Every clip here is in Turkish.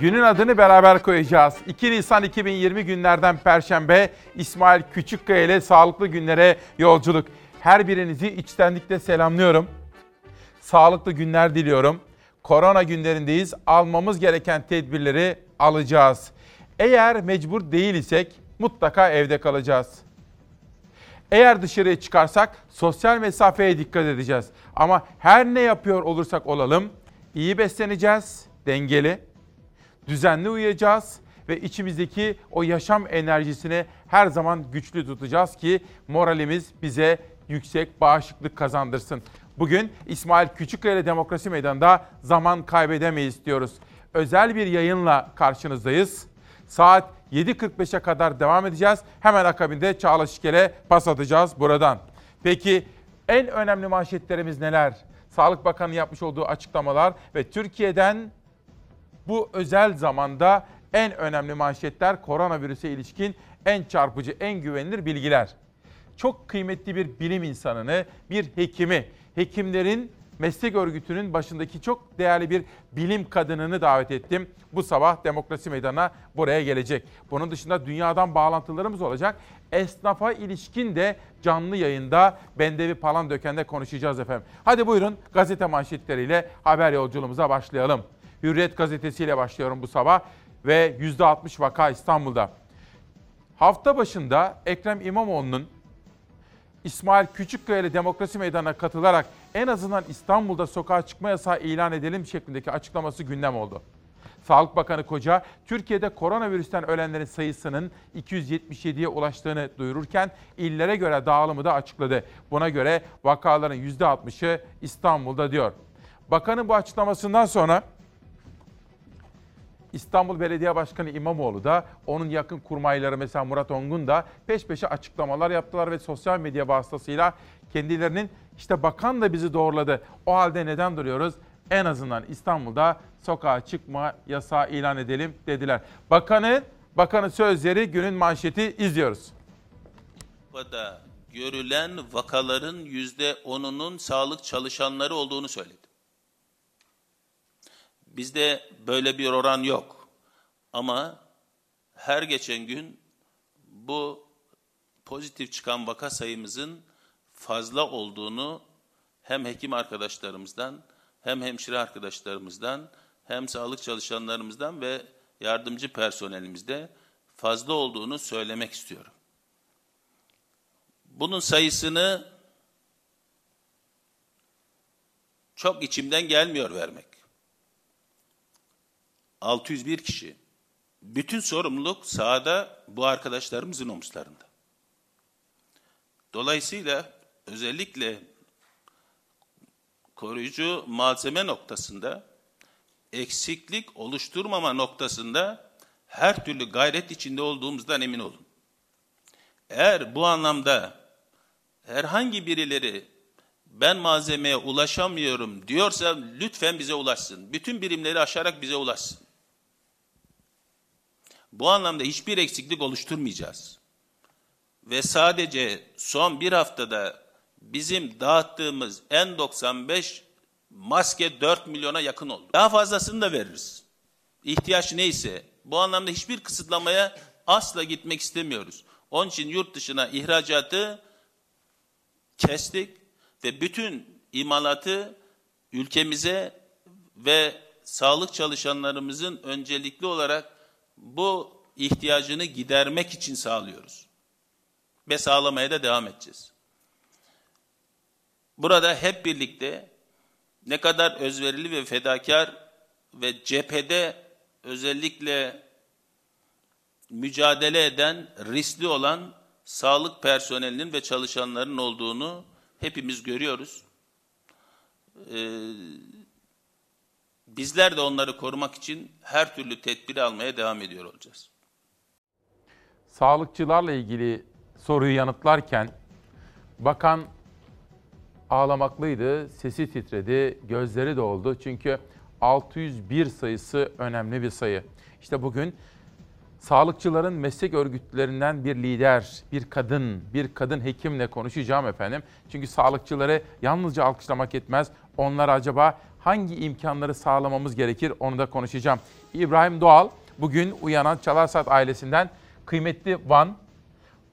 Günün adını beraber koyacağız. 2 Nisan 2020 günlerden Perşembe İsmail Küçükkaya ile sağlıklı günlere yolculuk. Her birinizi içtenlikle selamlıyorum. Sağlıklı günler diliyorum. Korona günlerindeyiz. Almamız gereken tedbirleri alacağız. Eğer mecbur değil isek mutlaka evde kalacağız. Eğer dışarıya çıkarsak sosyal mesafeye dikkat edeceğiz. Ama her ne yapıyor olursak olalım iyi besleneceğiz, dengeli, düzenli uyuyacağız ve içimizdeki o yaşam enerjisini her zaman güçlü tutacağız ki moralimiz bize yüksek bağışıklık kazandırsın. Bugün İsmail Küçükkaya Demokrasi Meydanı'nda zaman kaybedemeyiz diyoruz. Özel bir yayınla karşınızdayız. Saat 7.45'e kadar devam edeceğiz. Hemen akabinde Çağla Şikel'e pas atacağız buradan. Peki en önemli manşetlerimiz neler? Sağlık Bakanı yapmış olduğu açıklamalar ve Türkiye'den bu özel zamanda en önemli manşetler koronavirüse ilişkin en çarpıcı, en güvenilir bilgiler. Çok kıymetli bir bilim insanını, bir hekimi, hekimlerin meslek örgütünün başındaki çok değerli bir bilim kadınını davet ettim. Bu sabah Demokrasi Meydanı'na buraya gelecek. Bunun dışında dünyadan bağlantılarımız olacak. Esnafa ilişkin de canlı yayında Bendevi Palandöken'de konuşacağız efendim. Hadi buyurun gazete manşetleriyle haber yolculuğumuza başlayalım. Hürriyet gazetesiyle başlıyorum bu sabah ve %60 vaka İstanbul'da. Hafta başında Ekrem İmamoğlu'nun İsmail Küçükkaya ile Demokrasi Meydanı'na katılarak en azından İstanbul'da sokağa çıkma yasağı ilan edelim şeklindeki açıklaması gündem oldu. Sağlık Bakanı Koca, Türkiye'de koronavirüsten ölenlerin sayısının 277'ye ulaştığını duyururken illere göre dağılımı da açıkladı. Buna göre vakaların %60'ı İstanbul'da diyor. Bakanın bu açıklamasından sonra İstanbul Belediye Başkanı İmamoğlu da onun yakın kurmayları mesela Murat Ongun da peş peşe açıklamalar yaptılar ve sosyal medya vasıtasıyla kendilerinin işte bakan da bizi doğruladı. O halde neden duruyoruz? En azından İstanbul'da sokağa çıkma yasağı ilan edelim dediler. Bakanın bakanın sözleri günün manşeti izliyoruz. Avrupa'da görülen vakaların yüzde onunun sağlık çalışanları olduğunu söyledi. Bizde böyle bir oran yok. Ama her geçen gün bu pozitif çıkan vaka sayımızın fazla olduğunu hem hekim arkadaşlarımızdan hem hemşire arkadaşlarımızdan hem sağlık çalışanlarımızdan ve yardımcı personelimizde fazla olduğunu söylemek istiyorum. Bunun sayısını çok içimden gelmiyor vermek. 601 kişi. Bütün sorumluluk sahada bu arkadaşlarımızın omuzlarında. Dolayısıyla özellikle koruyucu malzeme noktasında eksiklik oluşturmama noktasında her türlü gayret içinde olduğumuzdan emin olun. Eğer bu anlamda herhangi birileri ben malzemeye ulaşamıyorum diyorsa lütfen bize ulaşsın. Bütün birimleri aşarak bize ulaşsın. Bu anlamda hiçbir eksiklik oluşturmayacağız. Ve sadece son bir haftada bizim dağıttığımız N95 maske 4 milyona yakın oldu. Daha fazlasını da veririz. İhtiyaç neyse. Bu anlamda hiçbir kısıtlamaya asla gitmek istemiyoruz. Onun için yurt dışına ihracatı kestik ve bütün imalatı ülkemize ve sağlık çalışanlarımızın öncelikli olarak bu ihtiyacını gidermek için sağlıyoruz. Ve sağlamaya da devam edeceğiz. Burada hep birlikte ne kadar özverili ve fedakar ve cephede özellikle mücadele eden, riskli olan sağlık personelinin ve çalışanların olduğunu hepimiz görüyoruz. Ee, bizler de onları korumak için her türlü tedbiri almaya devam ediyor olacağız. Sağlıkçılarla ilgili soruyu yanıtlarken bakan ağlamaklıydı, sesi titredi, gözleri doldu. Çünkü 601 sayısı önemli bir sayı. İşte bugün sağlıkçıların meslek örgütlerinden bir lider, bir kadın, bir kadın hekimle konuşacağım efendim. Çünkü sağlıkçıları yalnızca alkışlamak yetmez. Onlar acaba hangi imkanları sağlamamız gerekir onu da konuşacağım. İbrahim Doğal bugün uyanan Çalarsat ailesinden kıymetli Van,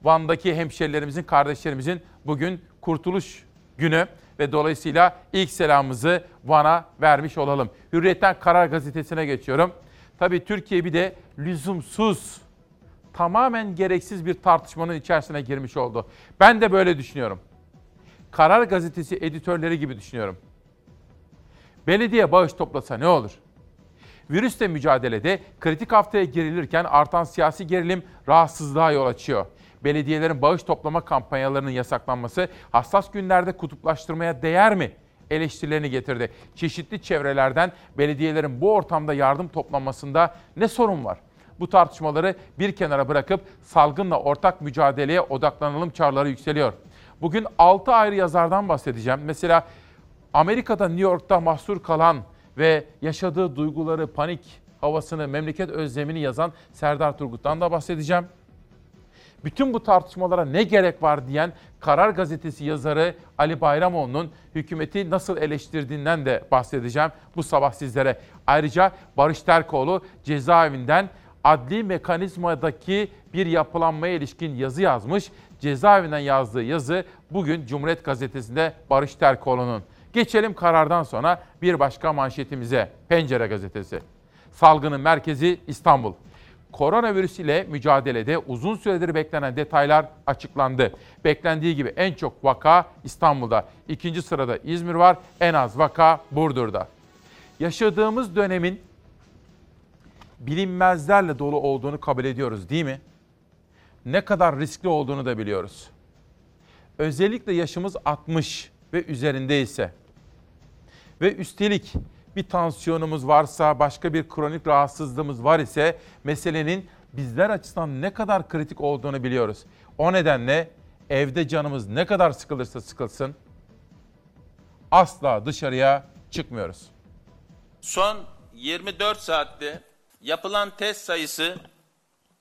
Van'daki hemşerilerimizin, kardeşlerimizin bugün kurtuluş günü ve dolayısıyla ilk selamımızı Van'a vermiş olalım. Hürriyetten Karar Gazetesi'ne geçiyorum. Tabii Türkiye bir de lüzumsuz, tamamen gereksiz bir tartışmanın içerisine girmiş oldu. Ben de böyle düşünüyorum. Karar Gazetesi editörleri gibi düşünüyorum. Belediye bağış toplasa ne olur? Virüsle mücadelede kritik haftaya girilirken artan siyasi gerilim rahatsızlığa yol açıyor. Belediyelerin bağış toplama kampanyalarının yasaklanması hassas günlerde kutuplaştırmaya değer mi? eleştirilerini getirdi. Çeşitli çevrelerden belediyelerin bu ortamda yardım toplanmasında ne sorun var? Bu tartışmaları bir kenara bırakıp salgınla ortak mücadeleye odaklanalım çağrıları yükseliyor. Bugün 6 ayrı yazardan bahsedeceğim. Mesela Amerika'da New York'ta mahsur kalan ve yaşadığı duyguları, panik havasını, memleket özlemini yazan Serdar Turgut'tan da bahsedeceğim. Bütün bu tartışmalara ne gerek var diyen Karar Gazetesi yazarı Ali Bayramoğlu'nun hükümeti nasıl eleştirdiğinden de bahsedeceğim bu sabah sizlere. Ayrıca Barış Terkoğlu cezaevinden adli mekanizmadaki bir yapılanmaya ilişkin yazı yazmış. Cezaevinden yazdığı yazı bugün Cumhuriyet Gazetesi'nde Barış Terkoğlu'nun. Geçelim karardan sonra bir başka manşetimize. Pencere Gazetesi. Salgının merkezi İstanbul. Koronavirüs ile mücadelede uzun süredir beklenen detaylar açıklandı. Beklendiği gibi en çok vaka İstanbul'da. İkinci sırada İzmir var. En az vaka Burdur'da. Yaşadığımız dönemin bilinmezlerle dolu olduğunu kabul ediyoruz değil mi? Ne kadar riskli olduğunu da biliyoruz. Özellikle yaşımız 60 ve üzerindeyse ve üstelik bir tansiyonumuz varsa, başka bir kronik rahatsızlığımız var ise meselenin bizler açısından ne kadar kritik olduğunu biliyoruz. O nedenle evde canımız ne kadar sıkılırsa sıkılsın asla dışarıya çıkmıyoruz. Son 24 saatte yapılan test sayısı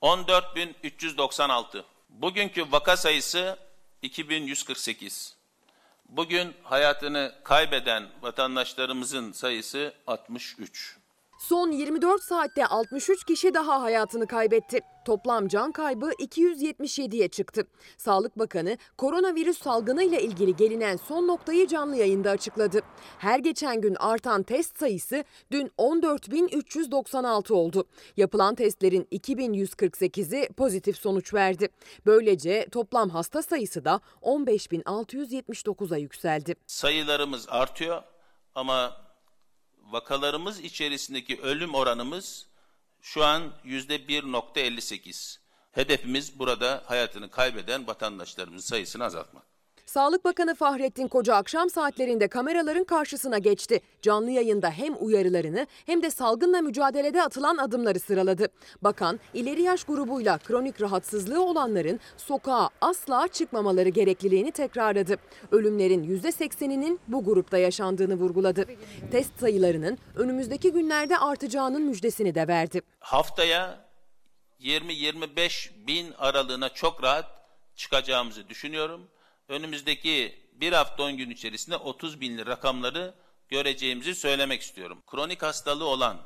14.396. Bugünkü vaka sayısı 2148. Bugün hayatını kaybeden vatandaşlarımızın sayısı 63. Son 24 saatte 63 kişi daha hayatını kaybetti. Toplam can kaybı 277'ye çıktı. Sağlık Bakanı koronavirüs salgını ile ilgili gelinen son noktayı canlı yayında açıkladı. Her geçen gün artan test sayısı dün 14.396 oldu. Yapılan testlerin 2148'i pozitif sonuç verdi. Böylece toplam hasta sayısı da 15.679'a yükseldi. Sayılarımız artıyor ama vakalarımız içerisindeki ölüm oranımız şu an yüzde 1.58. Hedefimiz burada hayatını kaybeden vatandaşlarımızın sayısını azaltmak. Sağlık Bakanı Fahrettin Koca akşam saatlerinde kameraların karşısına geçti. Canlı yayında hem uyarılarını hem de salgınla mücadelede atılan adımları sıraladı. Bakan ileri yaş grubuyla kronik rahatsızlığı olanların sokağa asla çıkmamaları gerekliliğini tekrarladı. Ölümlerin %80'inin bu grupta yaşandığını vurguladı. Test sayılarının önümüzdeki günlerde artacağının müjdesini de verdi. Haftaya 20-25 bin aralığına çok rahat çıkacağımızı düşünüyorum önümüzdeki bir hafta 10 gün içerisinde 30 binli rakamları göreceğimizi söylemek istiyorum. Kronik hastalığı olan,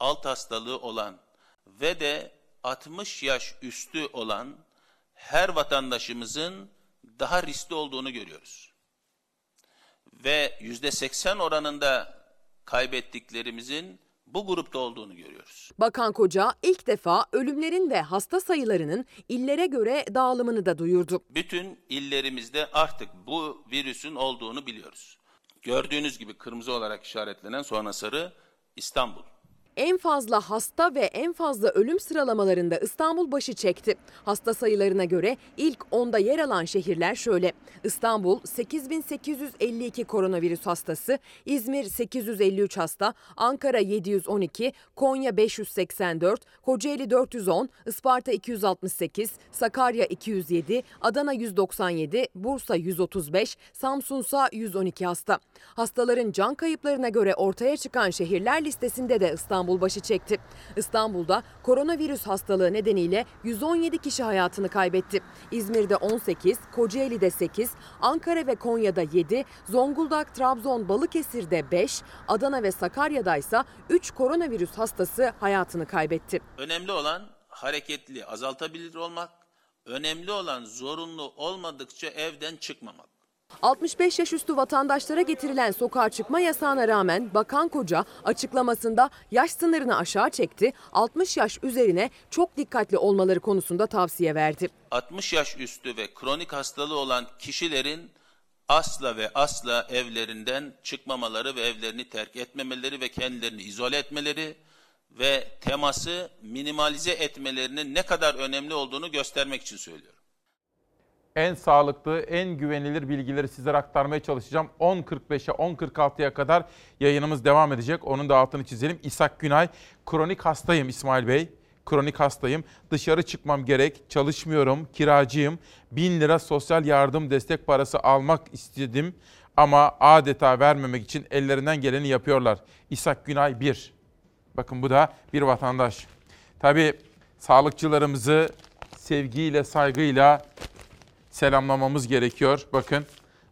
alt hastalığı olan ve de 60 yaş üstü olan her vatandaşımızın daha riskli olduğunu görüyoruz. Ve yüzde 80 oranında kaybettiklerimizin bu grupta olduğunu görüyoruz. Bakan Koca ilk defa ölümlerin ve hasta sayılarının illere göre dağılımını da duyurdu. Bütün illerimizde artık bu virüsün olduğunu biliyoruz. Gördüğünüz gibi kırmızı olarak işaretlenen sonra sarı İstanbul. En fazla hasta ve en fazla ölüm sıralamalarında İstanbul başı çekti. Hasta sayılarına göre ilk 10'da yer alan şehirler şöyle. İstanbul 8852 koronavirüs hastası, İzmir 853 hasta, Ankara 712, Konya 584, Kocaeli 410, Isparta 268, Sakarya 207, Adana 197, Bursa 135, Samsunsa 112 hasta. Hastaların can kayıplarına göre ortaya çıkan şehirler listesinde de İstanbul İstanbul başı çekti. İstanbul'da koronavirüs hastalığı nedeniyle 117 kişi hayatını kaybetti. İzmir'de 18, Kocaeli'de 8, Ankara ve Konya'da 7, Zonguldak, Trabzon, Balıkesir'de 5, Adana ve Sakarya'da ise 3 koronavirüs hastası hayatını kaybetti. Önemli olan hareketli azaltabilir olmak, önemli olan zorunlu olmadıkça evden çıkmamak. 65 yaş üstü vatandaşlara getirilen sokağa çıkma yasağına rağmen Bakan Koca açıklamasında yaş sınırını aşağı çekti, 60 yaş üzerine çok dikkatli olmaları konusunda tavsiye verdi. 60 yaş üstü ve kronik hastalığı olan kişilerin asla ve asla evlerinden çıkmamaları ve evlerini terk etmemeleri ve kendilerini izole etmeleri ve teması minimalize etmelerinin ne kadar önemli olduğunu göstermek için söylüyorum. En sağlıklı, en güvenilir bilgileri sizlere aktarmaya çalışacağım. 10.45'e 10.46'ya kadar yayınımız devam edecek. Onun da altını çizelim. İshak Günay, kronik hastayım İsmail Bey. Kronik hastayım. Dışarı çıkmam gerek. Çalışmıyorum. Kiracıyım. 1000 lira sosyal yardım destek parası almak istedim. Ama adeta vermemek için ellerinden geleni yapıyorlar. İshak Günay 1. Bakın bu da bir vatandaş. Tabii sağlıkçılarımızı sevgiyle, saygıyla selamlamamız gerekiyor. Bakın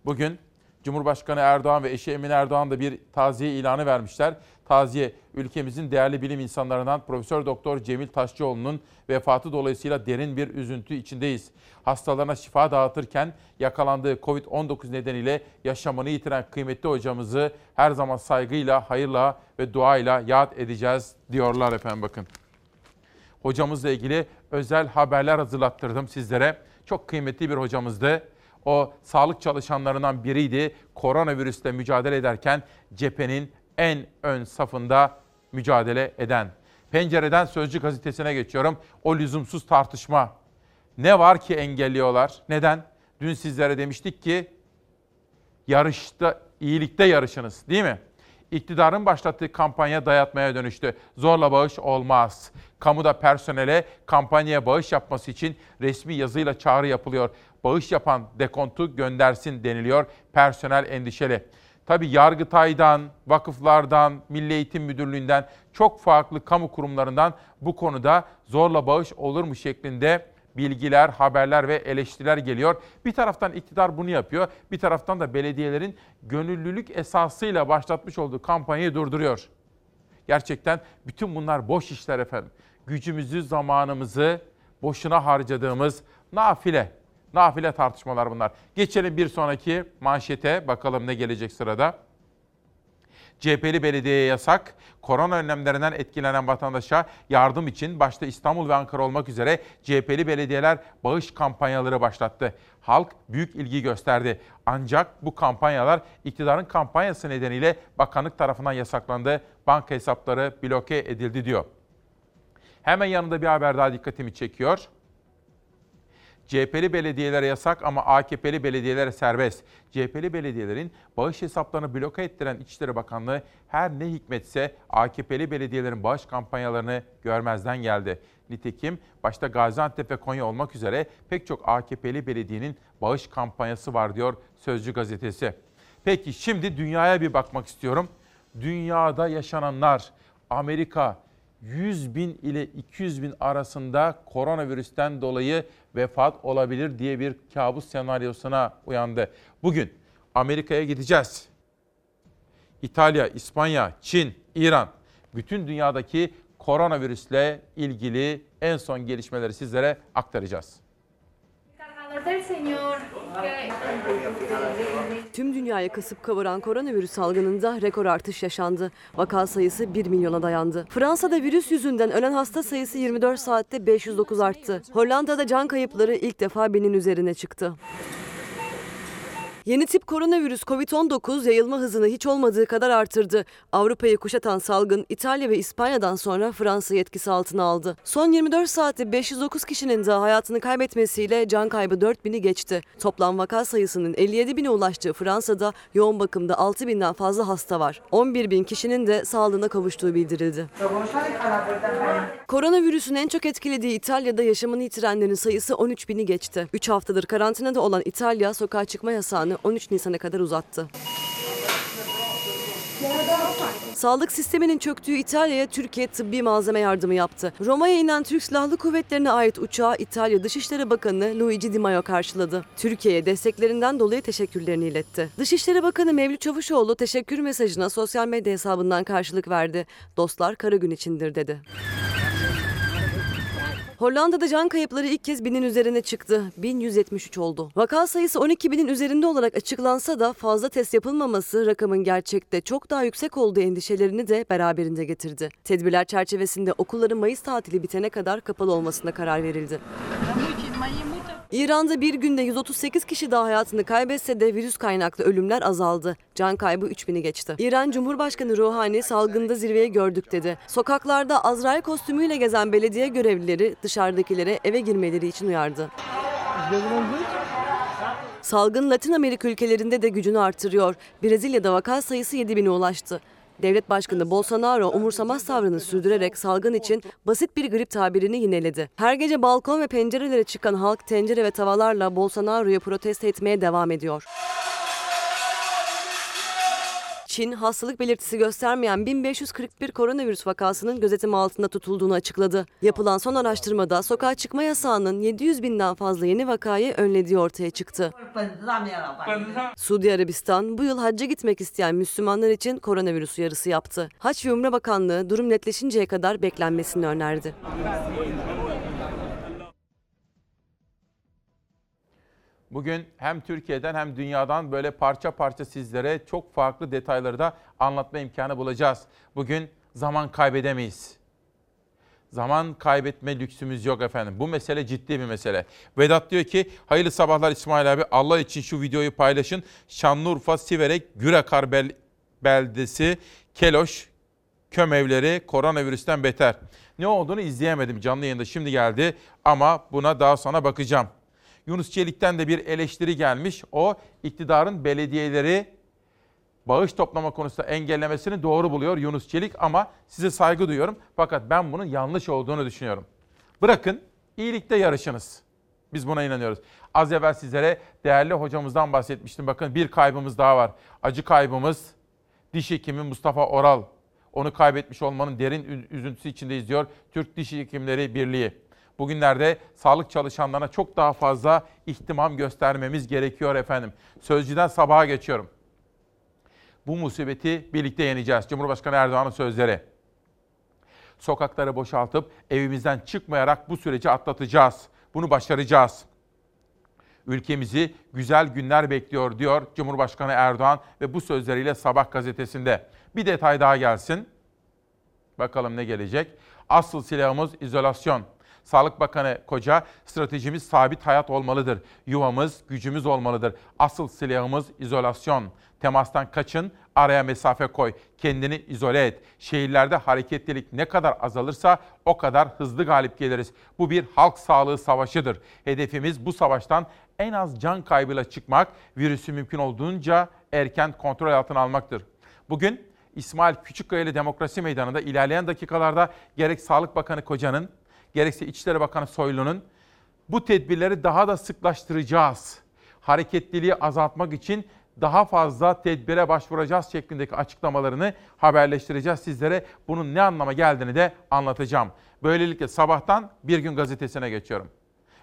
bugün Cumhurbaşkanı Erdoğan ve eşi Emine Erdoğan da bir taziye ilanı vermişler. Taziye ülkemizin değerli bilim insanlarından Profesör Doktor Cemil Taşçıoğlu'nun vefatı dolayısıyla derin bir üzüntü içindeyiz. Hastalarına şifa dağıtırken yakalandığı Covid-19 nedeniyle yaşamını yitiren kıymetli hocamızı her zaman saygıyla, hayırla ve duayla yad edeceğiz diyorlar efendim bakın. Hocamızla ilgili özel haberler hazırlattırdım sizlere. Çok kıymetli bir hocamızdı. O sağlık çalışanlarından biriydi. Koronavirüsle mücadele ederken cephenin en ön safında mücadele eden. Pencereden Sözcü gazetesine geçiyorum. O lüzumsuz tartışma. Ne var ki engelliyorlar? Neden? Dün sizlere demiştik ki yarışta, iyilikte yarışınız değil mi? İktidarın başlattığı kampanya dayatmaya dönüştü. Zorla bağış olmaz. Kamuda personele kampanyaya bağış yapması için resmi yazıyla çağrı yapılıyor. Bağış yapan dekontu göndersin deniliyor. Personel endişeli. Tabi Yargıtay'dan, vakıflardan, Milli Eğitim Müdürlüğü'nden çok farklı kamu kurumlarından bu konuda zorla bağış olur mu şeklinde bilgiler, haberler ve eleştiriler geliyor. Bir taraftan iktidar bunu yapıyor, bir taraftan da belediyelerin gönüllülük esasıyla başlatmış olduğu kampanyayı durduruyor. Gerçekten bütün bunlar boş işler efendim. Gücümüzü, zamanımızı boşuna harcadığımız nafile, nafile tartışmalar bunlar. Geçelim bir sonraki manşete, bakalım ne gelecek sırada. CHP'li belediyeye yasak, korona önlemlerinden etkilenen vatandaşa yardım için başta İstanbul ve Ankara olmak üzere CHP'li belediyeler bağış kampanyaları başlattı. Halk büyük ilgi gösterdi. Ancak bu kampanyalar iktidarın kampanyası nedeniyle bakanlık tarafından yasaklandı. Banka hesapları bloke edildi diyor. Hemen yanında bir haber daha dikkatimi çekiyor. CHP'li belediyelere yasak ama AKP'li belediyelere serbest. CHP'li belediyelerin bağış hesaplarını bloke ettiren İçişleri Bakanlığı her ne hikmetse AKP'li belediyelerin bağış kampanyalarını görmezden geldi. Nitekim başta Gaziantep ve Konya olmak üzere pek çok AKP'li belediyenin bağış kampanyası var diyor Sözcü gazetesi. Peki şimdi dünyaya bir bakmak istiyorum. Dünyada yaşananlar, Amerika 100 bin ile 200 bin arasında koronavirüsten dolayı vefat olabilir diye bir kabus senaryosuna uyandı. Bugün Amerika'ya gideceğiz. İtalya, İspanya, Çin, İran bütün dünyadaki koronavirüsle ilgili en son gelişmeleri sizlere aktaracağız. Tüm dünyayı kasıp kavuran koronavirüs salgınında rekor artış yaşandı. Vaka sayısı 1 milyona dayandı. Fransa'da virüs yüzünden ölen hasta sayısı 24 saatte 509 arttı. Hollanda'da can kayıpları ilk defa binin üzerine çıktı. Yeni tip koronavirüs COVID-19 yayılma hızını hiç olmadığı kadar artırdı. Avrupa'yı kuşatan salgın İtalya ve İspanya'dan sonra Fransa'yı etkisi altına aldı. Son 24 saatte 509 kişinin de hayatını kaybetmesiyle can kaybı 4000'i geçti. Toplam vaka sayısının 57 bine ulaştığı Fransa'da yoğun bakımda 6 binden fazla hasta var. 11 bin kişinin de sağlığına kavuştuğu bildirildi. Koronavirüsün en çok etkilediği İtalya'da yaşamını yitirenlerin sayısı 13 bini geçti. 3 haftadır karantinada olan İtalya sokağa çıkma yasağını 13 Nisan'a kadar uzattı. Sağlık sisteminin çöktüğü İtalya'ya Türkiye tıbbi malzeme yardımı yaptı. Roma'ya inen Türk Silahlı Kuvvetleri'ne ait uçağı İtalya Dışişleri Bakanı Luigi Di Maio karşıladı. Türkiye'ye desteklerinden dolayı teşekkürlerini iletti. Dışişleri Bakanı Mevlüt Çavuşoğlu teşekkür mesajına sosyal medya hesabından karşılık verdi. Dostlar kara gün içindir dedi. Hollanda'da can kayıpları ilk kez binin üzerine çıktı. 1173 oldu. Vaka sayısı 12 binin üzerinde olarak açıklansa da fazla test yapılmaması rakamın gerçekte çok daha yüksek olduğu endişelerini de beraberinde getirdi. Tedbirler çerçevesinde okulların Mayıs tatili bitene kadar kapalı olmasına karar verildi. İran'da bir günde 138 kişi daha hayatını kaybetse de virüs kaynaklı ölümler azaldı. Can kaybı 3000'i geçti. İran Cumhurbaşkanı Ruhani salgında zirveye gördük dedi. Sokaklarda Azrail kostümüyle gezen belediye görevlileri dışarıdakilere eve girmeleri için uyardı. Salgın Latin Amerika ülkelerinde de gücünü artırıyor. Brezilya'da vaka sayısı 7000'e ulaştı. Devlet Başkanı Bolsonaro umursamaz tavrını sürdürerek salgın için basit bir grip tabirini yineledi. Her gece balkon ve pencerelere çıkan halk tencere ve tavalarla Bolsonaro'yu protesto etmeye devam ediyor için hastalık belirtisi göstermeyen 1541 koronavirüs vakasının gözetim altında tutulduğunu açıkladı. Yapılan son araştırmada sokağa çıkma yasağının 700 binden fazla yeni vakayı önlediği ortaya çıktı. Suudi Arabistan bu yıl hacca gitmek isteyen Müslümanlar için koronavirüs uyarısı yaptı. Haç ve Umre Bakanlığı durum netleşinceye kadar beklenmesini önerdi. Bugün hem Türkiye'den hem dünyadan böyle parça parça sizlere çok farklı detayları da anlatma imkanı bulacağız. Bugün zaman kaybedemeyiz. Zaman kaybetme lüksümüz yok efendim. Bu mesele ciddi bir mesele. Vedat diyor ki hayırlı sabahlar İsmail abi. Allah için şu videoyu paylaşın. Şanlıurfa Siverek Gürakar bel- beldesi Keloş kömevleri koronavirüsten beter. Ne olduğunu izleyemedim canlı yayında şimdi geldi ama buna daha sonra bakacağım. Yunus Çelik'ten de bir eleştiri gelmiş. O iktidarın belediyeleri bağış toplama konusunda engellemesini doğru buluyor Yunus Çelik ama size saygı duyuyorum. Fakat ben bunun yanlış olduğunu düşünüyorum. Bırakın iyilikte yarışınız. Biz buna inanıyoruz. Az evvel sizlere değerli hocamızdan bahsetmiştim. Bakın bir kaybımız daha var. Acı kaybımız diş hekimi Mustafa Oral. Onu kaybetmiş olmanın derin üzüntüsü içindeyiz diyor Türk Diş Hekimleri Birliği. Bugünlerde sağlık çalışanlarına çok daha fazla ihtimam göstermemiz gerekiyor efendim. Sözcüden sabaha geçiyorum. Bu musibeti birlikte yeneceğiz. Cumhurbaşkanı Erdoğan'ın sözleri. Sokakları boşaltıp evimizden çıkmayarak bu süreci atlatacağız. Bunu başaracağız. Ülkemizi güzel günler bekliyor diyor Cumhurbaşkanı Erdoğan ve bu sözleriyle Sabah gazetesinde. Bir detay daha gelsin. Bakalım ne gelecek? Asıl silahımız izolasyon. Sağlık Bakanı Koca, stratejimiz sabit hayat olmalıdır. Yuvamız, gücümüz olmalıdır. Asıl silahımız izolasyon. Temastan kaçın, araya mesafe koy. Kendini izole et. Şehirlerde hareketlilik ne kadar azalırsa o kadar hızlı galip geliriz. Bu bir halk sağlığı savaşıdır. Hedefimiz bu savaştan en az can kaybıyla çıkmak, virüsü mümkün olduğunca erken kontrol altına almaktır. Bugün İsmail Küçükkaya'lı Demokrasi Meydanı'nda ilerleyen dakikalarda gerek Sağlık Bakanı Koca'nın, gerekse İçişleri Bakanı Soylu'nun bu tedbirleri daha da sıklaştıracağız. Hareketliliği azaltmak için daha fazla tedbire başvuracağız şeklindeki açıklamalarını haberleştireceğiz sizlere. Bunun ne anlama geldiğini de anlatacağım. Böylelikle sabahtan Bir Gün Gazetesi'ne geçiyorum.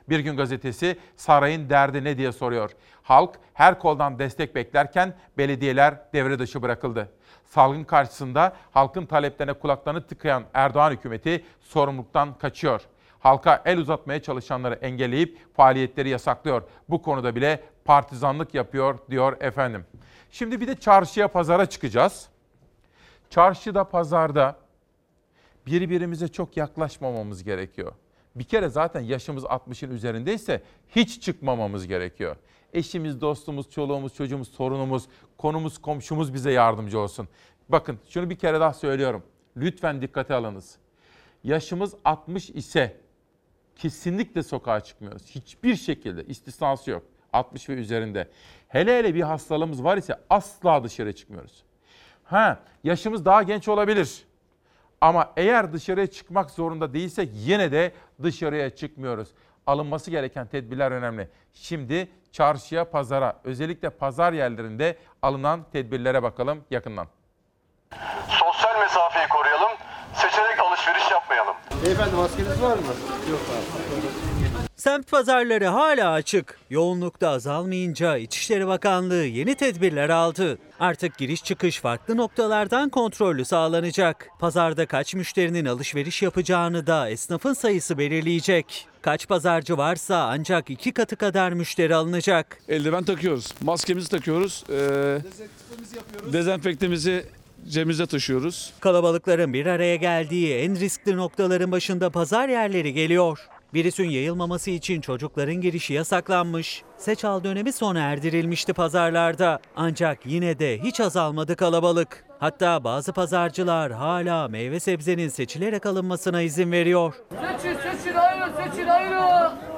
Bir Gün Gazetesi sarayın derdi ne diye soruyor. Halk her koldan destek beklerken belediyeler devre dışı bırakıldı. Salgın karşısında halkın taleplerine kulaklarını tıkayan Erdoğan hükümeti sorumluluktan kaçıyor. Halka el uzatmaya çalışanları engelleyip faaliyetleri yasaklıyor. Bu konuda bile partizanlık yapıyor diyor efendim. Şimdi bir de çarşıya pazara çıkacağız. Çarşıda pazarda birbirimize çok yaklaşmamamız gerekiyor. Bir kere zaten yaşımız 60'ın üzerindeyse hiç çıkmamamız gerekiyor. Eşimiz, dostumuz, çoluğumuz, çocuğumuz, sorunumuz, konumuz, komşumuz bize yardımcı olsun. Bakın şunu bir kere daha söylüyorum. Lütfen dikkate alınız. Yaşımız 60 ise kesinlikle sokağa çıkmıyoruz. Hiçbir şekilde istisnası yok. 60 ve üzerinde. Hele hele bir hastalığımız var ise asla dışarı çıkmıyoruz. Ha, yaşımız daha genç olabilir. Ama eğer dışarıya çıkmak zorunda değilsek yine de dışarıya çıkmıyoruz alınması gereken tedbirler önemli. Şimdi çarşıya, pazara, özellikle pazar yerlerinde alınan tedbirlere bakalım yakından. Sosyal mesafeyi koruyalım, seçerek alışveriş yapmayalım. Beyefendi maskeniz var mı? Yok abi. Semt pazarları hala açık. Yoğunlukta azalmayınca İçişleri Bakanlığı yeni tedbirler aldı. Artık giriş çıkış farklı noktalardan kontrollü sağlanacak. Pazarda kaç müşterinin alışveriş yapacağını da esnafın sayısı belirleyecek. Kaç pazarcı varsa ancak iki katı kadar müşteri alınacak. Eldiven takıyoruz, maskemizi takıyoruz, ee, dezenfektemizi cebimizde taşıyoruz. Kalabalıkların bir araya geldiği en riskli noktaların başında pazar yerleri geliyor. Virüsün yayılmaması için çocukların girişi yasaklanmış. Seçal dönemi sona erdirilmişti pazarlarda. Ancak yine de hiç azalmadı kalabalık. Hatta bazı pazarcılar hala meyve sebzenin seçilerek alınmasına izin veriyor.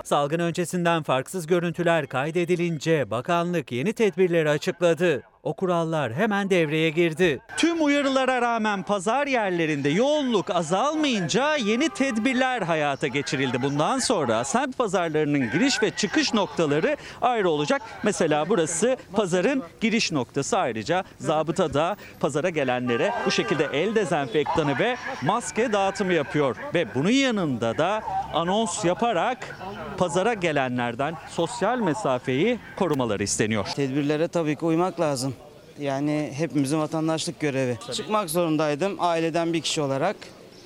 Salgın öncesinden farksız görüntüler kaydedilince bakanlık yeni tedbirleri açıkladı. O kurallar hemen devreye girdi. Tüm uyarılara rağmen pazar yerlerinde yoğunluk azalmayınca yeni tedbirler hayata geçirildi. Bundan sonra semt pazarlarının giriş ve çıkış noktaları ayrı olacak. Mesela burası pazarın giriş noktası ayrıca zabıta da pazara gelenlere bu şekilde el dezenfektanı ve maske dağıtımı yapıyor. Ve bunun yanında da anons yaparak pazara gelenlerden sosyal mesafeyi korumaları isteniyor. Tedbirlere tabii ki uymak lazım. Yani hepimizin vatandaşlık görevi. Çıkmak zorundaydım aileden bir kişi olarak.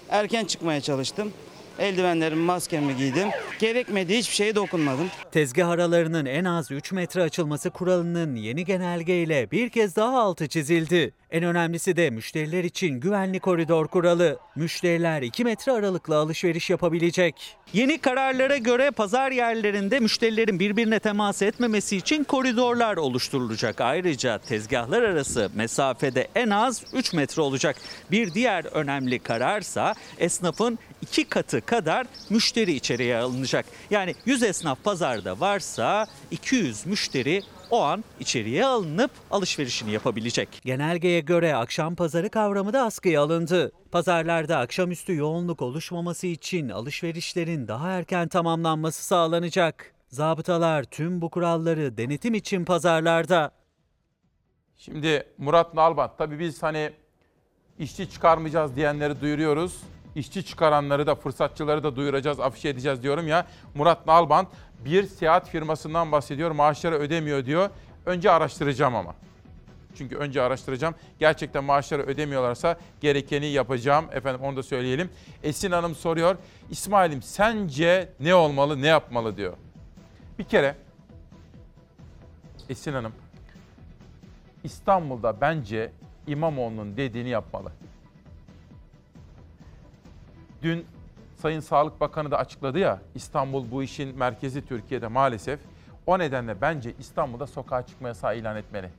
Erken çıkmaya çalıştım. Eldivenlerimi, maskemi giydim. Gerekmediği hiçbir şeye dokunmadım. Tezgah aralarının en az 3 metre açılması kuralının yeni genelgeyle bir kez daha altı çizildi. En önemlisi de müşteriler için güvenli koridor kuralı. Müşteriler 2 metre aralıkla alışveriş yapabilecek. Yeni kararlara göre pazar yerlerinde müşterilerin birbirine temas etmemesi için koridorlar oluşturulacak. Ayrıca tezgahlar arası mesafede en az 3 metre olacak. Bir diğer önemli kararsa esnafın iki katı kadar müşteri içeriye alınacak. Yani 100 esnaf pazarda varsa 200 müşteri o an içeriye alınıp alışverişini yapabilecek. Genelgeye göre akşam pazarı kavramı da askıya alındı. Pazarlarda akşamüstü yoğunluk oluşmaması için alışverişlerin daha erken tamamlanması sağlanacak. Zabıtalar tüm bu kuralları denetim için pazarlarda. Şimdi Murat Nalbant tabii biz hani işçi çıkarmayacağız diyenleri duyuruyoruz. İşçi çıkaranları da fırsatçıları da duyuracağız, afişe edeceğiz diyorum ya. Murat Nalbant bir seyahat firmasından bahsediyor. Maaşları ödemiyor diyor. Önce araştıracağım ama. Çünkü önce araştıracağım. Gerçekten maaşları ödemiyorlarsa gerekeni yapacağım. Efendim onu da söyleyelim. Esin Hanım soruyor. İsmail'im sence ne olmalı, ne yapmalı diyor. Bir kere Esin Hanım İstanbul'da bence İmamoğlu'nun dediğini yapmalı. Dün Sayın Sağlık Bakanı da açıkladı ya İstanbul bu işin merkezi Türkiye'de maalesef. O nedenle bence İstanbul'da sokağa çıkma yasağı ilan etmeli.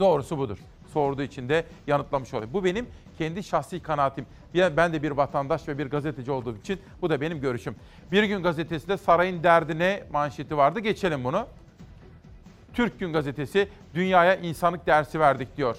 Doğrusu budur. Sorduğu için de yanıtlamış oluyor. Bu benim kendi şahsi kanaatim. Ben de bir vatandaş ve bir gazeteci olduğum için bu da benim görüşüm. Bir gün gazetesinde sarayın derdine manşeti vardı. Geçelim bunu. Türk Gün Gazetesi dünyaya insanlık dersi verdik diyor.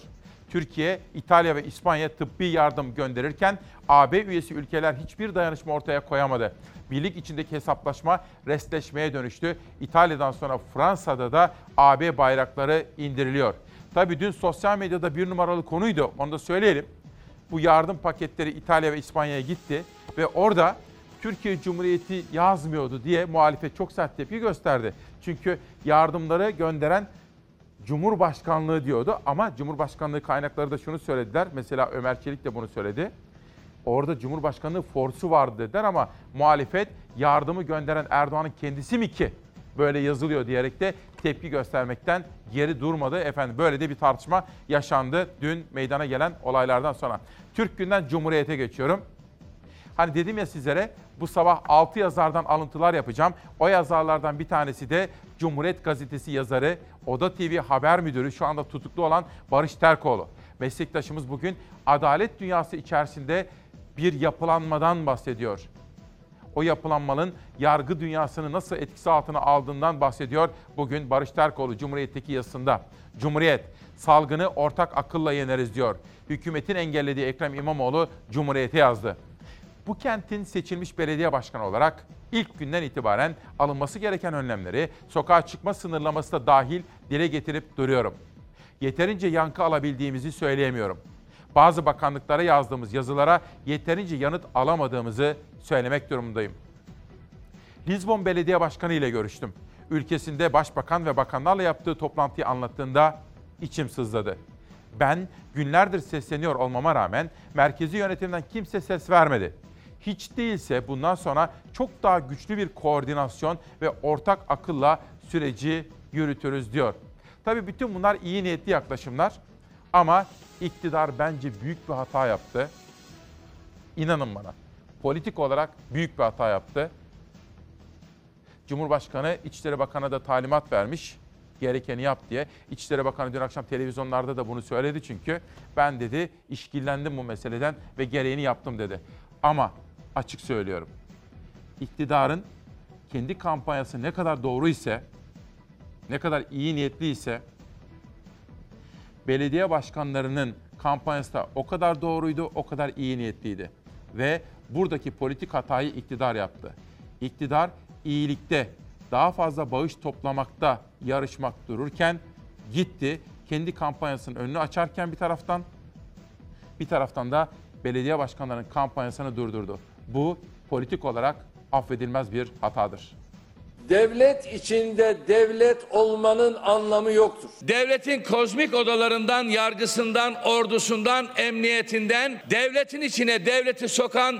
Türkiye, İtalya ve İspanya tıbbi yardım gönderirken AB üyesi ülkeler hiçbir dayanışma ortaya koyamadı. Birlik içindeki hesaplaşma restleşmeye dönüştü. İtalya'dan sonra Fransa'da da AB bayrakları indiriliyor. Tabii dün sosyal medyada bir numaralı konuydu, onu da söyleyelim. Bu yardım paketleri İtalya ve İspanya'ya gitti ve orada Türkiye Cumhuriyeti yazmıyordu diye muhalefet çok sert tepki gösterdi. Çünkü yardımları gönderen Cumhurbaşkanlığı diyordu ama Cumhurbaşkanlığı kaynakları da şunu söylediler. Mesela Ömer Çelik de bunu söyledi. Orada Cumhurbaşkanlığı forsu vardı dediler ama muhalefet yardımı gönderen Erdoğan'ın kendisi mi ki böyle yazılıyor diyerek de tepki göstermekten geri durmadı. Efendim böyle de bir tartışma yaşandı dün meydana gelen olaylardan sonra. Türk Günden Cumhuriyet'e geçiyorum. Hani dedim ya sizlere bu sabah 6 yazardan alıntılar yapacağım. O yazarlardan bir tanesi de Cumhuriyet Gazetesi yazarı, Oda TV haber müdürü şu anda tutuklu olan Barış Terkoğlu. Meslektaşımız bugün adalet dünyası içerisinde bir yapılanmadan bahsediyor. O yapılanmanın yargı dünyasını nasıl etkisi altına aldığından bahsediyor bugün Barış Terkoğlu Cumhuriyet'teki yazısında. Cumhuriyet, salgını ortak akılla yeneriz diyor. Hükümetin engellediği Ekrem İmamoğlu Cumhuriyet'e yazdı bu kentin seçilmiş belediye başkanı olarak ilk günden itibaren alınması gereken önlemleri sokağa çıkma sınırlaması da dahil dile getirip duruyorum. Yeterince yankı alabildiğimizi söyleyemiyorum. Bazı bakanlıklara yazdığımız yazılara yeterince yanıt alamadığımızı söylemek durumundayım. Lizbon Belediye Başkanı ile görüştüm. Ülkesinde başbakan ve bakanlarla yaptığı toplantıyı anlattığında içim sızladı. Ben günlerdir sesleniyor olmama rağmen merkezi yönetimden kimse ses vermedi. Hiç değilse bundan sonra çok daha güçlü bir koordinasyon ve ortak akılla süreci yürütürüz diyor. Tabii bütün bunlar iyi niyetli yaklaşımlar ama iktidar bence büyük bir hata yaptı. İnanın bana. Politik olarak büyük bir hata yaptı. Cumhurbaşkanı İçişleri Bakanı'na da talimat vermiş. Gerekeni yap diye. İçişleri Bakanı dün akşam televizyonlarda da bunu söyledi çünkü. Ben dedi işkillendim bu meseleden ve gereğini yaptım dedi. Ama açık söylüyorum. İktidarın kendi kampanyası ne kadar doğru ise, ne kadar iyi niyetli ise belediye başkanlarının kampanyası da o kadar doğruydu, o kadar iyi niyetliydi. Ve buradaki politik hatayı iktidar yaptı. İktidar iyilikte, daha fazla bağış toplamakta yarışmak dururken gitti kendi kampanyasının önünü açarken bir taraftan bir taraftan da belediye başkanlarının kampanyasını durdurdu. Bu politik olarak affedilmez bir hatadır. Devlet içinde devlet olmanın anlamı yoktur. Devletin kozmik odalarından, yargısından, ordusundan, emniyetinden devletin içine devleti sokan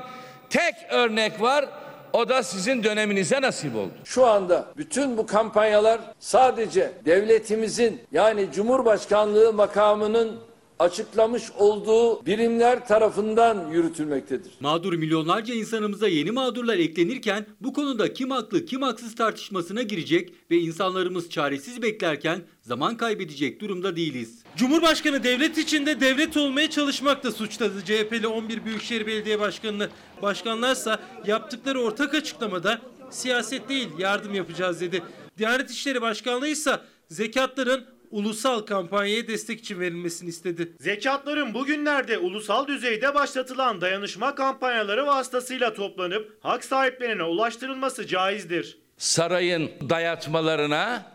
tek örnek var. O da sizin döneminize nasip oldu. Şu anda bütün bu kampanyalar sadece devletimizin yani Cumhurbaşkanlığı makamının açıklamış olduğu birimler tarafından yürütülmektedir. Mağdur milyonlarca insanımıza yeni mağdurlar eklenirken bu konuda kim haklı kim haksız tartışmasına girecek ve insanlarımız çaresiz beklerken zaman kaybedecek durumda değiliz. Cumhurbaşkanı devlet içinde devlet olmaya çalışmakta suçladı CHP'li 11 Büyükşehir Belediye Başkanı'nı. Başkanlarsa yaptıkları ortak açıklamada siyaset değil yardım yapacağız dedi. Diyanet İşleri Başkanlığı ise zekatların ulusal kampanyaya destek için verilmesini istedi. Zekatların bugünlerde ulusal düzeyde başlatılan dayanışma kampanyaları vasıtasıyla toplanıp hak sahiplerine ulaştırılması caizdir. Sarayın dayatmalarına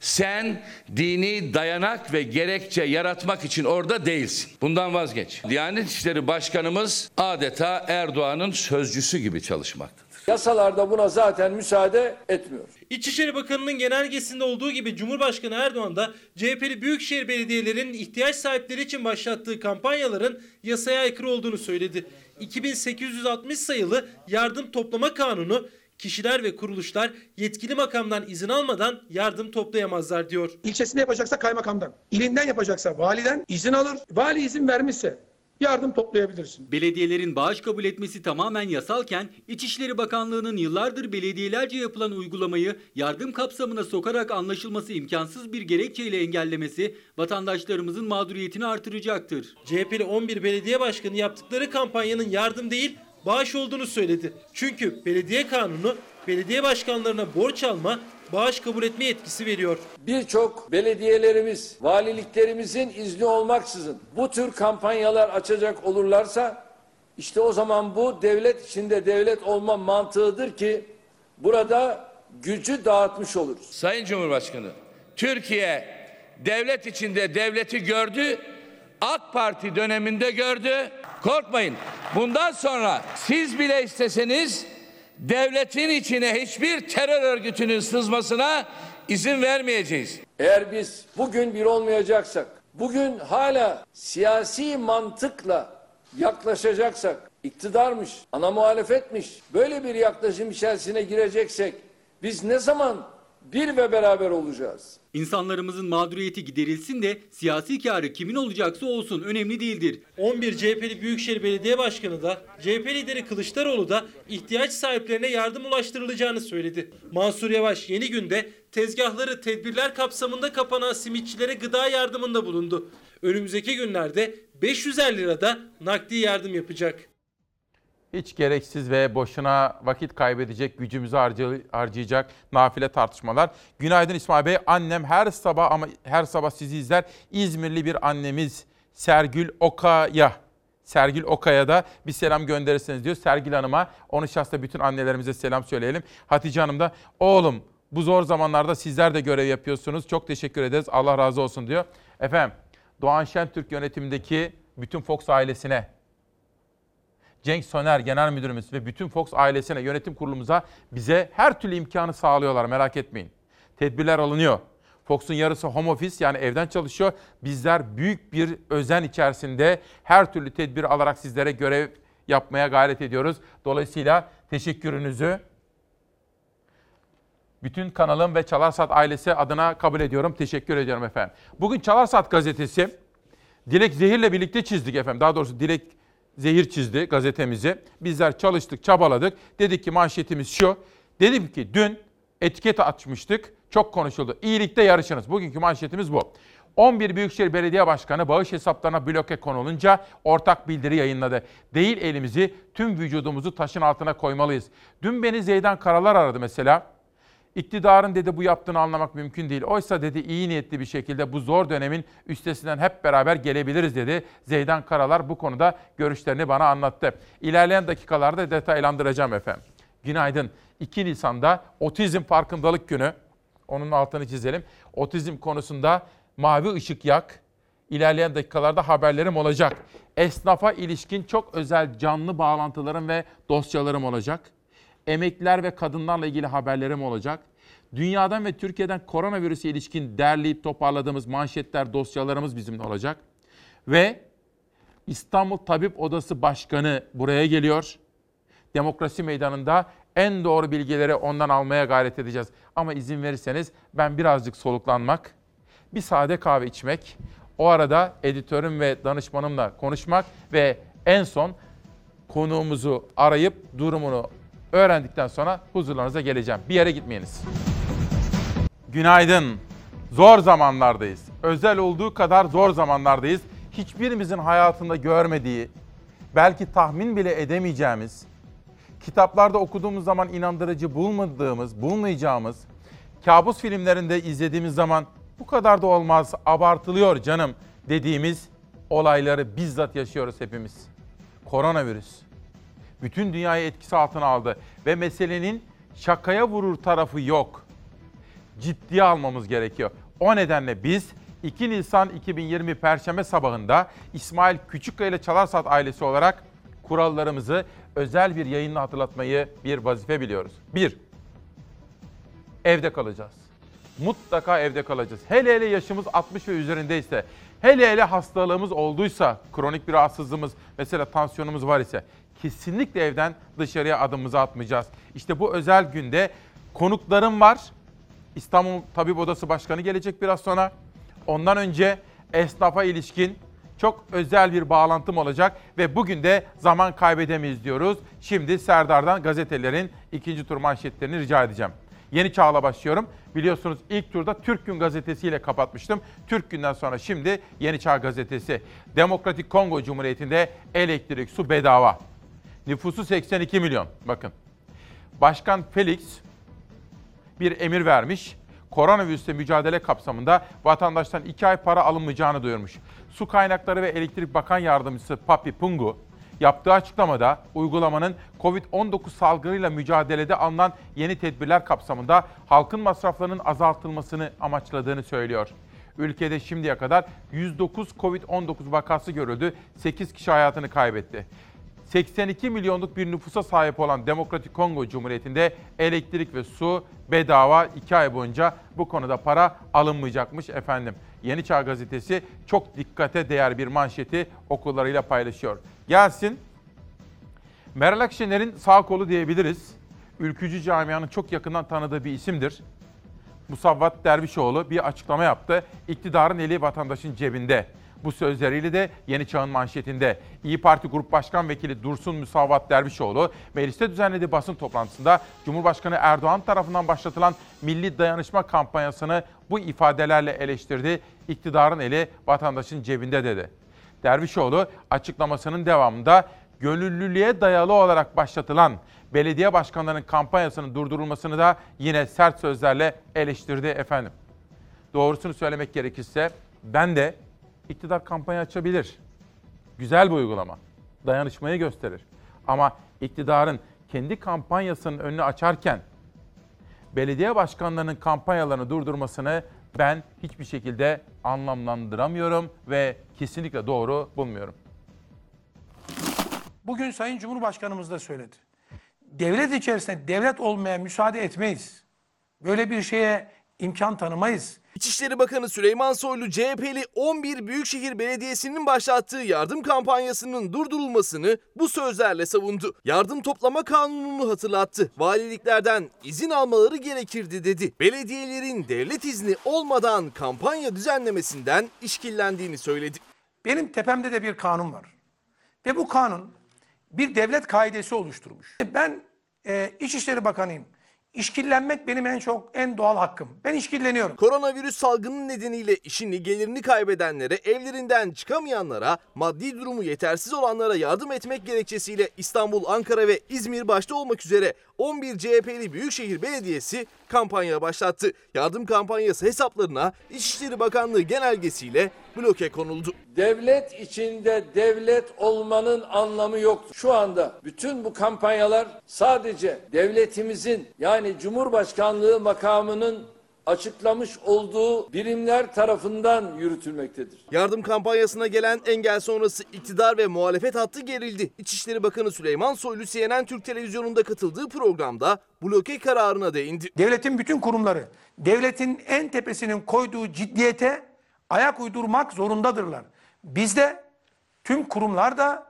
sen dini dayanak ve gerekçe yaratmak için orada değilsin. Bundan vazgeç. Diyanet İşleri Başkanımız adeta Erdoğan'ın sözcüsü gibi çalışmaktadır. Yasalarda buna zaten müsaade etmiyor. İçişleri Bakanı'nın genelgesinde olduğu gibi Cumhurbaşkanı Erdoğan da CHP'li büyükşehir belediyelerinin ihtiyaç sahipleri için başlattığı kampanyaların yasaya aykırı olduğunu söyledi. 2860 sayılı yardım toplama kanunu kişiler ve kuruluşlar yetkili makamdan izin almadan yardım toplayamazlar diyor. İlçesinde yapacaksa kaymakamdan, ilinden yapacaksa validen izin alır. Vali izin vermişse yardım toplayabilirsin. Belediyelerin bağış kabul etmesi tamamen yasalken İçişleri Bakanlığı'nın yıllardır belediyelerce yapılan uygulamayı yardım kapsamına sokarak anlaşılması imkansız bir gerekçeyle engellemesi vatandaşlarımızın mağduriyetini artıracaktır. CHP'li 11 belediye başkanı yaptıkları kampanyanın yardım değil bağış olduğunu söyledi. Çünkü belediye kanunu belediye başkanlarına borç alma, bağış kabul etme yetkisi veriyor. Birçok belediyelerimiz, valiliklerimizin izni olmaksızın bu tür kampanyalar açacak olurlarsa işte o zaman bu devlet içinde devlet olma mantığıdır ki burada gücü dağıtmış oluruz. Sayın Cumhurbaşkanı, Türkiye devlet içinde devleti gördü, AK Parti döneminde gördü. Korkmayın. Bundan sonra siz bile isteseniz devletin içine hiçbir terör örgütünün sızmasına izin vermeyeceğiz. Eğer biz bugün bir olmayacaksak, bugün hala siyasi mantıkla yaklaşacaksak, iktidarmış, ana muhalefetmiş, böyle bir yaklaşım içerisine gireceksek, biz ne zaman bir ve beraber olacağız? İnsanlarımızın mağduriyeti giderilsin de siyasi karı kimin olacaksa olsun önemli değildir. 11 CHP'li Büyükşehir Belediye Başkanı da CHP lideri Kılıçdaroğlu da ihtiyaç sahiplerine yardım ulaştırılacağını söyledi. Mansur Yavaş yeni günde tezgahları tedbirler kapsamında kapanan simitçilere gıda yardımında bulundu. Önümüzdeki günlerde 550 lirada nakdi yardım yapacak. Hiç gereksiz ve boşuna vakit kaybedecek, gücümüzü harcay- harcayacak nafile tartışmalar. Günaydın İsmail Bey. Annem her sabah ama her sabah sizi izler. İzmirli bir annemiz Sergül Okaya. Sergül Okaya da bir selam gönderirseniz diyor. Sergül Hanım'a, onu şahsa bütün annelerimize selam söyleyelim. Hatice Hanım da oğlum bu zor zamanlarda sizler de görev yapıyorsunuz. Çok teşekkür ederiz. Allah razı olsun diyor. Efendim Doğan Şentürk yönetimindeki bütün Fox ailesine, Cenk Soner Genel Müdürümüz ve bütün Fox ailesine, yönetim kurulumuza bize her türlü imkanı sağlıyorlar merak etmeyin. Tedbirler alınıyor. Fox'un yarısı home office yani evden çalışıyor. Bizler büyük bir özen içerisinde her türlü tedbir alarak sizlere görev yapmaya gayret ediyoruz. Dolayısıyla teşekkürünüzü bütün kanalım ve Çalarsat ailesi adına kabul ediyorum. Teşekkür ediyorum efendim. Bugün Çalarsat gazetesi Dilek Zehir'le birlikte çizdik efendim. Daha doğrusu Dilek Zehir çizdi gazetemizi. Bizler çalıştık, çabaladık. Dedik ki manşetimiz şu. Dedim ki dün etiket açmıştık. Çok konuşuldu. İyilikte yarışınız. Bugünkü manşetimiz bu. 11 Büyükşehir Belediye Başkanı bağış hesaplarına bloke konulunca ortak bildiri yayınladı. Değil elimizi, tüm vücudumuzu taşın altına koymalıyız. Dün beni Zeydan Karalar aradı mesela. İktidarın dedi bu yaptığını anlamak mümkün değil. Oysa dedi iyi niyetli bir şekilde bu zor dönemin üstesinden hep beraber gelebiliriz dedi. Zeydan Karalar bu konuda görüşlerini bana anlattı. İlerleyen dakikalarda detaylandıracağım efendim. Günaydın. 2 Nisan'da Otizm Farkındalık Günü. Onun altını çizelim. Otizm konusunda mavi ışık yak. İlerleyen dakikalarda haberlerim olacak. Esnafa ilişkin çok özel canlı bağlantılarım ve dosyalarım olacak. Emekliler ve kadınlarla ilgili haberlerim olacak. Dünyadan ve Türkiye'den koronavirüse ilişkin derleyip toparladığımız manşetler, dosyalarımız bizimle olacak. Ve İstanbul Tabip Odası Başkanı buraya geliyor. Demokrasi Meydanı'nda en doğru bilgileri ondan almaya gayret edeceğiz. Ama izin verirseniz ben birazcık soluklanmak, bir sade kahve içmek, o arada editörüm ve danışmanımla konuşmak ve en son konuğumuzu arayıp durumunu öğrendikten sonra huzurlarınıza geleceğim. Bir yere gitmeyiniz. Günaydın. Zor zamanlardayız. Özel olduğu kadar zor zamanlardayız. Hiçbirimizin hayatında görmediği, belki tahmin bile edemeyeceğimiz, kitaplarda okuduğumuz zaman inandırıcı bulmadığımız, bulmayacağımız, kabus filmlerinde izlediğimiz zaman bu kadar da olmaz, abartılıyor canım dediğimiz olayları bizzat yaşıyoruz hepimiz. Koronavirüs bütün dünyayı etkisi altına aldı ve meselenin şakaya vurur tarafı yok. Ciddiye almamız gerekiyor. O nedenle biz 2 Nisan 2020 Perşembe sabahında İsmail Küçükkaya ile Çalarsat ailesi olarak kurallarımızı özel bir yayınla hatırlatmayı bir vazife biliyoruz. 1. Evde kalacağız. Mutlaka evde kalacağız. Hele hele yaşımız 60 ve üzerindeyse, hele hele hastalığımız olduysa, kronik bir rahatsızlığımız, mesela tansiyonumuz var ise kesinlikle evden dışarıya adımımızı atmayacağız. İşte bu özel günde konuklarım var. İstanbul Tabip Odası Başkanı gelecek biraz sonra. Ondan önce esnafa ilişkin çok özel bir bağlantım olacak ve bugün de zaman kaybedemeyiz diyoruz. Şimdi Serdar'dan gazetelerin ikinci tur manşetlerini rica edeceğim. Yeni Çağ'la başlıyorum. Biliyorsunuz ilk turda Türk Gün gazetesiyle kapatmıştım. Türk Gün'den sonra şimdi Yeni Çağ gazetesi. Demokratik Kongo Cumhuriyeti'nde elektrik, su bedava. Nüfusu 82 milyon. Bakın. Başkan Felix bir emir vermiş. Koronavirüsle mücadele kapsamında vatandaştan 2 ay para alınmayacağını duyurmuş. Su Kaynakları ve Elektrik Bakan Yardımcısı Papi Pungu yaptığı açıklamada uygulamanın Covid-19 salgınıyla mücadelede alınan yeni tedbirler kapsamında halkın masraflarının azaltılmasını amaçladığını söylüyor. Ülkede şimdiye kadar 109 Covid-19 vakası görüldü, 8 kişi hayatını kaybetti. 82 milyonluk bir nüfusa sahip olan Demokratik Kongo Cumhuriyeti'nde elektrik ve su bedava 2 ay boyunca bu konuda para alınmayacakmış efendim. Yeni Çağ Gazetesi çok dikkate değer bir manşeti okullarıyla paylaşıyor. Gelsin Meral Akşener'in sağ kolu diyebiliriz. Ülkücü camianın çok yakından tanıdığı bir isimdir. Musavvat Dervişoğlu bir açıklama yaptı. İktidarın eli vatandaşın cebinde. Bu sözleriyle de Yeni Çağ'ın manşetinde İyi Parti Grup Başkan Vekili Dursun Müsavat Dervişoğlu mecliste düzenlediği basın toplantısında Cumhurbaşkanı Erdoğan tarafından başlatılan Milli Dayanışma kampanyasını bu ifadelerle eleştirdi. İktidarın eli vatandaşın cebinde dedi. Dervişoğlu açıklamasının devamında gönüllülüğe dayalı olarak başlatılan belediye başkanlarının kampanyasının durdurulmasını da yine sert sözlerle eleştirdi efendim. Doğrusunu söylemek gerekirse ben de iktidar kampanya açabilir. Güzel bir uygulama. Dayanışmayı gösterir. Ama iktidarın kendi kampanyasının önünü açarken belediye başkanlarının kampanyalarını durdurmasını ben hiçbir şekilde anlamlandıramıyorum ve kesinlikle doğru bulmuyorum. Bugün Sayın Cumhurbaşkanımız da söyledi. Devlet içerisinde devlet olmaya müsaade etmeyiz. Böyle bir şeye imkan tanımayız. İçişleri Bakanı Süleyman Soylu CHP'li 11 Büyükşehir Belediyesi'nin başlattığı yardım kampanyasının durdurulmasını bu sözlerle savundu. Yardım toplama kanununu hatırlattı. Valiliklerden izin almaları gerekirdi dedi. Belediyelerin devlet izni olmadan kampanya düzenlemesinden işkillendiğini söyledi. Benim tepemde de bir kanun var. Ve bu kanun bir devlet kaidesi oluşturmuş. Ben e, İçişleri Bakanıyım. İşkillenmek benim en çok en doğal hakkım. Ben işkilleniyorum. Koronavirüs salgını nedeniyle işini gelirini kaybedenlere, evlerinden çıkamayanlara, maddi durumu yetersiz olanlara yardım etmek gerekçesiyle İstanbul, Ankara ve İzmir başta olmak üzere 11 CHP'li Büyükşehir Belediyesi kampanya başlattı. Yardım kampanyası hesaplarına İçişleri Bakanlığı genelgesiyle bloke konuldu. Devlet içinde devlet olmanın anlamı yoktur. Şu anda bütün bu kampanyalar sadece devletimizin yani Cumhurbaşkanlığı makamının açıklamış olduğu birimler tarafından yürütülmektedir. Yardım kampanyasına gelen engel sonrası iktidar ve muhalefet hattı gerildi. İçişleri Bakanı Süleyman Soylu CNN Türk Televizyonu'nda katıldığı programda bloke kararına değindi. Devletin bütün kurumları, devletin en tepesinin koyduğu ciddiyete ayak uydurmak zorundadırlar. Bizde tüm kurumlar da,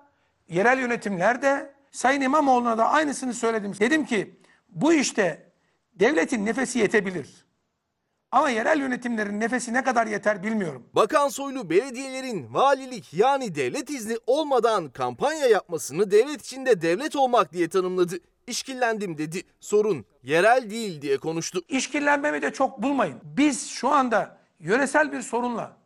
yerel yönetimler de, Sayın İmamoğlu'na da aynısını söyledim. Dedim ki bu işte devletin nefesi yetebilir. Ama yerel yönetimlerin nefesi ne kadar yeter bilmiyorum. Bakan Soylu belediyelerin valilik yani devlet izni olmadan kampanya yapmasını devlet içinde devlet olmak diye tanımladı. İşkillendim dedi. Sorun yerel değil diye konuştu. İşkillenmemi de çok bulmayın. Biz şu anda yöresel bir sorunla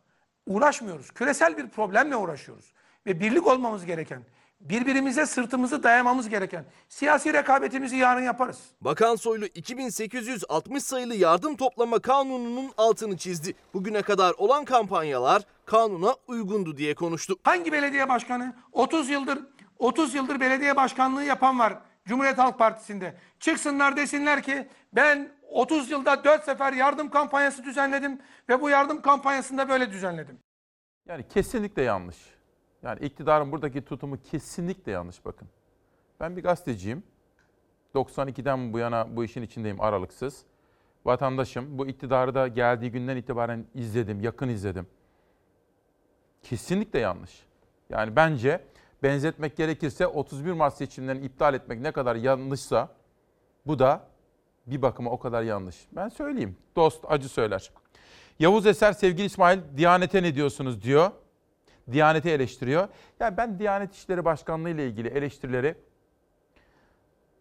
uğraşmıyoruz. Küresel bir problemle uğraşıyoruz. Ve birlik olmamız gereken, birbirimize sırtımızı dayamamız gereken siyasi rekabetimizi yarın yaparız. Bakan Soylu 2860 sayılı yardım toplama kanununun altını çizdi. Bugüne kadar olan kampanyalar kanuna uygundu diye konuştu. Hangi belediye başkanı 30 yıldır 30 yıldır belediye başkanlığı yapan var Cumhuriyet Halk Partisi'nde. Çıksınlar desinler ki ben 30 yılda 4 sefer yardım kampanyası düzenledim ve bu yardım kampanyasında böyle düzenledim. Yani kesinlikle yanlış. Yani iktidarın buradaki tutumu kesinlikle yanlış bakın. Ben bir gazeteciyim. 92'den bu yana bu işin içindeyim aralıksız. Vatandaşım. Bu iktidarı da geldiği günden itibaren izledim, yakın izledim. Kesinlikle yanlış. Yani bence benzetmek gerekirse 31 Mart seçimlerini iptal etmek ne kadar yanlışsa bu da bir bakıma o kadar yanlış. Ben söyleyeyim. Dost acı söyler. Yavuz Eser sevgili İsmail Diyanete ne diyorsunuz diyor. Diyaneti eleştiriyor. Yani ben Diyanet İşleri Başkanlığı ile ilgili eleştirileri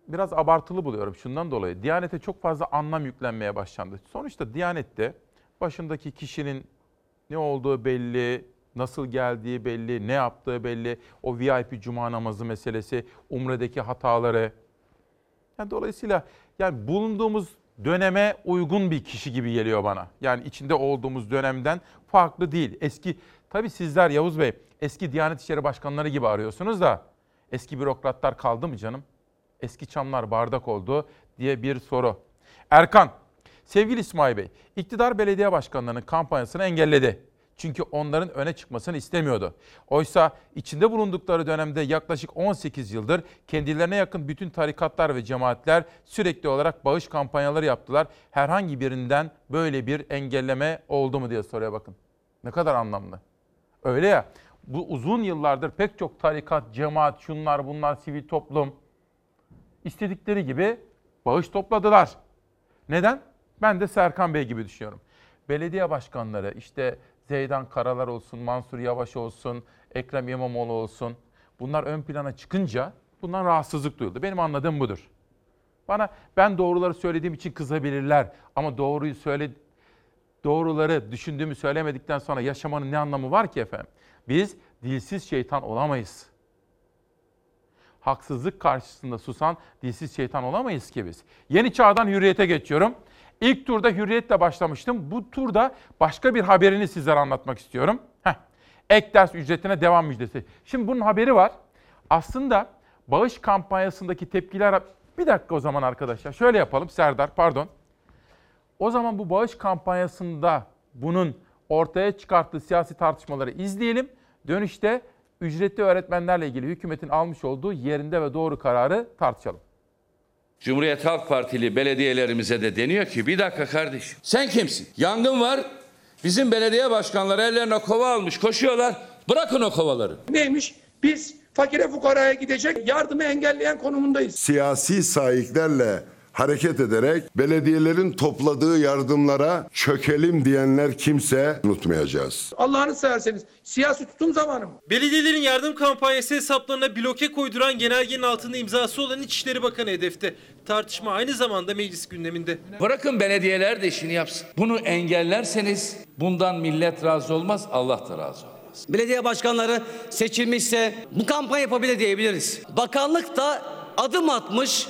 biraz abartılı buluyorum şundan dolayı. Diyanete çok fazla anlam yüklenmeye başlandı. Sonuçta Diyanet'te başındaki kişinin ne olduğu belli, nasıl geldiği belli, ne yaptığı belli. O VIP cuma namazı meselesi, umredeki hataları. Yani dolayısıyla yani bulunduğumuz döneme uygun bir kişi gibi geliyor bana. Yani içinde olduğumuz dönemden farklı değil. Eski tabii sizler Yavuz Bey eski Diyanet İşleri Başkanları gibi arıyorsunuz da eski bürokratlar kaldı mı canım? Eski çamlar bardak oldu diye bir soru. Erkan, sevgili İsmail Bey, iktidar belediye başkanlarının kampanyasını engelledi. Çünkü onların öne çıkmasını istemiyordu. Oysa içinde bulundukları dönemde yaklaşık 18 yıldır kendilerine yakın bütün tarikatlar ve cemaatler sürekli olarak bağış kampanyaları yaptılar. Herhangi birinden böyle bir engelleme oldu mu diye soruya bakın. Ne kadar anlamlı. Öyle ya bu uzun yıllardır pek çok tarikat, cemaat, şunlar bunlar, sivil toplum istedikleri gibi bağış topladılar. Neden? Ben de Serkan Bey gibi düşünüyorum. Belediye başkanları işte Zeydan Karalar olsun, Mansur Yavaş olsun, Ekrem İmamoğlu olsun. Bunlar ön plana çıkınca bundan rahatsızlık duyuldu. Benim anladığım budur. Bana ben doğruları söylediğim için kızabilirler ama doğruyu söyle doğruları düşündüğümü söylemedikten sonra yaşamanın ne anlamı var ki efendim? Biz dilsiz şeytan olamayız. Haksızlık karşısında susan dilsiz şeytan olamayız ki biz. Yeni çağdan hürriyete geçiyorum. İlk turda hürriyetle başlamıştım. Bu turda başka bir haberini sizlere anlatmak istiyorum. Heh. Ek ders ücretine devam müjdesi. Şimdi bunun haberi var. Aslında bağış kampanyasındaki tepkiler... Bir dakika o zaman arkadaşlar. Şöyle yapalım Serdar pardon. O zaman bu bağış kampanyasında bunun ortaya çıkarttığı siyasi tartışmaları izleyelim. Dönüşte ücretli öğretmenlerle ilgili hükümetin almış olduğu yerinde ve doğru kararı tartışalım. Cumhuriyet Halk Partili belediyelerimize de deniyor ki bir dakika kardeşim sen kimsin? Yangın var. Bizim belediye başkanları ellerine kova almış koşuyorlar. Bırakın o kovaları. Neymiş? Biz fakire fukaraya gidecek yardımı engelleyen konumundayız. Siyasi sahiplerle hareket ederek belediyelerin topladığı yardımlara çökelim diyenler kimse unutmayacağız. Allah'ını severseniz siyasi tutum zamanı mı? Belediyelerin yardım kampanyası hesaplarına bloke koyduran genelgenin altında imzası olan İçişleri Bakanı hedefte. Tartışma aynı zamanda meclis gündeminde. Bırakın belediyeler de işini yapsın. Bunu engellerseniz bundan millet razı olmaz, Allah da razı olmaz. Belediye başkanları seçilmişse bu kampanya yapabilir diyebiliriz. Bakanlık da adım atmış,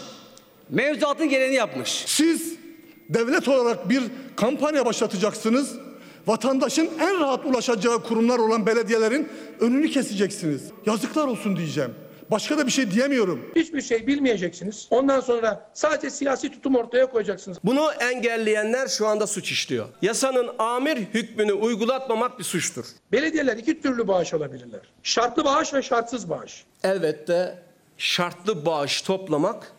mevzuatın gereğini yapmış. Siz devlet olarak bir kampanya başlatacaksınız. Vatandaşın en rahat ulaşacağı kurumlar olan belediyelerin önünü keseceksiniz. Yazıklar olsun diyeceğim. Başka da bir şey diyemiyorum. Hiçbir şey bilmeyeceksiniz. Ondan sonra sadece siyasi tutum ortaya koyacaksınız. Bunu engelleyenler şu anda suç işliyor. Yasanın amir hükmünü uygulatmamak bir suçtur. Belediyeler iki türlü bağış alabilirler. Şartlı bağış ve şartsız bağış. Elbette şartlı bağış toplamak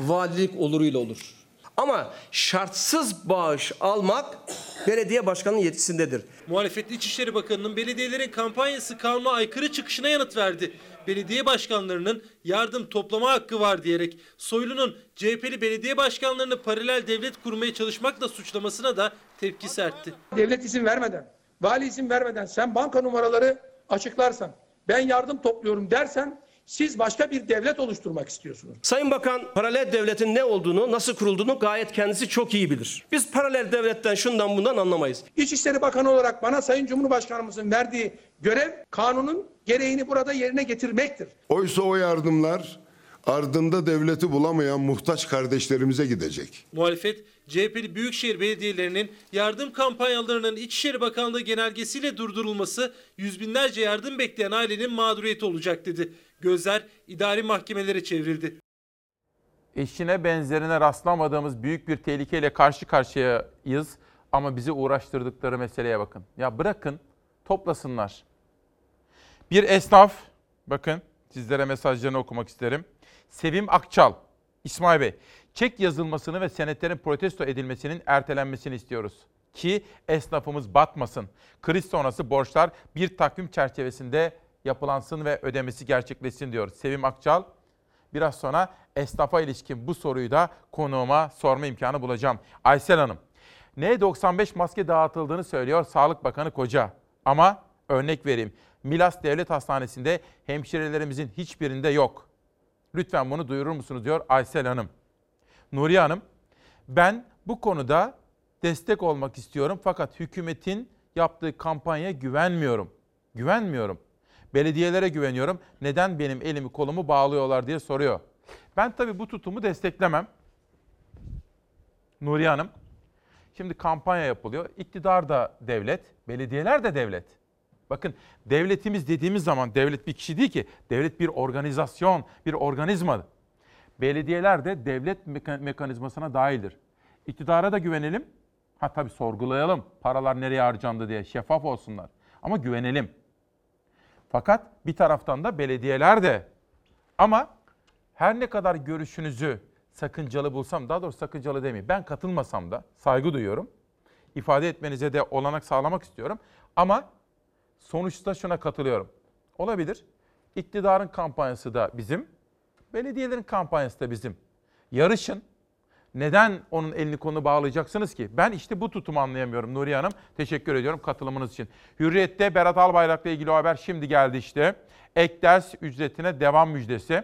valilik oluruyla olur. Ama şartsız bağış almak belediye başkanının yetkisindedir. Muhalefet İçişleri Bakanı'nın belediyelerin kampanyası kanuna aykırı çıkışına yanıt verdi. Belediye başkanlarının yardım toplama hakkı var diyerek Soylu'nun CHP'li belediye başkanlarını paralel devlet kurmaya çalışmakla suçlamasına da tepki sertti. Devlet izin vermeden, vali izin vermeden sen banka numaraları açıklarsan, ben yardım topluyorum dersen siz başka bir devlet oluşturmak istiyorsunuz. Sayın Bakan paralel devletin ne olduğunu, nasıl kurulduğunu gayet kendisi çok iyi bilir. Biz paralel devletten şundan bundan anlamayız. İçişleri Bakanı olarak bana Sayın Cumhurbaşkanımızın verdiği görev kanunun gereğini burada yerine getirmektir. Oysa o yardımlar ardında devleti bulamayan muhtaç kardeşlerimize gidecek. Muhalefet CHP'li büyükşehir belediyelerinin yardım kampanyalarının İçişleri Bakanlığı genelgesiyle durdurulması yüz binlerce yardım bekleyen ailenin mağduriyeti olacak dedi. Gözler idari mahkemelere çevrildi. Eşine benzerine rastlamadığımız büyük bir tehlikeyle karşı karşıyayız. Ama bizi uğraştırdıkları meseleye bakın. Ya bırakın toplasınlar. Bir esnaf, bakın sizlere mesajlarını okumak isterim. Sevim Akçal, İsmail Bey, çek yazılmasını ve senetlerin protesto edilmesinin ertelenmesini istiyoruz. Ki esnafımız batmasın. Kriz sonrası borçlar bir takvim çerçevesinde yapılansın ve ödemesi gerçekleşsin diyor. Sevim Akçal, biraz sonra esnafa ilişkin bu soruyu da konuğuma sorma imkanı bulacağım. Aysel Hanım, N95 maske dağıtıldığını söylüyor Sağlık Bakanı Koca. Ama örnek vereyim. Milas Devlet Hastanesi'nde hemşirelerimizin hiçbirinde yok. Lütfen bunu duyurur musunuz diyor Aysel Hanım. Nuriye Hanım, ben bu konuda destek olmak istiyorum fakat hükümetin yaptığı kampanyaya güvenmiyorum. Güvenmiyorum. Belediyelere güveniyorum. Neden benim elimi kolumu bağlıyorlar diye soruyor. Ben tabii bu tutumu desteklemem. Nuriye Hanım, şimdi kampanya yapılıyor. İktidar da devlet, belediyeler de devlet. Bakın devletimiz dediğimiz zaman devlet bir kişi değil ki. Devlet bir organizasyon, bir organizma. Belediyeler de devlet meka- mekanizmasına dahildir. İktidara da güvenelim. Ha tabii sorgulayalım. Paralar nereye harcandı diye şeffaf olsunlar. Ama güvenelim. Fakat bir taraftan da belediyeler de. Ama her ne kadar görüşünüzü sakıncalı bulsam, daha doğrusu sakıncalı demeyeyim. Ben katılmasam da saygı duyuyorum. İfade etmenize de olanak sağlamak istiyorum. Ama sonuçta şuna katılıyorum. Olabilir. İktidarın kampanyası da bizim, belediyelerin kampanyası da bizim. Yarışın. Neden onun elini kolunu bağlayacaksınız ki? Ben işte bu tutumu anlayamıyorum Nuriye Hanım. Teşekkür ediyorum katılımınız için. Hürriyet'te Berat Albayrak'la ilgili haber şimdi geldi işte. Ek ders ücretine devam müjdesi.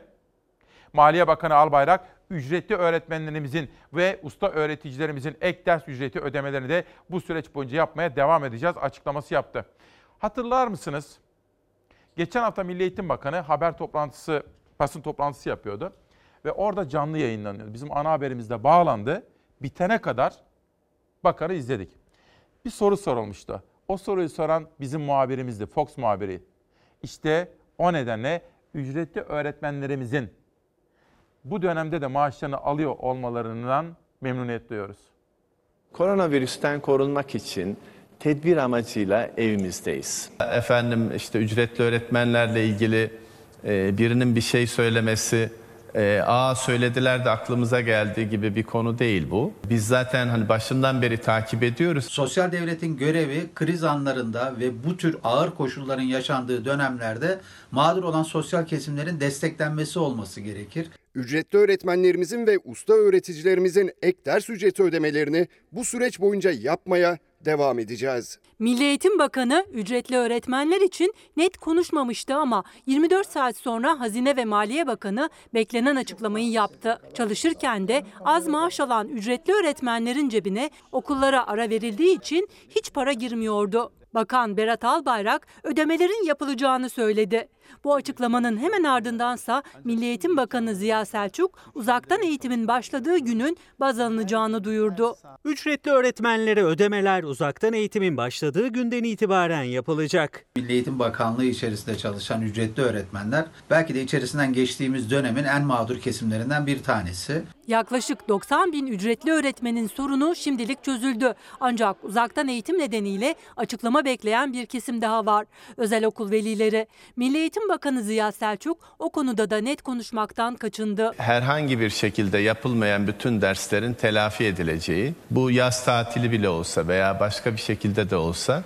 Maliye Bakanı Albayrak ücretli öğretmenlerimizin ve usta öğreticilerimizin ek ders ücreti ödemelerini de bu süreç boyunca yapmaya devam edeceğiz açıklaması yaptı. Hatırlar mısınız? Geçen hafta Milli Eğitim Bakanı haber toplantısı, basın toplantısı yapıyordu. Ve orada canlı yayınlanıyordu. Bizim ana haberimizde bağlandı. Bitene kadar bakanı izledik. Bir soru sorulmuştu. O soruyu soran bizim muhabirimizdi, Fox muhabiri. İşte o nedenle ücretli öğretmenlerimizin bu dönemde de maaşlarını alıyor olmalarından memnuniyet duyuyoruz. Koronavirüsten korunmak için tedbir amacıyla evimizdeyiz. Efendim işte ücretli öğretmenlerle ilgili e, birinin bir şey söylemesi, e, aa söylediler de aklımıza geldi gibi bir konu değil bu. Biz zaten hani başından beri takip ediyoruz. Sosyal devletin görevi kriz anlarında ve bu tür ağır koşulların yaşandığı dönemlerde mağdur olan sosyal kesimlerin desteklenmesi olması gerekir. Ücretli öğretmenlerimizin ve usta öğreticilerimizin ek ders ücreti ödemelerini bu süreç boyunca yapmaya devam edeceğiz. Milli Eğitim Bakanı ücretli öğretmenler için net konuşmamıştı ama 24 saat sonra Hazine ve Maliye Bakanı beklenen açıklamayı yaptı. Çalışırken de az maaş alan ücretli öğretmenlerin cebine okullara ara verildiği için hiç para girmiyordu. Bakan Berat Albayrak ödemelerin yapılacağını söyledi. Bu açıklamanın hemen ardındansa Milli Eğitim Bakanı Ziya Selçuk uzaktan eğitimin başladığı günün baz alınacağını duyurdu. Ücretli öğretmenlere ödemeler uzaktan eğitimin başladığı günden itibaren yapılacak. Milli Eğitim Bakanlığı içerisinde çalışan ücretli öğretmenler belki de içerisinden geçtiğimiz dönemin en mağdur kesimlerinden bir tanesi. Yaklaşık 90 bin ücretli öğretmenin sorunu şimdilik çözüldü. Ancak uzaktan eğitim nedeniyle açıklama bekleyen bir kesim daha var. Özel okul velileri. Milli Eğitim Bakanı Ziya Selçuk o konuda da net konuşmaktan kaçındı. Herhangi bir şekilde yapılmayan bütün derslerin telafi edileceği, bu yaz tatili bile olsa veya başka bir şekilde de olsa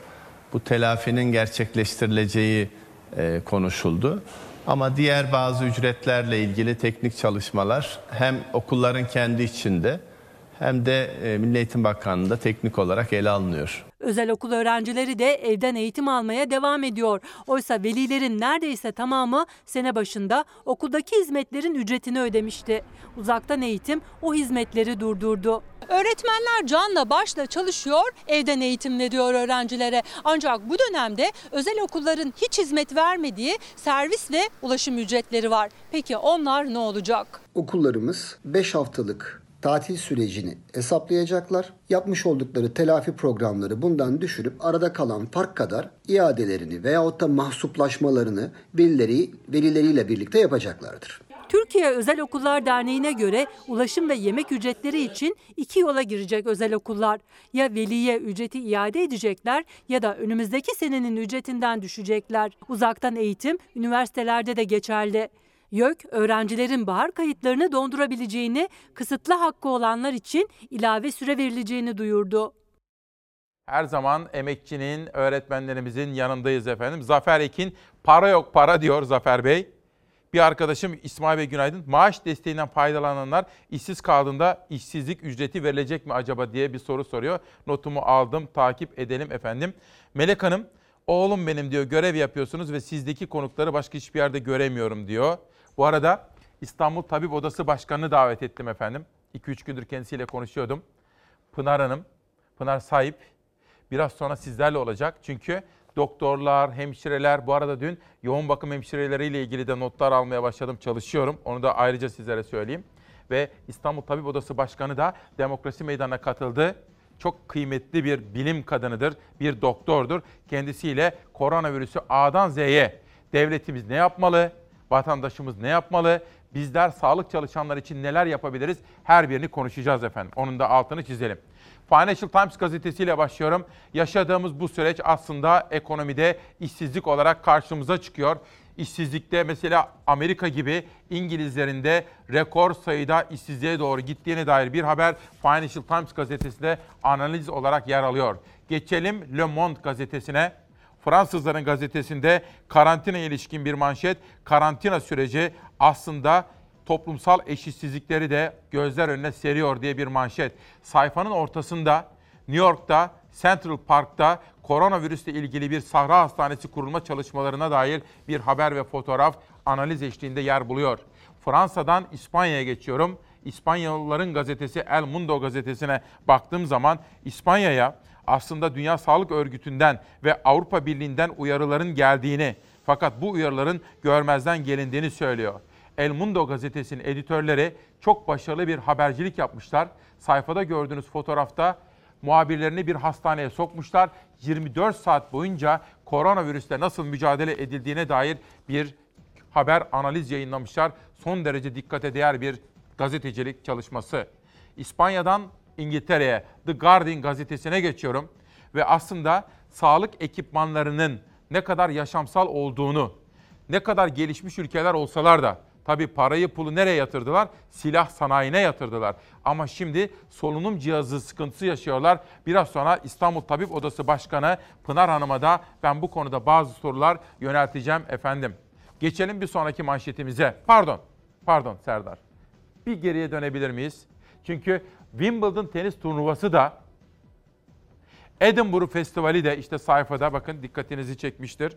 bu telafinin gerçekleştirileceği e, konuşuldu. Ama diğer bazı ücretlerle ilgili teknik çalışmalar hem okulların kendi içinde hem de e, Milli Eğitim Bakanlığı'nda teknik olarak ele alınıyor. Özel okul öğrencileri de evden eğitim almaya devam ediyor. Oysa velilerin neredeyse tamamı sene başında okuldaki hizmetlerin ücretini ödemişti. Uzaktan eğitim o hizmetleri durdurdu. Öğretmenler canla başla çalışıyor, evden eğitim veriyor öğrencilere. Ancak bu dönemde özel okulların hiç hizmet vermediği servis ve ulaşım ücretleri var. Peki onlar ne olacak? Okullarımız 5 haftalık tatil sürecini hesaplayacaklar. Yapmış oldukları telafi programları bundan düşürüp arada kalan fark kadar iadelerini veyahut da mahsuplaşmalarını velileri, velileriyle birlikte yapacaklardır. Türkiye Özel Okullar Derneği'ne göre ulaşım ve yemek ücretleri için iki yola girecek özel okullar. Ya veliye ücreti iade edecekler ya da önümüzdeki senenin ücretinden düşecekler. Uzaktan eğitim üniversitelerde de geçerli. YÖK, öğrencilerin bahar kayıtlarını dondurabileceğini, kısıtlı hakkı olanlar için ilave süre verileceğini duyurdu. Her zaman emekçinin, öğretmenlerimizin yanındayız efendim. Zafer Ekin, para yok para diyor Zafer Bey. Bir arkadaşım İsmail Bey günaydın. Maaş desteğinden faydalananlar işsiz kaldığında işsizlik ücreti verilecek mi acaba diye bir soru soruyor. Notumu aldım, takip edelim efendim. Melek Hanım, oğlum benim diyor görev yapıyorsunuz ve sizdeki konukları başka hiçbir yerde göremiyorum diyor. Bu arada İstanbul Tabip Odası Başkanı'nı davet ettim efendim. 2-3 gündür kendisiyle konuşuyordum. Pınar Hanım, Pınar Sahip biraz sonra sizlerle olacak. Çünkü doktorlar, hemşireler, bu arada dün yoğun bakım hemşireleriyle ilgili de notlar almaya başladım, çalışıyorum. Onu da ayrıca sizlere söyleyeyim. Ve İstanbul Tabip Odası Başkanı da demokrasi meydanına katıldı. Çok kıymetli bir bilim kadınıdır, bir doktordur. Kendisiyle koronavirüsü A'dan Z'ye devletimiz ne yapmalı, vatandaşımız ne yapmalı, bizler sağlık çalışanlar için neler yapabiliriz her birini konuşacağız efendim. Onun da altını çizelim. Financial Times gazetesiyle başlıyorum. Yaşadığımız bu süreç aslında ekonomide işsizlik olarak karşımıza çıkıyor. İşsizlikte mesela Amerika gibi İngilizlerin de rekor sayıda işsizliğe doğru gittiğine dair bir haber Financial Times gazetesinde analiz olarak yer alıyor. Geçelim Le Monde gazetesine. Fransızların gazetesinde karantina ilişkin bir manşet. Karantina süreci aslında toplumsal eşitsizlikleri de gözler önüne seriyor diye bir manşet. Sayfanın ortasında New York'ta Central Park'ta koronavirüsle ilgili bir sahra hastanesi kurulma çalışmalarına dair bir haber ve fotoğraf analiz eşliğinde yer buluyor. Fransa'dan İspanya'ya geçiyorum. İspanyalıların gazetesi El Mundo gazetesine baktığım zaman İspanya'ya aslında Dünya Sağlık Örgütü'nden ve Avrupa Birliği'nden uyarıların geldiğini fakat bu uyarıların görmezden gelindiğini söylüyor. El Mundo gazetesinin editörleri çok başarılı bir habercilik yapmışlar. Sayfada gördüğünüz fotoğrafta muhabirlerini bir hastaneye sokmuşlar. 24 saat boyunca koronavirüsle nasıl mücadele edildiğine dair bir haber analiz yayınlamışlar. Son derece dikkate değer bir gazetecilik çalışması. İspanya'dan İngiltere'ye The Guardian gazetesine geçiyorum. ve aslında sağlık ekipmanlarının ne kadar yaşamsal olduğunu, ne kadar gelişmiş ülkeler olsalar da tabii parayı pulu nereye yatırdılar? Silah sanayine yatırdılar. Ama şimdi solunum cihazı sıkıntısı yaşıyorlar. Biraz sonra İstanbul Tabip Odası Başkanı Pınar Hanım'a da ben bu konuda bazı sorular yönelteceğim efendim. Geçelim bir sonraki manşetimize. Pardon, pardon Serdar. Bir geriye dönebilir miyiz? Çünkü Wimbledon tenis turnuvası da Edinburgh Festivali de işte sayfada bakın dikkatinizi çekmiştir.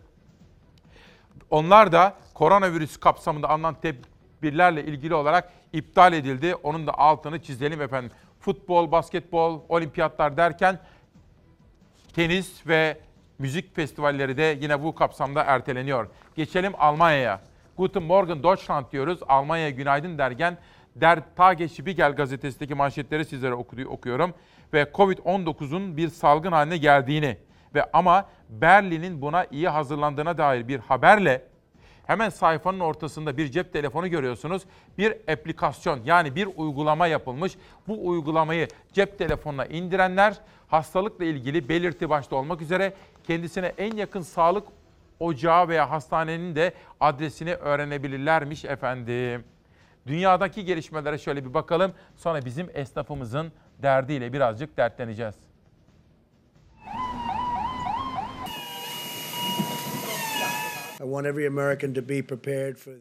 Onlar da koronavirüs kapsamında alınan tedbirlerle ilgili olarak iptal edildi. Onun da altını çizelim efendim. Futbol, basketbol, olimpiyatlar derken tenis ve müzik festivalleri de yine bu kapsamda erteleniyor. Geçelim Almanya'ya. Guten Morgen Deutschland diyoruz. Almanya'ya günaydın derken Der Tagesspiegel gazetesindeki manşetleri sizlere okuyorum. Ve Covid-19'un bir salgın haline geldiğini ve ama Berlin'in buna iyi hazırlandığına dair bir haberle hemen sayfanın ortasında bir cep telefonu görüyorsunuz. Bir aplikasyon yani bir uygulama yapılmış. Bu uygulamayı cep telefonuna indirenler hastalıkla ilgili belirti başta olmak üzere kendisine en yakın sağlık ocağı veya hastanenin de adresini öğrenebilirlermiş efendim. Dünyadaki gelişmelere şöyle bir bakalım. Sonra bizim esnafımızın derdiyle birazcık dertleneceğiz.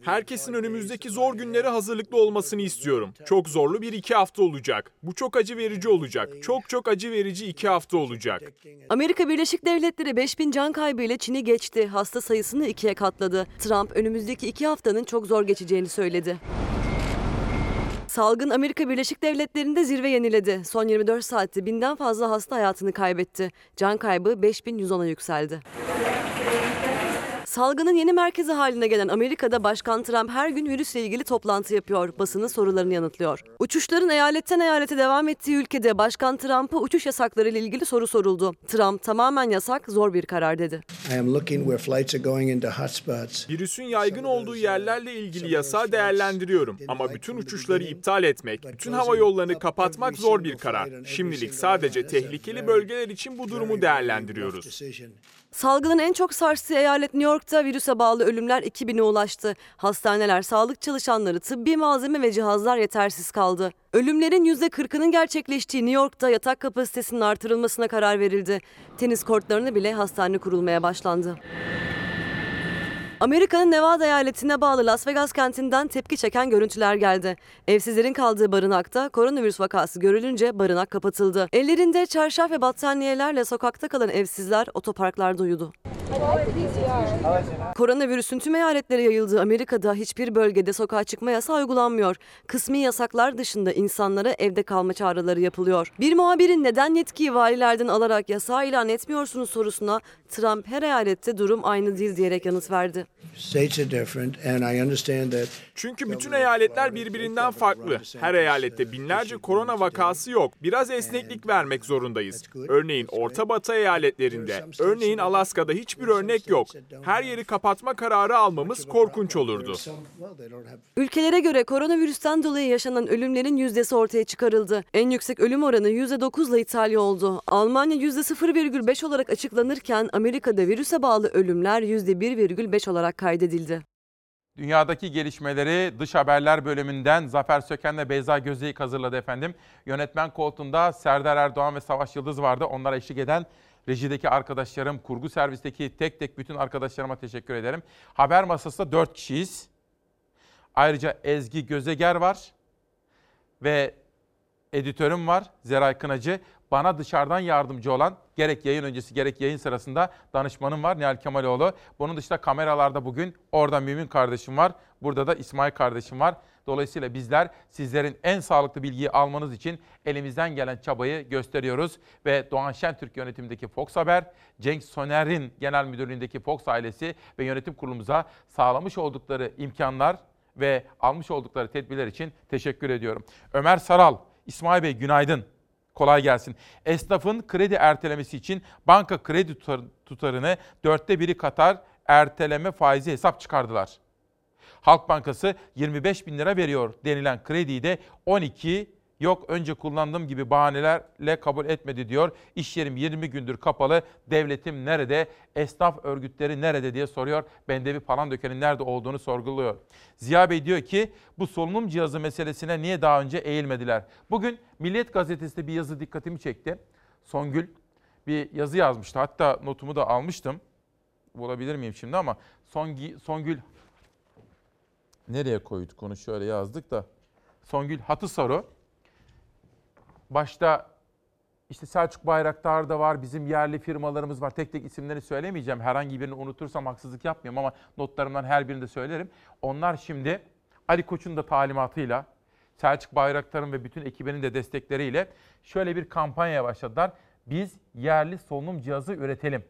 Herkesin önümüzdeki zor günlere hazırlıklı olmasını istiyorum. Çok zorlu bir iki hafta olacak. Bu çok acı verici olacak. Çok çok acı verici iki hafta olacak. Amerika Birleşik Devletleri 5000 can kaybı ile Çin'i geçti. Hasta sayısını ikiye katladı. Trump önümüzdeki iki haftanın çok zor geçeceğini söyledi. Salgın Amerika Birleşik Devletleri'nde zirve yeniledi. Son 24 saatte binden fazla hasta hayatını kaybetti. Can kaybı 5110'a yükseldi. Salgının yeni merkezi haline gelen Amerika'da Başkan Trump her gün virüsle ilgili toplantı yapıyor, basının sorularını yanıtlıyor. Uçuşların eyaletten eyalete devam ettiği ülkede Başkan Trump'a uçuş yasakları ile ilgili soru soruldu. Trump tamamen yasak, zor bir karar dedi. Virüsün yaygın olduğu yerlerle ilgili yasağı değerlendiriyorum. Ama bütün uçuşları iptal etmek, bütün hava yollarını kapatmak zor bir karar. Şimdilik sadece tehlikeli bölgeler için bu durumu değerlendiriyoruz. Salgının en çok sarstığı eyalet New York'ta virüse bağlı ölümler 2000'e ulaştı. Hastaneler, sağlık çalışanları, tıbbi malzeme ve cihazlar yetersiz kaldı. Ölümlerin %40'ının gerçekleştiği New York'ta yatak kapasitesinin artırılmasına karar verildi. Tenis kortlarına bile hastane kurulmaya başlandı. Amerika'nın Nevada eyaletine bağlı Las Vegas kentinden tepki çeken görüntüler geldi. Evsizlerin kaldığı barınakta koronavirüs vakası görülünce barınak kapatıldı. Ellerinde çarşaf ve battaniyelerle sokakta kalan evsizler otoparklarda uyudu. Koronavirüsün tüm eyaletlere yayıldığı Amerika'da hiçbir bölgede sokağa çıkma yasağı uygulanmıyor. Kısmi yasaklar dışında insanlara evde kalma çağrıları yapılıyor. Bir muhabirin neden yetkiyi valilerden alarak yasağı ilan etmiyorsunuz sorusuna Trump her eyalette durum aynı değil diyerek yanıt verdi. Çünkü bütün eyaletler birbirinden farklı. Her eyalette binlerce korona vakası yok. Biraz esneklik vermek zorundayız. Örneğin Orta Batı eyaletlerinde, örneğin Alaska'da hiçbir örnek yok. Her yeri kapatma kararı almamız korkunç olurdu. Ülkelere göre koronavirüsten dolayı yaşanan ölümlerin yüzdesi ortaya çıkarıldı. En yüksek ölüm oranı %9 ile İtalya oldu. Almanya %0,5 olarak açıklanırken Amerika'da virüse bağlı ölümler %1,5 olarak kaydedildi. Dünyadaki gelişmeleri dış haberler bölümünden Zafer Söken ve Beyza Gözeyik hazırladı efendim. Yönetmen koltuğunda Serdar Erdoğan ve Savaş Yıldız vardı. Onlara eşlik eden rejideki arkadaşlarım, kurgu servisteki tek tek bütün arkadaşlarıma teşekkür ederim. Haber masasında 4 kişiyiz. Ayrıca Ezgi Gözeger var ve editörüm var Zeray Kınacı. Bana dışarıdan yardımcı olan gerek yayın öncesi gerek yayın sırasında danışmanım var Nihal Kemaloğlu. Bunun dışında kameralarda bugün orada Mümin kardeşim var. Burada da İsmail kardeşim var. Dolayısıyla bizler sizlerin en sağlıklı bilgiyi almanız için elimizden gelen çabayı gösteriyoruz. Ve Doğan Şentürk yönetimindeki Fox Haber, Cenk Soner'in genel müdürlüğündeki Fox ailesi ve yönetim kurulumuza sağlamış oldukları imkanlar ve almış oldukları tedbirler için teşekkür ediyorum. Ömer Saral, İsmail Bey günaydın. Kolay gelsin. Esnafın kredi ertelemesi için banka kredi tutarını dörtte biri katar erteleme faizi hesap çıkardılar. Halk Bankası 25 bin lira veriyor denilen krediyi de 12 Yok önce kullandığım gibi bahanelerle kabul etmedi diyor. İş yerim 20 gündür kapalı. Devletim nerede? Esnaf örgütleri nerede diye soruyor. Bendevi Palandöken'in nerede olduğunu sorguluyor. Ziya Bey diyor ki bu solunum cihazı meselesine niye daha önce eğilmediler? Bugün Milliyet Gazetesi'nde bir yazı dikkatimi çekti. Songül bir yazı yazmıştı. Hatta notumu da almıştım. Bulabilir miyim şimdi ama Songi, Songül nereye koyduk onu şöyle yazdık da. Songül Hatısaru Başta işte Selçuk Bayraktar da var, bizim yerli firmalarımız var. Tek tek isimlerini söylemeyeceğim. Herhangi birini unutursam haksızlık yapmıyorum ama notlarımdan her birini de söylerim. Onlar şimdi Ali Koç'un da talimatıyla, Selçuk Bayraktar'ın ve bütün ekibinin de destekleriyle şöyle bir kampanya başladılar. Biz yerli solunum cihazı üretelim.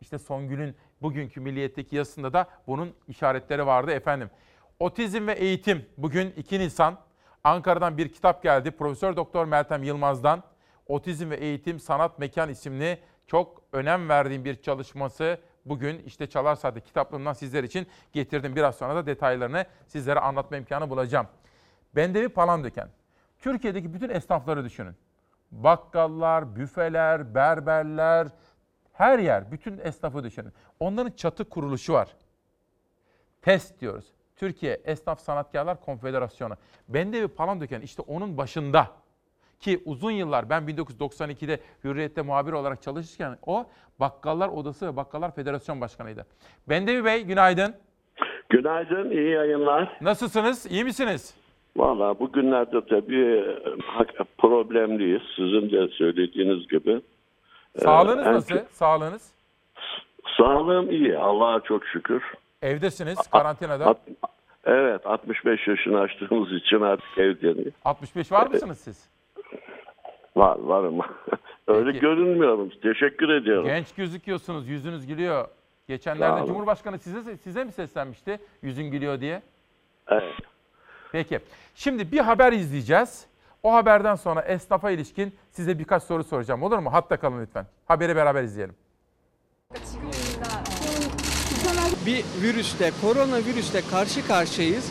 İşte Songül'ün bugünkü milliyetteki yazısında da bunun işaretleri vardı efendim. Otizm ve eğitim bugün 2 Nisan Ankara'dan bir kitap geldi. Profesör Doktor Meltem Yılmaz'dan Otizm ve Eğitim Sanat Mekan isimli çok önem verdiğim bir çalışması bugün işte Çalar Saat'te kitaplığımdan sizler için getirdim. Biraz sonra da detaylarını sizlere anlatma imkanı bulacağım. Bendevi Palandöken. Türkiye'deki bütün esnafları düşünün. Bakkallar, büfeler, berberler, her yer, bütün esnafı düşünün. Onların çatı kuruluşu var. Test diyoruz. Türkiye Esnaf Sanatkarlar Konfederasyonu. Bendevi Palandöken işte onun başında ki uzun yıllar ben 1992'de Hürriyet'te muhabir olarak çalışırken o Bakkallar Odası ve Bakkallar Federasyon Başkanıydı. Bendevi Bey günaydın. Günaydın, iyi yayınlar. Nasılsınız, iyi misiniz? Valla bugünlerde tabii e, problemliyiz. Sizin de söylediğiniz gibi. Sağlığınız Ee, nasıl? Sağlığınız? Sağlığım iyi, Allah'a çok şükür. Evdesiniz, karantinada. At- evet, 65 yaşını aştığımız için artık evdeyim. 65 var mısınız siz? Var, varım. Öyle görünmüyorum. Teşekkür ediyorum. Genç gözüküyorsunuz, yüzünüz gülüyor. Geçenlerde. Cumhurbaşkanı size size mi seslenmişti? Yüzün gülüyor diye. Evet. Peki. Şimdi bir haber izleyeceğiz. O haberden sonra esnafa ilişkin size birkaç soru soracağım. Olur mu? Hatta kalın lütfen. Haberi beraber izleyelim. Bir virüste, koronavirüste karşı karşıyayız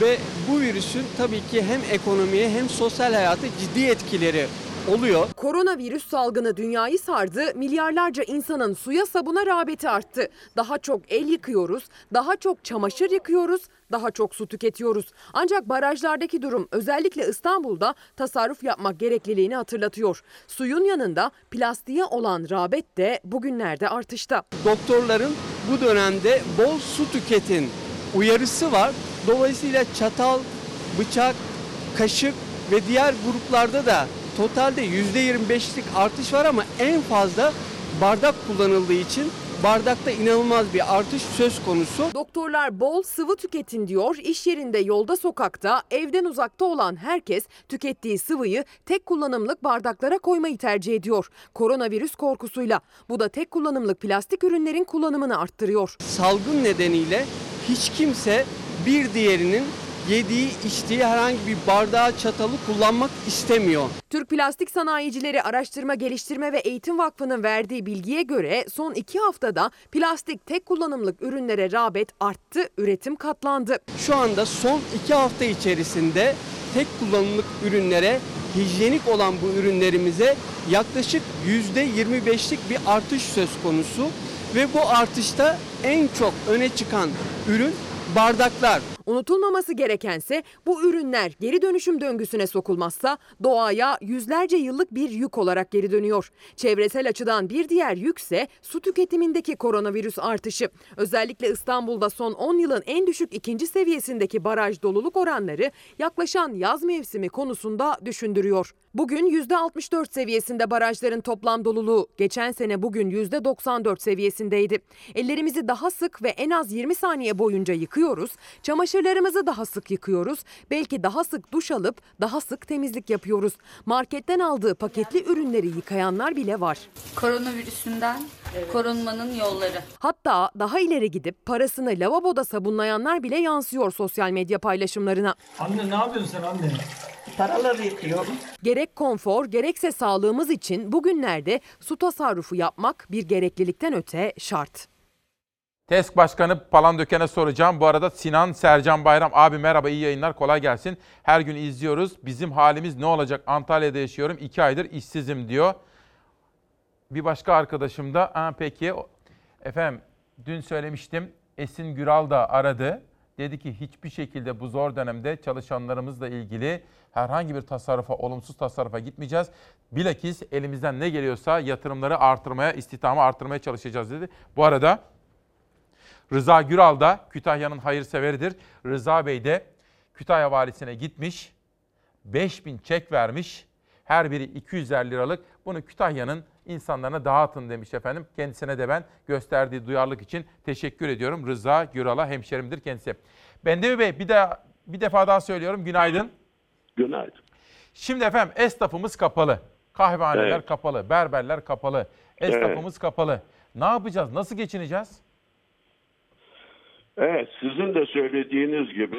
ve bu virüsün tabii ki hem ekonomiye hem sosyal hayata ciddi etkileri oluyor. Koronavirüs salgını dünyayı sardı, milyarlarca insanın suya sabuna rağbeti arttı. Daha çok el yıkıyoruz, daha çok çamaşır yıkıyoruz, daha çok su tüketiyoruz. Ancak barajlardaki durum özellikle İstanbul'da tasarruf yapmak gerekliliğini hatırlatıyor. Suyun yanında plastiğe olan rağbet de bugünlerde artışta. Doktorların bu dönemde bol su tüketin uyarısı var. Dolayısıyla çatal, bıçak, kaşık ve diğer gruplarda da totalde %25'lik artış var ama en fazla bardak kullanıldığı için bardakta inanılmaz bir artış söz konusu. Doktorlar bol sıvı tüketin diyor. İş yerinde, yolda, sokakta, evden uzakta olan herkes tükettiği sıvıyı tek kullanımlık bardaklara koymayı tercih ediyor. Koronavirüs korkusuyla. Bu da tek kullanımlık plastik ürünlerin kullanımını arttırıyor. Salgın nedeniyle hiç kimse bir diğerinin yediği, içtiği herhangi bir bardağı, çatalı kullanmak istemiyor. Türk Plastik Sanayicileri Araştırma Geliştirme ve Eğitim Vakfı'nın verdiği bilgiye göre son iki haftada plastik tek kullanımlık ürünlere rağbet arttı, üretim katlandı. Şu anda son iki hafta içerisinde tek kullanımlık ürünlere, hijyenik olan bu ürünlerimize yaklaşık %25'lik bir artış söz konusu. Ve bu artışta en çok öne çıkan ürün bardaklar. Unutulmaması gerekense bu ürünler geri dönüşüm döngüsüne sokulmazsa doğaya yüzlerce yıllık bir yük olarak geri dönüyor. Çevresel açıdan bir diğer yükse su tüketimindeki koronavirüs artışı. Özellikle İstanbul'da son 10 yılın en düşük ikinci seviyesindeki baraj doluluk oranları yaklaşan yaz mevsimi konusunda düşündürüyor. Bugün %64 seviyesinde barajların toplam doluluğu. Geçen sene bugün %94 seviyesindeydi. Ellerimizi daha sık ve en az 20 saniye boyunca yıkıyoruz. Çamaşırlarımızı daha sık yıkıyoruz. Belki daha sık duş alıp daha sık temizlik yapıyoruz. Marketten aldığı paketli ürünleri yıkayanlar bile var. Koronavirüsünden korunmanın yolları. Hatta daha ileri gidip parasını lavaboda sabunlayanlar bile yansıyor sosyal medya paylaşımlarına. Anne ne yapıyorsun sen anne? Paraları yıkıyorum. Gerek konfor gerekse sağlığımız için bugünlerde su tasarrufu yapmak bir gereklilikten öte şart. TESK Başkanı Palandöken'e soracağım. Bu arada Sinan Sercan Bayram abi merhaba iyi yayınlar kolay gelsin. Her gün izliyoruz. Bizim halimiz ne olacak? Antalya'da yaşıyorum. iki aydır işsizim diyor. Bir başka arkadaşım da ha, peki efendim dün söylemiştim Esin Güral da aradı. Dedi ki hiçbir şekilde bu zor dönemde çalışanlarımızla ilgili herhangi bir tasarrufa, olumsuz tasarrufa gitmeyeceğiz. Bilakis elimizden ne geliyorsa yatırımları artırmaya, istihdamı artırmaya çalışacağız dedi. Bu arada Rıza Güral da Kütahya'nın hayırseveridir. Rıza Bey de Kütahya valisine gitmiş, 5000 çek vermiş. Her biri 250 liralık. Bunu Kütahya'nın insanlarına dağıtın demiş efendim. Kendisine de ben gösterdiği duyarlılık için teşekkür ediyorum. Rıza Güral'a hemşerimdir kendisi. Bendevi Bey bir de bir defa daha söylüyorum günaydın. Günaydın. Şimdi efendim esnafımız kapalı. Kahvehaneler Evet. kapalı, berberler kapalı. Esnafımız kapalı. Ne yapacağız? Nasıl geçineceğiz? Evet, sizin de söylediğiniz gibi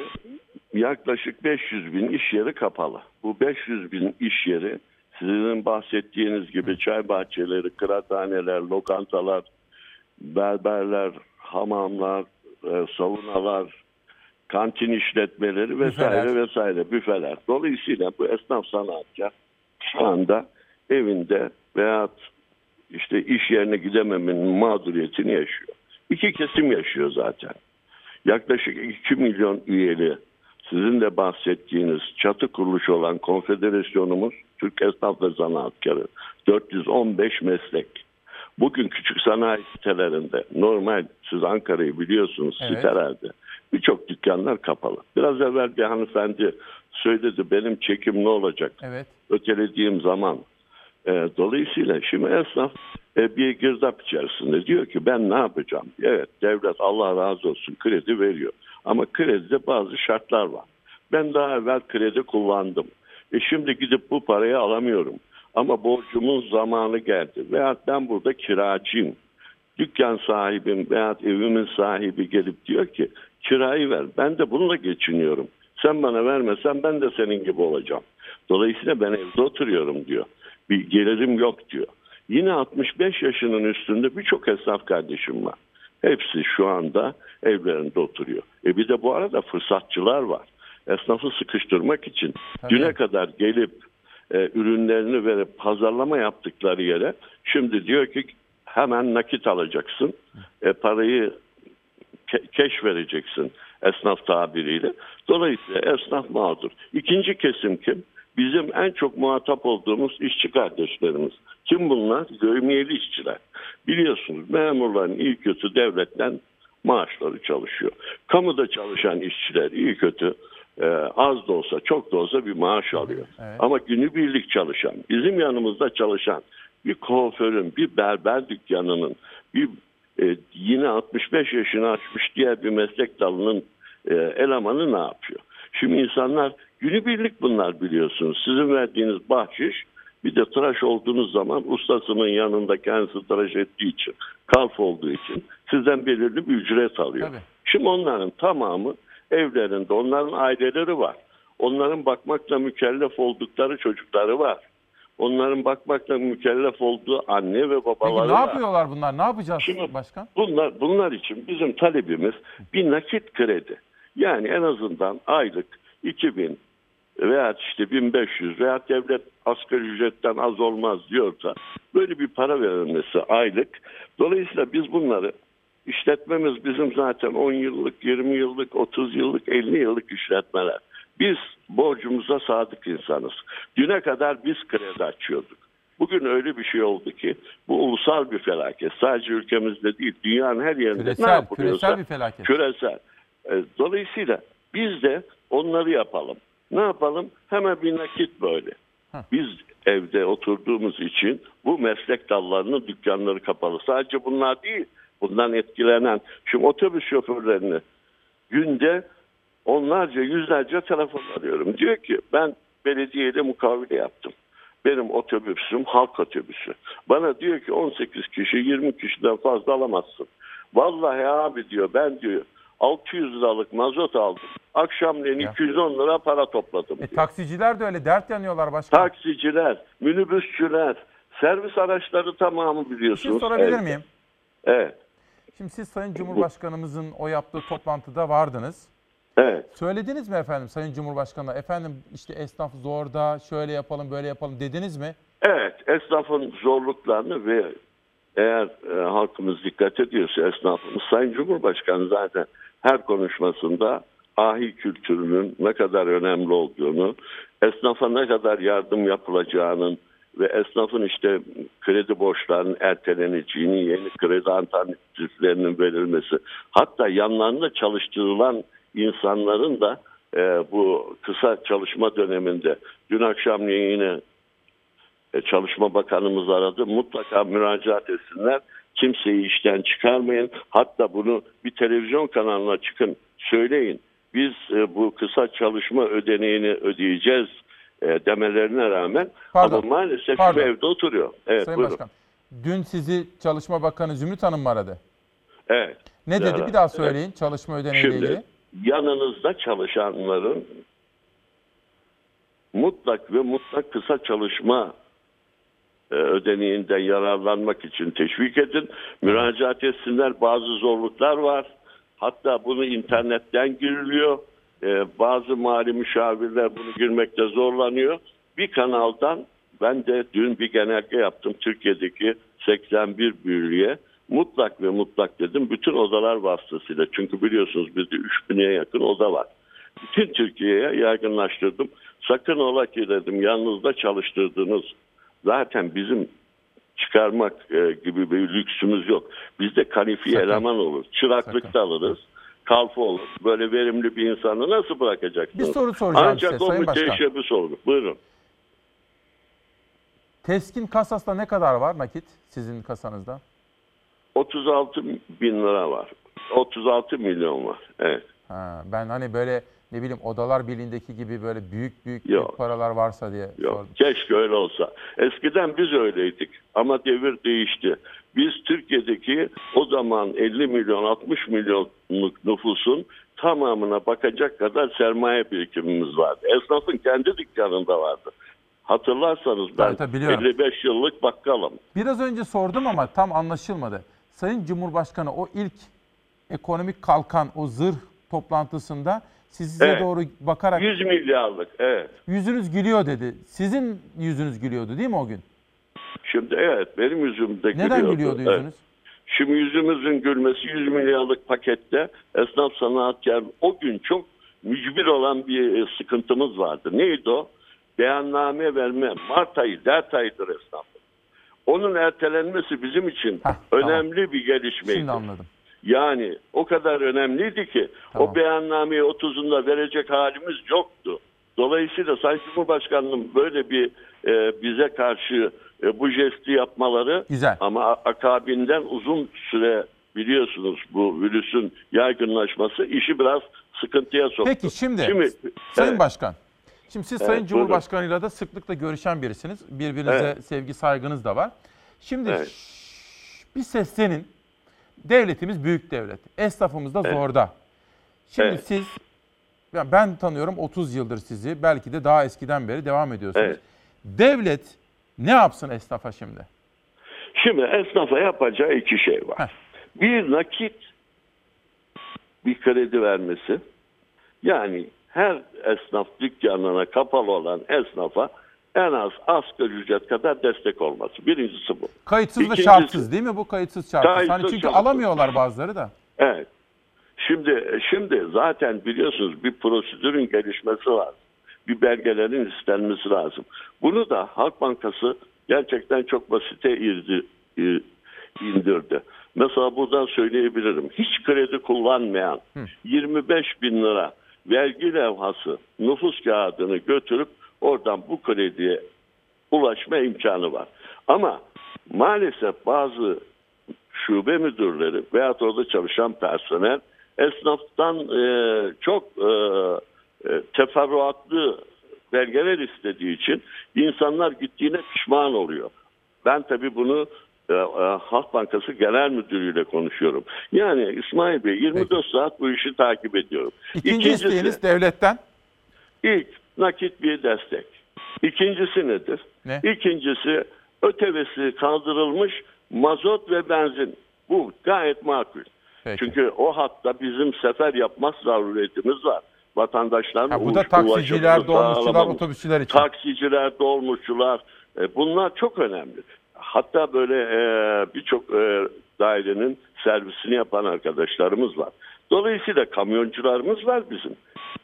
yaklaşık 500 bin iş yeri kapalı. Bu 500 bin iş yeri sizin bahsettiğiniz gibi çay bahçeleri, kıraathaneler, lokantalar, berberler, hamamlar, e, savunalar, kantin işletmeleri vesaire Büfeler. vesaire büfeler. Dolayısıyla bu esnaf sanatkar şu anda evinde veya işte iş yerine gidememenin mağduriyetini yaşıyor. İki kesim yaşıyor zaten. Yaklaşık 2 milyon üyeli sizin de bahsettiğiniz çatı kuruluşu olan konfederasyonumuz Türk Esnaf ve Zanaatkarı 415 meslek. Bugün küçük sanayi sitelerinde normal siz Ankara'yı biliyorsunuz Evet. sitelerde birçok dükkanlar kapalı. Biraz evvel bir hanımefendi söyledi benim çekim ne olacak? Evet. ötelediğim zaman. E, dolayısıyla şimdi esnaf e, bir girdap içerisinde diyor ki ben ne yapacağım? Evet devlet Allah razı olsun kredi veriyor. Ama kredide bazı şartlar var. Ben daha evvel kredi kullandım. E şimdi gidip bu parayı alamıyorum. Ama borcumun zamanı geldi. Veya ben burada kiracıyım. Dükkan sahibim veya evimin sahibi gelip diyor ki kirayı ver. Ben de bununla geçiniyorum. Sen bana vermesen ben de senin gibi olacağım. Dolayısıyla ben evde oturuyorum diyor. Bir gelirim yok diyor. Yine 65 yaşının üstünde birçok esnaf kardeşim var. Hepsi şu anda evlerinde oturuyor. E bir de bu arada fırsatçılar var. Esnafı sıkıştırmak için düne kadar gelip e, ürünlerini verip pazarlama yaptıkları yere şimdi diyor ki hemen nakit alacaksın. E, parayı ke- keş vereceksin esnaf tabiriyle. Dolayısıyla esnaf mağdur. İkinci kesim kim? Bizim en çok muhatap olduğumuz işçi kardeşlerimiz. Kim bunlar? Gövmiyeli işçiler. Biliyorsunuz memurların iyi kötü devletten maaşları çalışıyor. Kamuda çalışan işçiler iyi kötü e, az da olsa çok da olsa bir maaş alıyor. Ama günübirlik çalışan, bizim yanımızda çalışan bir kuaförün, bir berber dükkanının, bir e, yine 65 yaşını aşmış diğer bir meslek dalının e, elemanı ne yapıyor? Şimdi insanlar günübirlik bunlar biliyorsunuz. Sizin verdiğiniz bahşiş bir de tıraş olduğunuz zaman ustasının yanında kendisi tıraş ettiği için, kalf olduğu için sizden belirli bir ücret alıyor. Şimdi onların tamamı evlerinde, onların aileleri var. Onların bakmakla mükellef oldukları çocukları var. Onların bakmakla mükellef olduğu anne ve Peki babaları ne var. yapıyorlar bunlar? Ne yapacağız başkan? Bunlar bunlar için bizim talebimiz bir nakit kredi. Yani en azından aylık 2000 veya işte 1500 veya devlet asgari ücretten az olmaz diyorsa böyle bir para verilmesi aylık. Dolayısıyla biz bunları işletmemiz bizim zaten 10 yıllık, 20 yıllık, 30 yıllık, 50 yıllık işletmeler. Biz borcumuza sadık insanız. Düne kadar biz kredi açıyorduk. Bugün öyle bir şey oldu ki bu ulusal bir felaket. Sadece ülkemizde değil, dünyanın her yerinde Küresel, ne yapılıyorsa küresel bir felaket. küresel. E, Dolayısıyla biz de onları yapalım. Ne yapalım? Hemen bir nakit böyle. Biz evde oturduğumuz için bu meslek dallarının dükkanları kapalı. Sadece bunlar değil. Bundan etkilenen şimdi otobüs şoförlerini günde onlarca yüzlerce telefon arıyorum. Diyor ki ben belediyeyle mukavele yaptım. Benim otobüsüm halk otobüsü. Bana diyor ki 18 kişi 20 kişiden fazla alamazsın. Vallahi abi diyor ben diyor 600 liralık mazot aldım. Akşamleyin 210 lira para topladım. E, taksiciler de öyle dert yanıyorlar başkan. Taksiciler, minibüsçüler, servis araçları tamamı Bir şey biliyorsunuz. sorabilir Evet. miyim? Evet. Şimdi siz Sayın Cumhurbaşkanımızın o yaptığı toplantıda vardınız. Evet. Söylediniz mi efendim Sayın Cumhurbaşkanı'na? Efendim işte esnaf zorda, şöyle yapalım, böyle yapalım dediniz mi? Evet, esnafın zorluklarını ve eğer e, halkımız dikkat ediyorsa esnafımız Sayın Cumhurbaşkanı zaten her konuşmasında ahi kültürünün ne kadar önemli olduğunu, esnafa ne kadar yardım yapılacağının ve esnafın işte kredi borçlarının erteleneceğini, yeni kredi alternatiflerinin verilmesi, hatta yanlarında çalıştırılan insanların da e, bu kısa çalışma döneminde dün akşam yine e, Çalışma Bakanımız aradı. Mutlaka müracaat etsinler. Kimseyi işten çıkarmayın. Hatta bunu bir televizyon kanalına çıkın söyleyin. Biz e, bu kısa çalışma ödeneğini ödeyeceğiz e, demelerine rağmen Pardon, ama maalesef pardon. şu evde oturuyor. Evet Sayın buyurun. Başkan. Dün sizi Çalışma Bakanı Zümrüt Hanım mı aradı? Evet. Ne dedi? Zehra, Bir daha evet. söyleyin çalışma ödeneğiyle Şimdi ilgili. yanınızda çalışanların mutlak ve mutlak kısa çalışma ödeneğinden yararlanmak için teşvik edin. Müracaat etsinler. Bazı zorluklar var. Hatta bunu internetten giriliyor. E, bazı mali müşavirler bunu girmekte zorlanıyor. Bir kanaldan ben de dün bir genelge yaptım Türkiye'deki 81 büyülüye. Mutlak ve mutlak dedim bütün odalar vasıtasıyla. Çünkü biliyorsunuz bizde 3000'e yakın oda var. Bütün Türkiye'ye yaygınlaştırdım. Sakın ola ki dedim yanınızda çalıştırdığınız zaten bizim çıkarmak e, gibi bir lüksümüz yok. Bizde kalifiye eleman olur. Çıraklık da alırız. Kalfa olur. Böyle verimli bir insanı nasıl bırakacaksınız? Bir soru soracağım Ancak size, o Sayın müteşebbis olur. Buyurun. Teskin kasasında ne kadar var nakit sizin kasanızda? 36 bin lira var. 36 milyon var. Evet. Ha, ben hani böyle ne bileyim odalar birliğindeki gibi böyle büyük büyük, Yok. büyük paralar varsa diye Yok, sordum. keşke öyle olsa. Eskiden biz öyleydik ama devir değişti. Biz Türkiye'deki o zaman 50 milyon 60 milyonluk nüfusun tamamına bakacak kadar sermaye birikimimiz vardı. Esnafın kendi dükkanında vardı. Hatırlarsanız ben Tabii, tabii, biliyorum. 55 yıllık bakkalım. Biraz önce sordum ama tam anlaşılmadı. Sayın Cumhurbaşkanı o ilk ekonomik kalkan o zırh toplantısında size Evet. doğru bakarak 100 milyarlık evet. yüzünüz gülüyor dedi. Sizin yüzünüz gülüyordu değil mi o gün? Şimdi evet benim yüzümde Neden gülüyordu. gülüyordu Evet. yüzünüz? Şimdi yüzümüzün gülmesi 100 milyarlık pakette esnaf sanatkar o gün çok mücbir olan bir e, sıkıntımız vardı. Neydi o? Beyanname verme. Mart ayı, dert ayıdır esnafın. Onun ertelenmesi bizim için önemli bir gelişmeydi. Şimdi anladım. Yani o kadar önemliydi ki o beyannameyi 30'unda verecek halimiz yoktu. Dolayısıyla Sayın Cumhurbaşkanı'nın böyle bir e, bize karşı e, bu jesti yapmaları Güzel. ama akabinden uzun süre biliyorsunuz bu virüsün yaygınlaşması işi biraz sıkıntıya soktu. Peki şimdi, Sayın Evet. Başkan. Şimdi siz Evet, Sayın. Cumhurbaşkanıyla da sıklıkla görüşen birisiniz. Birbirinize Evet. sevgi saygınız da var. Şimdi Evet. bir seslenin. Devletimiz büyük devlet. Esnafımız da Evet. zorda. Şimdi Evet. siz ben tanıyorum 30 yıldır sizi. Belki de daha eskiden beri devam ediyorsunuz. Evet. Devlet ne yapsın esnafa şimdi? Şimdi esnafa yapacağı iki şey var. Bir nakit bir kredi vermesi. Yani her esnaf dükkanına kapalı olan esnafa en az asgari ücret kadar destek olması. Birincisi bu. Kayıtsız ve İkincisi- şartsız değil mi bu kayıtsız şartsız? Kayıtsız, hani çünkü şartsız. alamıyorlar bazıları da. Evet. Şimdi şimdi zaten biliyorsunuz bir prosedürün gelişmesi lazım. Bir belgelerin istenmesi lazım. Bunu da Halk Bankası gerçekten çok basite irdi, indirdi. Mesela buradan söyleyebilirim. Hiç kredi kullanmayan 25 bin lira vergi levhası nüfus kağıdını götürüp oradan bu krediye ulaşma imkanı var. Ama maalesef bazı şube müdürleri veya orada çalışan personel esnaftan e, çok e, e, teferruatlı belgeler istediği için insanlar gittiğine pişman oluyor. Ben tabii bunu e, e, Halk Bankası Genel Müdürü'yle konuşuyorum. Yani İsmail Bey 24 saat bu işi takip ediyorum. İkinci isteğiniz devletten? İlk nakit bir destek. İkincisi nedir? Ne? İkincisi ötevesi kaldırılmış mazot ve benzin. Bu gayet makul. Peki. Çünkü o hatta bizim sefer yapma zaruriyetimiz var. Vatandaşların Ha, bu da taksiciler, dolmuşçular, otobüsçüler için. Taksiciler, dolmuşçular e, bunlar çok önemli. Hatta böyle e, birçok e, dairenin servisini yapan arkadaşlarımız var. Dolayısıyla kamyoncularımız var bizim.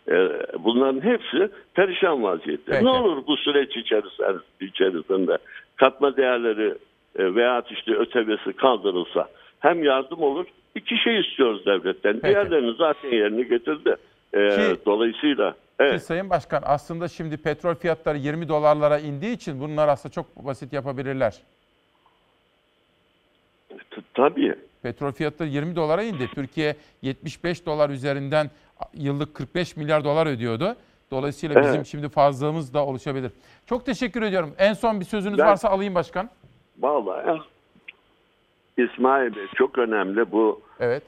E, bunların hepsi perişan vaziyette. Peki. Ne olur bu süreç içerisinde, içerisinde katma değerleri e, veya işte ötebesi kaldırılsa hem yardım olur. İki şey istiyoruz devletten. Diğerlerini zaten yerine getirdi. E, Ki- dolayısıyla Ki evet. Sayın Başkan aslında şimdi petrol fiyatları 20 dolarlara indiği için bunlar aslında çok basit yapabilirler. T- Tabii. Petrol fiyatları 20 dolara indi. Türkiye 75 dolar üzerinden yıllık 45 milyar dolar ödüyordu. Dolayısıyla bizim Evet. şimdi fazlalığımız da oluşabilir. Çok teşekkür ediyorum. En son bir sözünüz Ben- varsa alayım başkan. Vallahi ya. İsmail Bey çok önemli bu. Evet.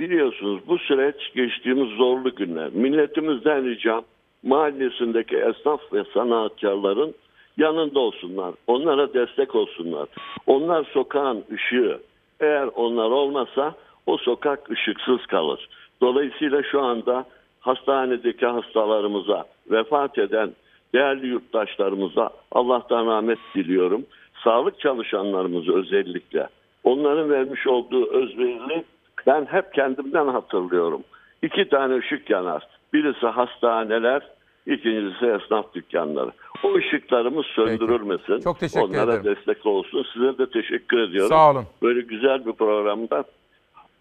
Biliyorsunuz bu süreç geçtiğimiz zorlu günler. Milletimizden ricam mahallesindeki esnaf ve sanatkarların yanında olsunlar. Onlara destek olsunlar. Onlar sokağın ışığı. Eğer onlar olmasa o sokak ışıksız kalır. Dolayısıyla şu anda hastanedeki hastalarımıza, vefat eden değerli yurttaşlarımıza Allah'tan rahmet diliyorum. Sağlık çalışanlarımızı özellikle onların vermiş olduğu özverili ben hep kendimden hatırlıyorum. İki tane ışık yanar. Birisi hastaneler, ikincisi esnaf dükkanları. O ışıklarımız söndürülmesin. Çok teşekkür Onlara ederim. destek olsun. Size de teşekkür ediyorum. Sağ olun. Böyle güzel bir programda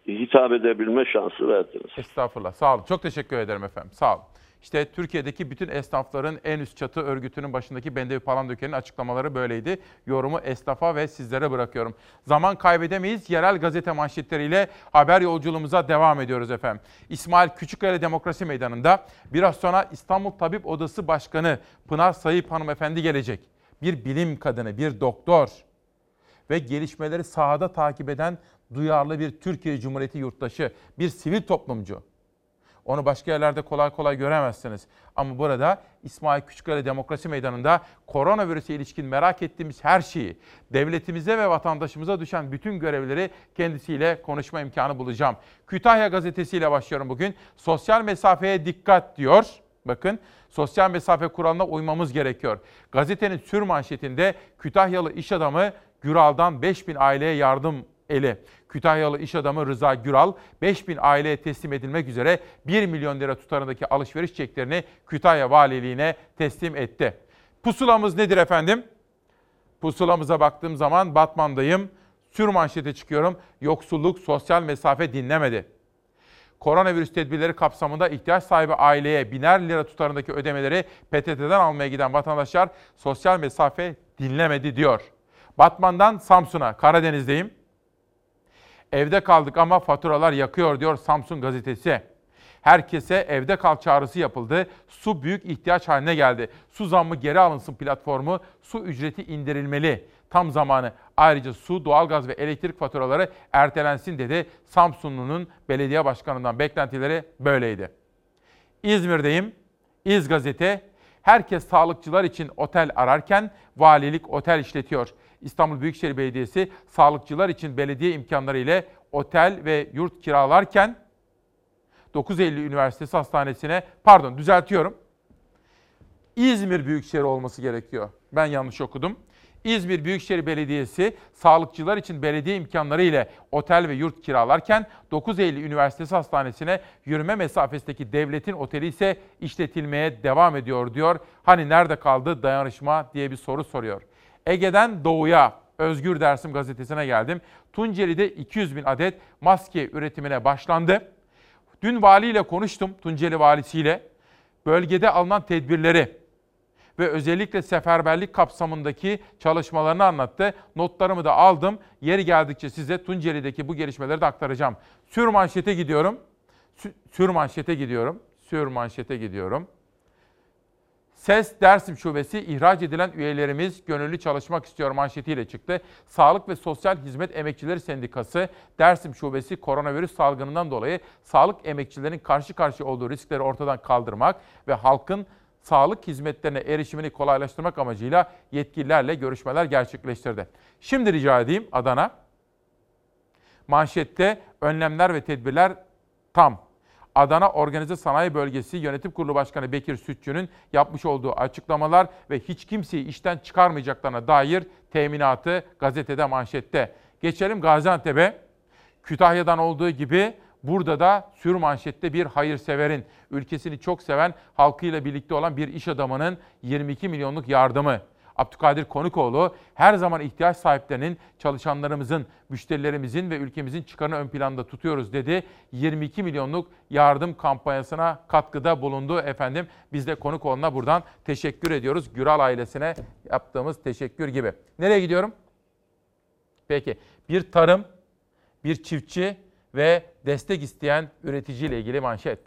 hitap edebilme şansı verdiniz. Estağfurullah. Sağ olun. Çok teşekkür ederim efendim. Sağ olun. İşte Türkiye'deki bütün esnafların en üst çatı örgütünün başındaki Bendevi Palandöken'in açıklamaları böyleydi. Yorumu esnafa ve sizlere bırakıyorum. Zaman kaybedemeyiz. Yerel gazete manşetleriyle haber yolculuğumuza devam ediyoruz efendim. İsmail Küçükkaya Demokrasi Meydanı'nda biraz sonra İstanbul Tabip Odası Başkanı Pınar Sayıp hanımefendi gelecek. Bir bilim kadını, bir doktor ve gelişmeleri sahada takip eden duyarlı bir Türkiye Cumhuriyeti yurttaşı, bir sivil toplumcu. Onu başka yerlerde kolay kolay göremezsiniz. Ama burada İsmail Küçükkaya Demokrasi Meydanı'nda koronavirüse ilişkin merak ettiğimiz her şeyi, devletimize ve vatandaşımıza düşen bütün görevleri kendisiyle konuşma imkanı bulacağım. Kütahya Gazetesi ile başlıyorum bugün. Sosyal mesafeye dikkat diyor. Bakın sosyal mesafe kuralına uymamız gerekiyor. Gazetenin sür manşetinde Kütahyalı iş adamı Güral'dan 5000 aileye yardım eli. Kütahyalı iş adamı Rıza Güral 5000 aileye teslim edilmek üzere 1 milyon lira tutarındaki alışveriş çeklerini Kütahya Valiliğine teslim etti. Pusulamız nedir efendim? Pusulamıza baktığım zaman Batman'dayım. Sür manşete çıkıyorum. Yoksulluk sosyal mesafe dinlemedi. Koronavirüs tedbirleri kapsamında ihtiyaç sahibi aileye biner lira tutarındaki ödemeleri PTT'den almaya giden vatandaşlar sosyal mesafe dinlemedi diyor. Batman'dan Samsun'a, Karadeniz'deyim. Evde kaldık ama faturalar yakıyor diyor Samsun gazetesi. Herkese evde kal çağrısı yapıldı. Su büyük ihtiyaç haline geldi. Su zammı geri alınsın platformu, su ücreti indirilmeli. Tam zamanı. Ayrıca su, doğalgaz ve elektrik faturaları ertelensin dedi. Samsunlu'nun belediye başkanından beklentileri böyleydi. İzmir'deyim. İz Gazete. Herkes sağlıkçılar için otel ararken valilik otel işletiyor. İstanbul Büyükşehir Belediyesi sağlıkçılar için belediye imkanları ile otel ve yurt kiralarken 9 Eylül Üniversitesi Hastanesi'ne pardon düzeltiyorum. İzmir Büyükşehir olması gerekiyor. Ben yanlış okudum. İzmir Büyükşehir Belediyesi sağlıkçılar için belediye imkanları ile otel ve yurt kiralarken 9 Eylül Üniversitesi Hastanesi'ne yürüme mesafesindeki devletin oteli ise işletilmeye devam ediyor diyor. Hani nerede kaldı dayanışma diye bir soru soruyor. Ege'den Doğu'ya Özgür Dersim gazetesine geldim. Tunceli'de 200 bin adet maske üretimine başlandı. Dün valiyle konuştum, Tunceli valisiyle. Bölgede alınan tedbirleri ve özellikle seferberlik kapsamındaki çalışmalarını anlattı. Notlarımı da aldım. Yeri geldikçe size Tunceli'deki bu gelişmeleri de aktaracağım. Sür manşete gidiyorum. Sü- Sür manşete gidiyorum. Sür manşete gidiyorum. SES Dersim Şubesi ihraç edilen üyelerimiz gönüllü çalışmak istiyor manşetiyle çıktı. Sağlık ve Sosyal Hizmet Emekçileri Sendikası Dersim Şubesi koronavirüs salgınından dolayı sağlık emekçilerinin karşı karşıya olduğu riskleri ortadan kaldırmak ve halkın sağlık hizmetlerine erişimini kolaylaştırmak amacıyla yetkililerle görüşmeler gerçekleştirdi. Şimdi rica edeyim Adana. Manşette önlemler ve tedbirler tam. Adana Organize Sanayi Bölgesi Yönetim Kurulu Başkanı Bekir Sütçü'nün yapmış olduğu açıklamalar ve hiç kimseyi işten çıkarmayacaklarına dair teminatı gazetede manşette. Geçelim Gaziantep'e. Kütahya'dan olduğu gibi burada da sür manşette bir hayırseverin, ülkesini çok seven, halkıyla birlikte olan bir iş adamının 22 milyonluk yardımı. Abdülkadir Konukoğlu her zaman ihtiyaç sahiplerinin, çalışanlarımızın, müşterilerimizin ve ülkemizin çıkarını ön planda tutuyoruz dedi. 22 milyonluk yardım kampanyasına katkıda bulundu efendim. Biz de Konukoğlu'na buradan teşekkür ediyoruz. Güral ailesine yaptığımız teşekkür gibi. Nereye gidiyorum? Peki bir tarım, bir çiftçi ve destek isteyen üreticiyle ilgili manşet.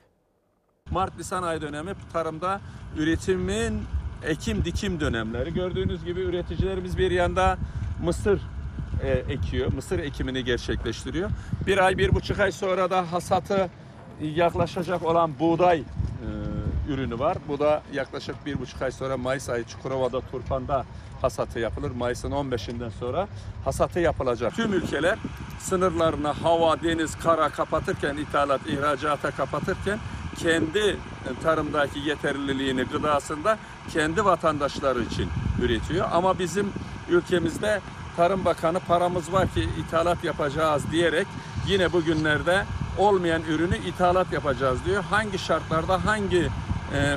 Mart-Nisan ayı dönemi tarımda üretimin ekim dikim dönemleri. Gördüğünüz gibi üreticilerimiz bir yanda mısır e, ekiyor, mısır ekimini gerçekleştiriyor. Bir ay, bir buçuk ay sonra da hasatı yaklaşacak olan buğday e, ürünü var. Bu da yaklaşık bir buçuk ay sonra Mayıs ayı Çukurova'da, Turpan'da hasatı yapılır. Mayıs'ın 15'inden sonra hasatı yapılacak. Tüm ülkeler sınırlarını hava, deniz, kara kapatırken, ithalat, ihracata kapatırken kendi tarımdaki yeterliliğini gıdasında kendi vatandaşları için üretiyor. Ama bizim ülkemizde Tarım Bakanı paramız var ki ithalat yapacağız diyerek yine bugünlerde olmayan ürünü ithalat yapacağız diyor. Hangi şartlarda hangi e,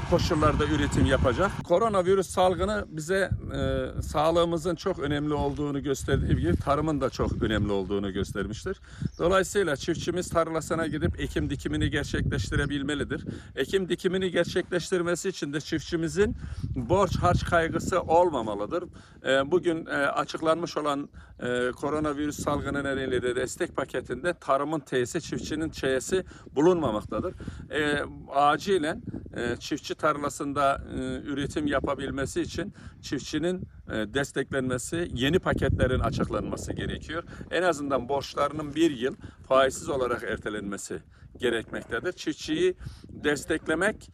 koşullarda üretim yapacak. Koronavirüs salgını bize e, sağlığımızın çok önemli olduğunu gösterdiği gibi tarımın da çok önemli olduğunu göstermiştir. Dolayısıyla çiftçimiz tarlasına gidip ekim dikimini gerçekleştirebilmelidir. Ekim dikimini gerçekleştirmesi için de çiftçimizin borç harç kaygısı olmamalıdır. E, bugün e, açıklanmış olan e, koronavirüs salgını nedeniyle de destek paketinde tarımın T'si, çiftçinin Ç'si bulunmamaktadır. E, acilen e, çiftçi tarlasında e, üretim yapabilmesi için çiftçinin e, desteklenmesi, yeni paketlerin açıklanması gerekiyor. En azından borçlarının bir yıl faizsiz olarak ertelenmesi gerekmektedir. Çiftçiyi desteklemek,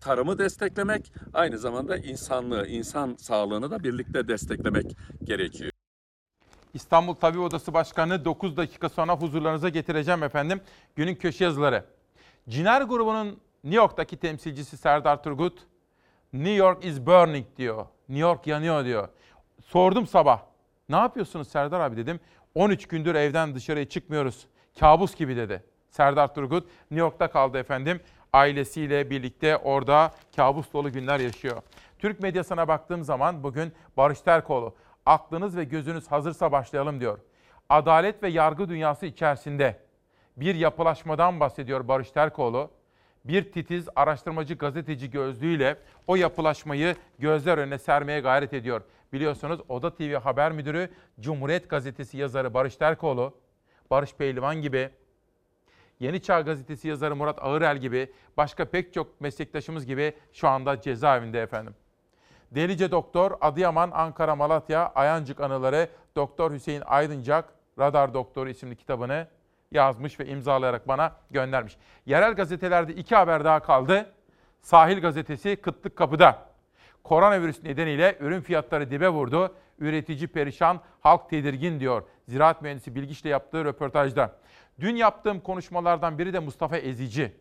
tarımı desteklemek, aynı zamanda insanlığı, insan sağlığını da birlikte desteklemek gerekiyor. İstanbul Tabip Odası Başkanı 9 dakika sonra huzurlarınıza getireceğim efendim. Günün köşe yazıları. Ciner grubunun New York'taki temsilcisi Serdar Turgut, New York is burning diyor. New York yanıyor diyor. Sordum sabah. Ne yapıyorsunuz Serdar abi dedim. 13 gündür evden dışarıya çıkmıyoruz. Kabus gibi dedi. Serdar Turgut New York'ta kaldı efendim. Ailesiyle birlikte orada kabus dolu günler yaşıyor. Türk medyasına baktığım zaman bugün Barış Terkoğlu aklınız ve gözünüz hazırsa başlayalım diyor. Adalet ve yargı dünyası içerisinde bir yapılaşmadan bahsediyor Barış Terkoğlu. Bir titiz araştırmacı gazeteci gözlüğüyle o yapılaşmayı gözler önüne sermeye gayret ediyor. Biliyorsunuz Oda TV haber müdürü Cumhuriyet Gazetesi yazarı Barış Terkoğlu, Barış Pehlivan gibi, Yeni Çağ Gazetesi yazarı Murat Ağırel gibi, başka pek çok meslektaşımız gibi şu anda cezaevinde efendim. Delice Doktor, Adıyaman, Ankara, Malatya, Ayancık anıları Doktor Hüseyin Aydıncak, Radar Doktoru isimli kitabını yazmış ve imzalayarak bana göndermiş. Yerel gazetelerde iki haber daha kaldı. Sahil gazetesi kıtlık kapıda. Koronavirüs nedeniyle ürün fiyatları dibe vurdu. Üretici perişan, halk tedirgin diyor. Ziraat mühendisi Bilgiç'le yaptığı röportajda. Dün yaptığım konuşmalardan biri de Mustafa Ezici.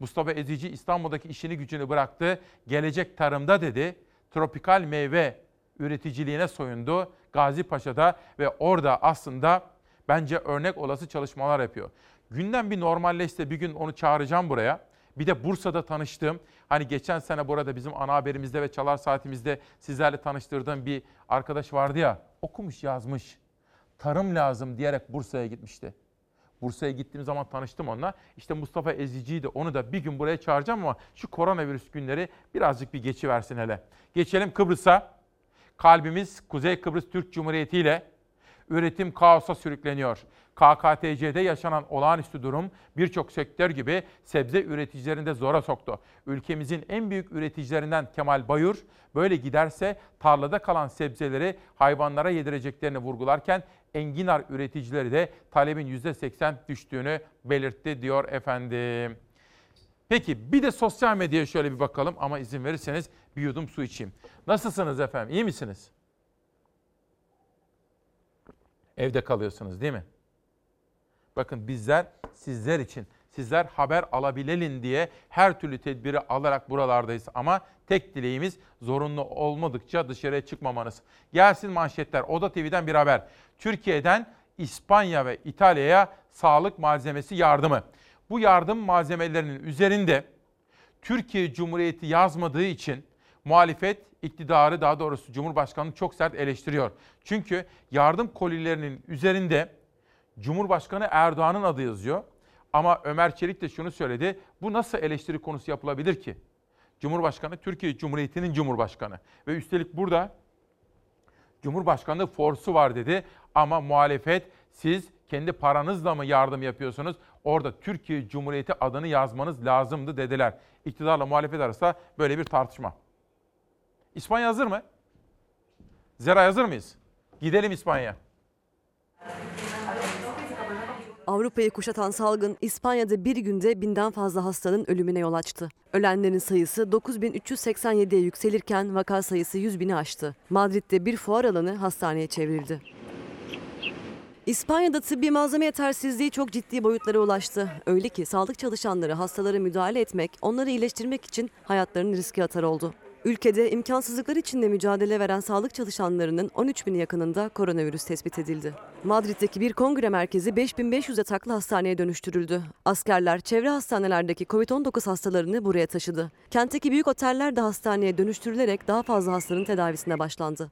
Mustafa Ezici İstanbul'daki işini gücünü bıraktı. Gelecek tarımda dedi. Tropikal meyve üreticiliğine soyundu Gazi Paşa'da ve orada aslında bence örnek olası çalışmalar yapıyor. Günden bir normalleşse bir gün onu çağıracağım buraya. Bir de Bursa'da tanıştığım, hani geçen sene burada bizim ana haberimizde ve çalar saatimizde sizlerle tanıştırdığım bir arkadaş vardı ya, okumuş yazmış. Tarım lazım diyerek Bursa'ya gitmişti. Bursa'ya gittiğim zaman tanıştım onunla. İşte Mustafa Ezici'yi de onu da bir gün buraya çağıracağım ama şu koronavirüs günleri birazcık bir geçiversin hele. Geçelim Kıbrıs'a. Kalbimiz Kuzey Kıbrıs Türk Cumhuriyeti ile üretim kaosa sürükleniyor. KKTC'de yaşanan olağanüstü durum birçok sektör gibi sebze üreticilerini de zora soktu. Ülkemizin en büyük üreticilerinden Kemal Bayur böyle giderse tarlada kalan sebzeleri hayvanlara yedireceklerini vurgularken enginar üreticileri de talebin %80 düştüğünü belirtti diyor efendim. Peki bir de sosyal medyaya şöyle bir bakalım ama izin verirseniz bir yudum su içeyim. Nasılsınız efendim? İyi misiniz? Evde kalıyorsunuz değil mi? Bakın bizler sizler için, sizler haber alabilelim diye her türlü tedbiri alarak buralardayız. Ama tek dileğimiz zorunlu olmadıkça dışarıya çıkmamanız. Gelsin manşetler. Oda TV'den bir haber. Türkiye'den İspanya ve İtalya'ya sağlık malzemesi yardımı. Bu yardım malzemelerinin üzerinde Türkiye Cumhuriyeti yazmadığı için muhalefet iktidarı daha doğrusu Cumhurbaşkanı'nı çok sert eleştiriyor. Çünkü yardım kolilerinin üzerinde Cumhurbaşkanı Erdoğan'ın adı yazıyor. Ama Ömer Çelik de şunu söyledi. Bu nasıl eleştiri konusu yapılabilir ki? Cumhurbaşkanı Türkiye Cumhuriyeti'nin Cumhurbaşkanı. Ve üstelik burada Cumhurbaşkanlığı forsu var dedi. Ama muhalefet siz kendi paranızla mı yardım yapıyorsunuz? Orada Türkiye Cumhuriyeti adını yazmanız lazımdı dediler. İktidarla muhalefet arasında böyle bir tartışma. İspanya hazır mı? Zera hazır mıyız? Gidelim İspanya'ya. Avrupa'yı kuşatan salgın İspanya'da bir günde binden fazla hastanın ölümüne yol açtı. Ölenlerin sayısı 9387'ye yükselirken vaka sayısı 100 bini aştı. Madrid'de bir fuar alanı hastaneye çevrildi. İspanya'da tıbbi malzeme yetersizliği çok ciddi boyutlara ulaştı. Öyle ki sağlık çalışanları hastalara müdahale etmek, onları iyileştirmek için hayatlarını riske atar oldu. Ülkede imkansızlıklar içinde mücadele veren sağlık çalışanlarının 13 bini yakınında koronavirüs tespit edildi. Madrid'deki bir kongre merkezi 5500 yataklı hastaneye dönüştürüldü. Askerler çevre hastanelerdeki COVID-19 hastalarını buraya taşıdı. Kentteki büyük oteller de hastaneye dönüştürülerek daha fazla hastanın tedavisine başlandı.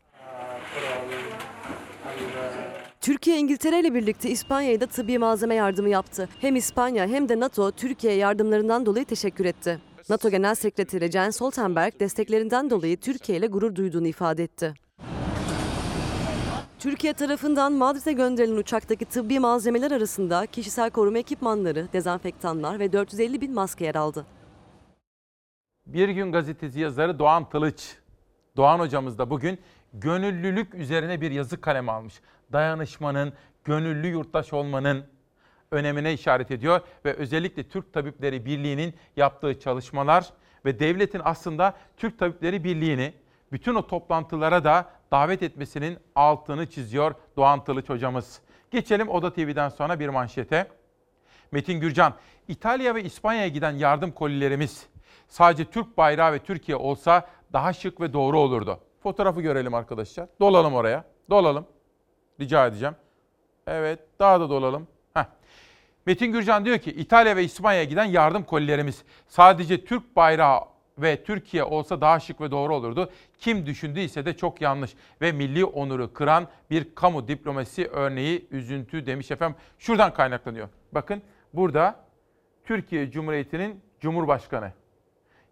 Türkiye İngiltere ile birlikte İspanya'ya da tıbbi malzeme yardımı yaptı. Hem İspanya hem de NATO Türkiye yardımlarından dolayı teşekkür etti. NATO Genel Sekreteri Jens Stoltenberg desteklerinden dolayı Türkiye ile gurur duyduğunu ifade etti. Türkiye tarafından Madrid'e gönderilen uçaktaki tıbbi malzemeler arasında kişisel koruma ekipmanları, dezenfektanlar ve 450 bin maske yer aldı. Bir gün gazetesi yazarı Doğan Tılıç. Doğan hocamız da bugün gönüllülük üzerine bir yazı kalemi almış. Dayanışmanın, gönüllü yurttaş olmanın önemine işaret ediyor ve özellikle Türk Tabipleri Birliği'nin yaptığı çalışmalar ve devletin aslında Türk Tabipleri Birliği'ni bütün o toplantılara da davet etmesinin altını çiziyor Doğan Tılıç hocamız. Geçelim Oda TV'den sonra bir manşete. Metin Gürcan, İtalya ve İspanya'ya giden yardım kolilerimiz sadece Türk bayrağı ve Türkiye olsa daha şık ve doğru olurdu. Fotoğrafı görelim arkadaşlar. Dolalım oraya. Dolalım. Rica edeceğim. Evet, daha da dolalım. Metin Gürcan diyor ki İtalya ve İspanya'ya giden yardım kolilerimiz sadece Türk bayrağı ve Türkiye olsa daha şık ve doğru olurdu. Kim düşündüyse de çok yanlış ve milli onuru kıran bir kamu diplomasi örneği üzüntü demiş efendim. Şuradan kaynaklanıyor. Bakın burada Türkiye Cumhuriyeti'nin Cumhurbaşkanı.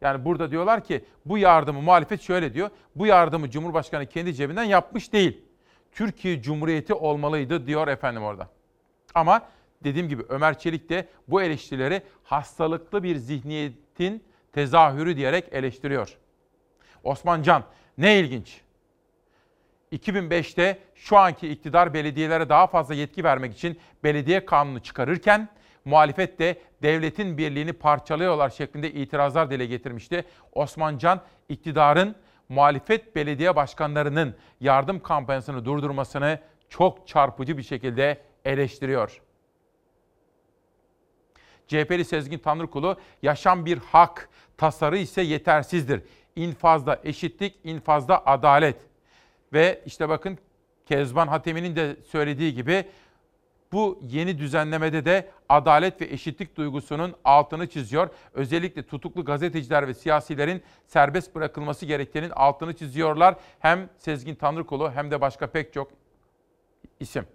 Yani burada diyorlar ki bu yardımı muhalefet şöyle diyor. Bu yardımı Cumhurbaşkanı kendi cebinden yapmış değil. Türkiye Cumhuriyeti olmalıydı diyor efendim orada. Ama dediğim gibi Ömer Çelik de bu eleştirileri hastalıklı bir zihniyetin tezahürü diyerek eleştiriyor. Osman Can ne ilginç. 2005'te şu anki iktidar belediyelere daha fazla yetki vermek için belediye kanunu çıkarırken muhalefet de devletin birliğini parçalıyorlar şeklinde itirazlar dile getirmişti. Osman Can iktidarın muhalefet belediye başkanlarının yardım kampanyasını durdurmasını çok çarpıcı bir şekilde eleştiriyor. CHP'li Sezgin Tanrıkulu, yaşam bir hak, tasarı ise yetersizdir. İnfazda eşitlik, infazda adalet. Ve işte bakın Kezban Hatemi'nin de söylediği gibi bu yeni düzenlemede de adalet ve eşitlik duygusunun altını çiziyor. Özellikle tutuklu gazeteciler ve siyasilerin serbest bırakılması gerektiğinin altını çiziyorlar. Hem Sezgin Tanrıkulu hem de başka pek çok isim.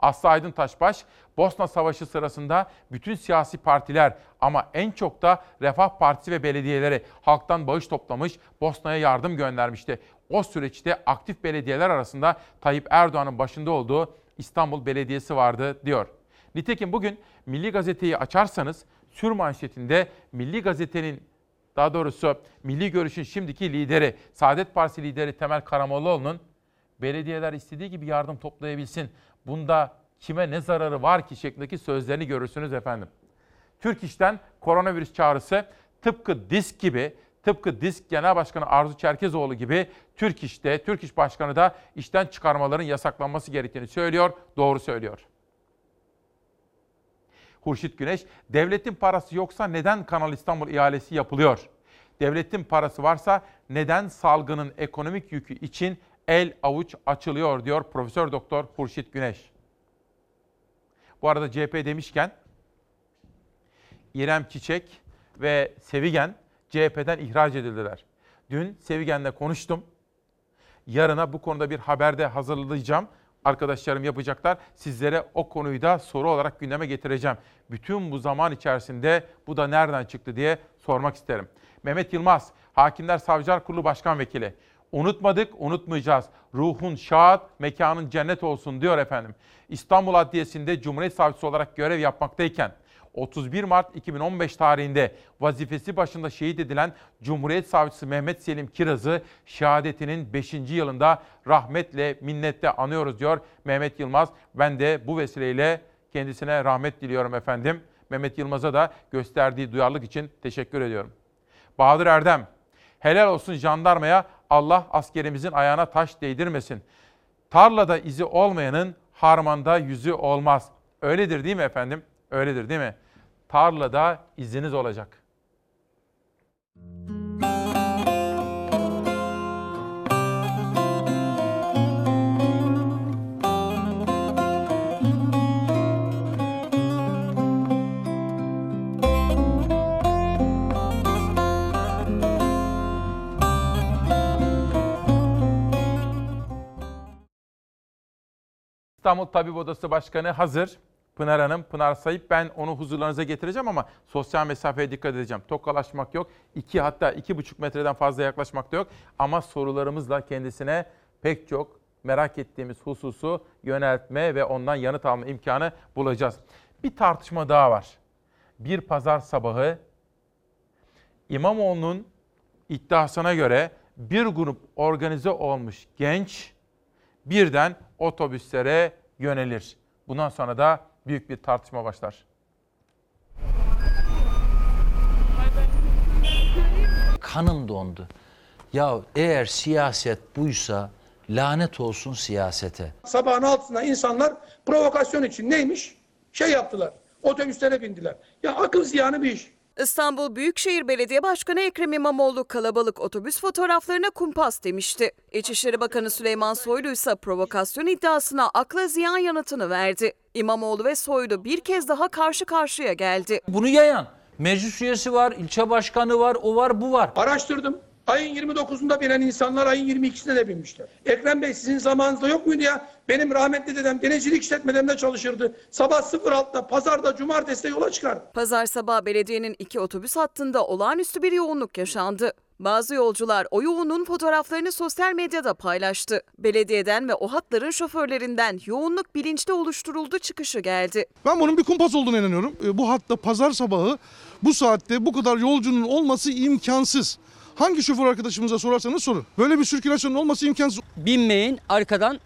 Aslı Aydın Taşbaş, Bosna Savaşı sırasında bütün siyasi partiler ama en çok da Refah Partisi ve belediyeleri halktan bağış toplamış, Bosna'ya yardım göndermişti. O süreçte aktif belediyeler arasında Tayyip Erdoğan'ın başında olduğu İstanbul Belediyesi vardı diyor. Nitekim bugün Milli Gazete'yi açarsanız sür manşetinde Milli Gazete'nin daha doğrusu Milli Görüş'ün şimdiki lideri, Saadet Partisi lideri Temel Karamollaoğlu'nun belediyeler istediği gibi yardım toplayabilsin. Bunda kime ne zararı var ki şeklindeki sözlerini görürsünüz efendim. Türk İş'ten koronavirüs çağrısı tıpkı disk gibi, tıpkı disk Genel Başkanı Arzu Çerkezoğlu gibi Türk İş'te, Türk İş Başkanı da işten çıkarmaların yasaklanması gerektiğini söylüyor, doğru söylüyor. Hurşit Güneş, devletin parası yoksa neden Kanal İstanbul ihalesi yapılıyor? Devletin parası varsa neden salgının ekonomik yükü için el avuç açılıyor diyor Profesör Doktor Hurşit Güneş. Bu arada CHP demişken İrem Çiçek ve Sevigen CHP'den ihraç edildiler. Dün Sevigen'le konuştum. Yarına bu konuda bir haberde hazırlayacağım. Arkadaşlarım yapacaklar. Sizlere o konuyu da soru olarak gündeme getireceğim. Bütün bu zaman içerisinde bu da nereden çıktı diye sormak isterim. Mehmet Yılmaz, Hakimler Savcılar Kurulu Başkan Vekili. Unutmadık, unutmayacağız. Ruhun şad, mekanın cennet olsun diyor efendim. İstanbul Adliyesi'nde Cumhuriyet Savcısı olarak görev yapmaktayken 31 Mart 2015 tarihinde vazifesi başında şehit edilen Cumhuriyet Savcısı Mehmet Selim Kiraz'ı şehadetinin 5. yılında rahmetle, minnetle anıyoruz diyor Mehmet Yılmaz. Ben de bu vesileyle kendisine rahmet diliyorum efendim. Mehmet Yılmaz'a da gösterdiği duyarlılık için teşekkür ediyorum. Bahadır Erdem, helal olsun jandarmaya Allah askerimizin ayağına taş değdirmesin. Tarlada izi olmayanın harmanda yüzü olmaz. Öyledir değil mi efendim? Öyledir değil mi? Tarlada iziniz olacak. İstanbul Tabip Odası Başkanı hazır. Pınar Hanım, Pınar Sayıp ben onu huzurlarınıza getireceğim ama sosyal mesafeye dikkat edeceğim. Tokalaşmak yok. iki hatta iki buçuk metreden fazla yaklaşmak da yok. Ama sorularımızla kendisine pek çok merak ettiğimiz hususu yöneltme ve ondan yanıt alma imkanı bulacağız. Bir tartışma daha var. Bir pazar sabahı İmamoğlu'nun iddiasına göre bir grup organize olmuş genç birden otobüslere yönelir. Bundan sonra da büyük bir tartışma başlar. Kanım dondu. Ya eğer siyaset buysa lanet olsun siyasete. Sabahın altında insanlar provokasyon için neymiş? Şey yaptılar. Otobüslere bindiler. Ya akıl ziyanı bir iş. İstanbul Büyükşehir Belediye Başkanı Ekrem İmamoğlu kalabalık otobüs fotoğraflarına kumpas demişti. İçişleri Bakanı Süleyman Soylu ise provokasyon iddiasına akla ziyan yanıtını verdi. İmamoğlu ve Soylu bir kez daha karşı karşıya geldi. Bunu yayan meclis üyesi var, ilçe başkanı var, o var, bu var. Araştırdım. Ayın 29'unda binen insanlar ayın 22'sinde de binmişler. Ekrem Bey sizin zamanınızda yok muydu ya? Benim rahmetli dedem denizcilik işletmelerinde çalışırdı. Sabah 06'da, pazarda, cumartesi de yola çıkardı. Pazar sabahı belediyenin iki otobüs hattında olağanüstü bir yoğunluk yaşandı. Bazı yolcular o yoğunluğun fotoğraflarını sosyal medyada paylaştı. Belediyeden ve o hatların şoförlerinden yoğunluk bilinçli oluşturuldu çıkışı geldi. Ben bunun bir kumpas olduğuna inanıyorum. E, Bu hatta pazar sabahı bu saatte bu kadar yolcunun olması imkansız. Hangi şoför arkadaşımıza sorarsanız sorun. Böyle bir sirkülasyonun olması imkansız. Binmeyin arkadan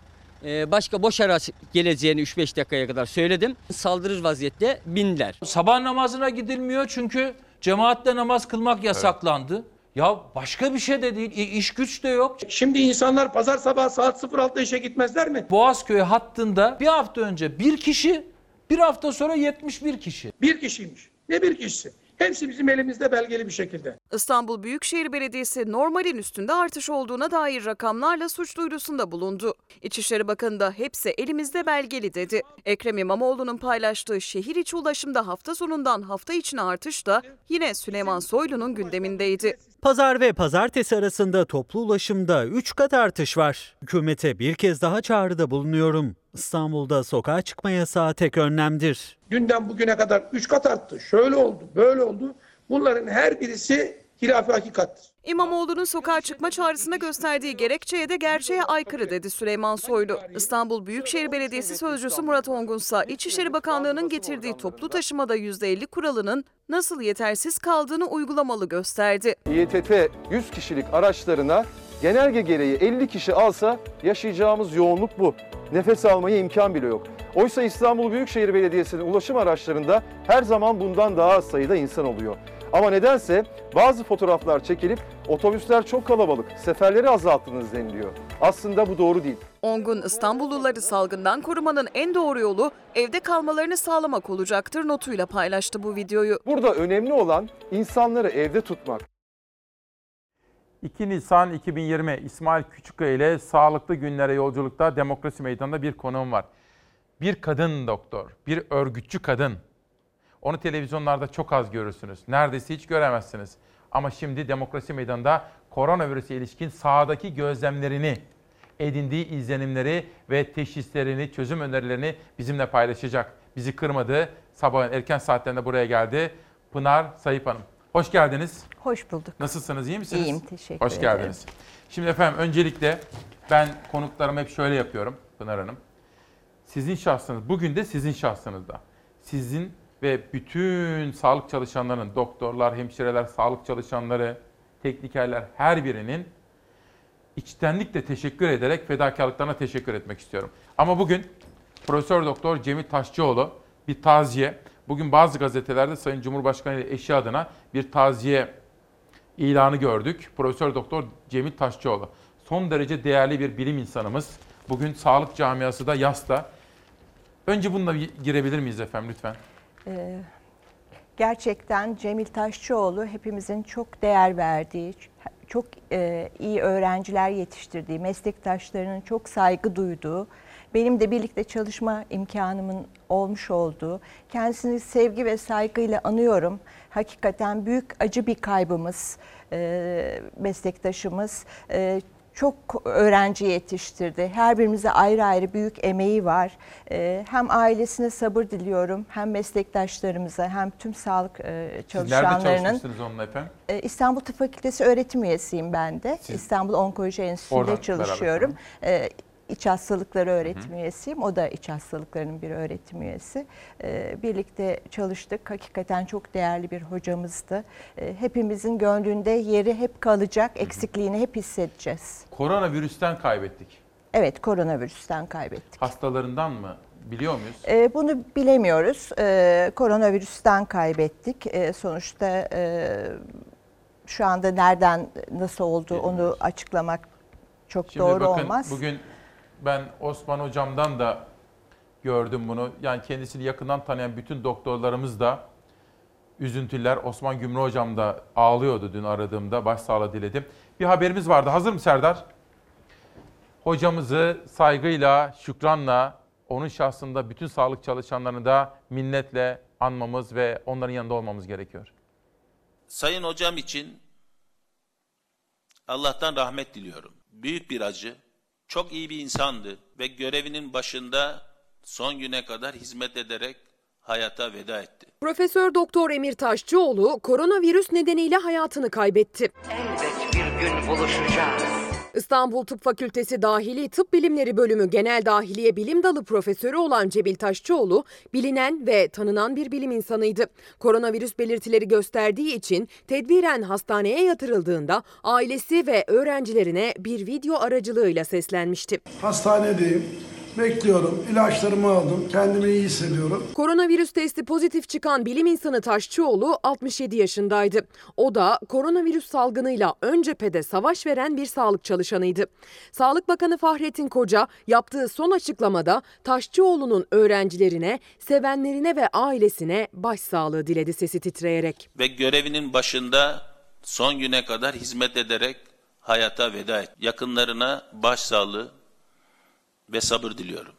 e, başka boş araç geleceğini 3-5 dakikaya kadar söyledim. Saldırır vaziyette bindiler. Sabah namazına gidilmiyor çünkü cemaatle namaz kılmak yasaklandı. Ya başka bir şey de değil, e, iş güç de yok. Şimdi insanlar pazar sabahı saat 06'da işe gitmezler mi? Boğazköy hattında bir hafta önce bir kişi, bir hafta sonra 71 kişi. Bir kişiymiş. Ne bir kişisi? Hepsi bizim elimizde belgeli bir şekilde. İstanbul Büyükşehir Belediyesi normalin üstünde artış olduğuna dair rakamlarla suç duyurusunda bulundu. İçişleri Bakanı da hepsi elimizde belgeli dedi. Ekrem İmamoğlu'nun paylaştığı şehir içi ulaşımda hafta sonundan hafta içine artış da yine Süleyman Soylu'nun gündemindeydi. Pazar ve pazartesi arasında toplu ulaşımda 3 kat artış var. Hükümete bir kez daha çağrıda bulunuyorum. İstanbul'da sokağa çıkma yasağı tek önlemdir. Dünden bugüne kadar 3 kat arttı. Şöyle oldu, böyle oldu. Bunların her birisi hilafi hakikattir. İmamoğlu'nun sokağa çıkma çağrısına gösterdiği gerekçeye de gerçeğe aykırı dedi Süleyman Soylu. İstanbul Büyükşehir Belediyesi Sözcüsü Murat Ongunsa, İçişleri Bakanlığı'nın getirdiği toplu taşımada %50 kuralının nasıl yetersiz kaldığını uygulamalı gösterdi. İETT 100 kişilik araçlarına genelge gereği 50 kişi alsa yaşayacağımız yoğunluk bu. Nefes almaya imkan bile yok. Oysa İstanbul Büyükşehir Belediyesi'nin ulaşım araçlarında her zaman bundan daha az sayıda insan oluyor. Ama nedense bazı fotoğraflar çekilip Otobüsler çok kalabalık, seferleri azalttınız deniliyor. Aslında bu doğru değil. Ongun İstanbulluları salgından korumanın en doğru yolu evde kalmalarını sağlamak olacaktır notuyla paylaştı bu videoyu. Burada önemli olan insanları evde tutmak. 2 Nisan 2020 İsmail Küçükkaya ile Sağlıklı Günlere Yolculukta Demokrasi Meydanı'nda bir konuğum var. Bir kadın doktor, bir örgütçü kadın. Onu televizyonlarda çok az görürsünüz. Neredeyse hiç göremezsiniz. Ama şimdi Demokrasi Meydanı'nda koronavirüse ilişkin sahadaki gözlemlerini, edindiği izlenimleri ve teşhislerini, çözüm önerilerini bizimle paylaşacak. Bizi kırmadı. Sabahın erken saatlerinde buraya geldi. Pınar Sayıp Hanım. Hoş geldiniz. Hoş bulduk. Nasılsınız, iyi misiniz? İyiyim, teşekkür Hoş ederim. geldiniz. Şimdi efendim öncelikle ben konuklarımı hep şöyle yapıyorum Pınar Hanım. Sizin şahsınız, bugün de sizin şahsınızda. Sizin ve bütün sağlık çalışanlarının, doktorlar, hemşireler, sağlık çalışanları, teknikerler her birinin içtenlikle teşekkür ederek fedakarlıklarına teşekkür etmek istiyorum. Ama bugün Profesör Doktor Cemil Taşçıoğlu bir taziye, bugün bazı gazetelerde Sayın Cumhurbaşkanı ile eşi adına bir taziye ilanı gördük. Profesör Doktor Cemil Taşçıoğlu. Son derece değerli bir bilim insanımız. Bugün sağlık camiası da YAS'ta. Önce bununla girebilir miyiz efendim lütfen? Ee, gerçekten Cemil Taşçıoğlu hepimizin çok değer verdiği, çok e, iyi öğrenciler yetiştirdiği, meslektaşlarının çok saygı duyduğu, benim de birlikte çalışma imkanımın olmuş olduğu, kendisini sevgi ve saygıyla anıyorum. Hakikaten büyük acı bir kaybımız, e, meslektaşımız. E, çok öğrenci yetiştirdi. Her birimize ayrı ayrı büyük emeği var. Ee, hem ailesine sabır diliyorum, hem meslektaşlarımıza, hem tüm sağlık e, Siz nerede çalışanlarının. çalışmışsınız onunla efendim? Ee, İstanbul Tıp Fakültesi öğretim üyesiyim ben de. Siz- İstanbul Onkoloji Enstitüsü'nde beraber, çalışıyorum. Ee, İç hastalıkları öğretim üyesiyim. O da iç hastalıklarının bir öğretim üyesi. Ee, birlikte çalıştık. Hakikaten çok değerli bir hocamızdı. Ee, hepimizin gönlünde yeri hep kalacak. Eksikliğini hep hissedeceğiz. Koronavirüsten kaybettik. Evet, koronavirüsten kaybettik. Hastalarından mı biliyor muyuz? Ee, bunu bilemiyoruz. Ee, koronavirüsten kaybettik. Ee, sonuçta e, şu anda nereden nasıl oldu onu açıklamak çok Şimdi doğru bakın olmaz. bugün ben Osman hocamdan da gördüm bunu. Yani kendisini yakından tanıyan bütün doktorlarımız da üzüntüler. Osman Gümrü hocam da ağlıyordu dün aradığımda. Başsağlığı diledim. Bir haberimiz vardı. Hazır mı Serdar? Hocamızı saygıyla, şükranla, onun şahsında bütün sağlık çalışanlarını da minnetle anmamız ve onların yanında olmamız gerekiyor. Sayın hocam için Allah'tan rahmet diliyorum. Büyük bir acı. Çok iyi bir insandı ve görevinin başında son güne kadar hizmet ederek hayata veda etti. Profesör Doktor Emir Taşçıoğlu koronavirüs nedeniyle hayatını kaybetti. Elbet bir gün buluşacağız. İstanbul Tıp Fakültesi Dahili Tıp Bilimleri Bölümü Genel Dahiliye Bilim Dalı Profesörü olan Cebil Taşçıoğlu bilinen ve tanınan bir bilim insanıydı. Koronavirüs belirtileri gösterdiği için tedbiren hastaneye yatırıldığında ailesi ve öğrencilerine bir video aracılığıyla seslenmişti. Hastanedeyim. Bekliyorum. İlaçlarımı aldım. Kendimi iyi hissediyorum. Koronavirüs testi pozitif çıkan bilim insanı Taşçıoğlu 67 yaşındaydı. O da koronavirüs salgınıyla ön cephede savaş veren bir sağlık çalışanıydı. Sağlık Bakanı Fahrettin Koca yaptığı son açıklamada Taşçıoğlu'nun öğrencilerine, sevenlerine ve ailesine başsağlığı diledi sesi titreyerek. Ve görevinin başında son güne kadar hizmet ederek hayata veda etti. Yakınlarına başsağlığı ve sabır diliyorum.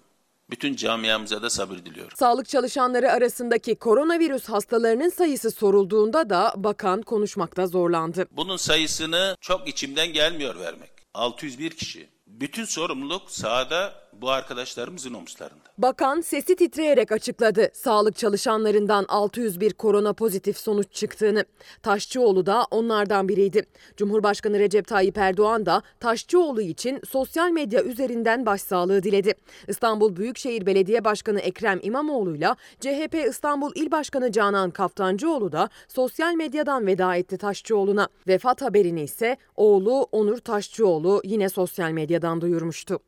Bütün camiamıza da sabır diliyorum. Sağlık çalışanları arasındaki koronavirüs hastalarının sayısı sorulduğunda da bakan konuşmakta zorlandı. Bunun sayısını çok içimden gelmiyor vermek. 601 kişi. Bütün sorumluluk sahada bu arkadaşlarımızın omuzlarında. Bakan sesi titreyerek açıkladı sağlık çalışanlarından 601 korona pozitif sonuç çıktığını. Taşçıoğlu da onlardan biriydi. Cumhurbaşkanı Recep Tayyip Erdoğan da Taşçıoğlu için sosyal medya üzerinden başsağlığı diledi. İstanbul Büyükşehir Belediye Başkanı Ekrem İmamoğlu'yla CHP İstanbul İl Başkanı Canan Kaftancıoğlu da sosyal medyadan veda etti Taşçıoğlu'na. Vefat haberini ise oğlu Onur Taşçıoğlu yine sosyal medyadan duyurmuştu.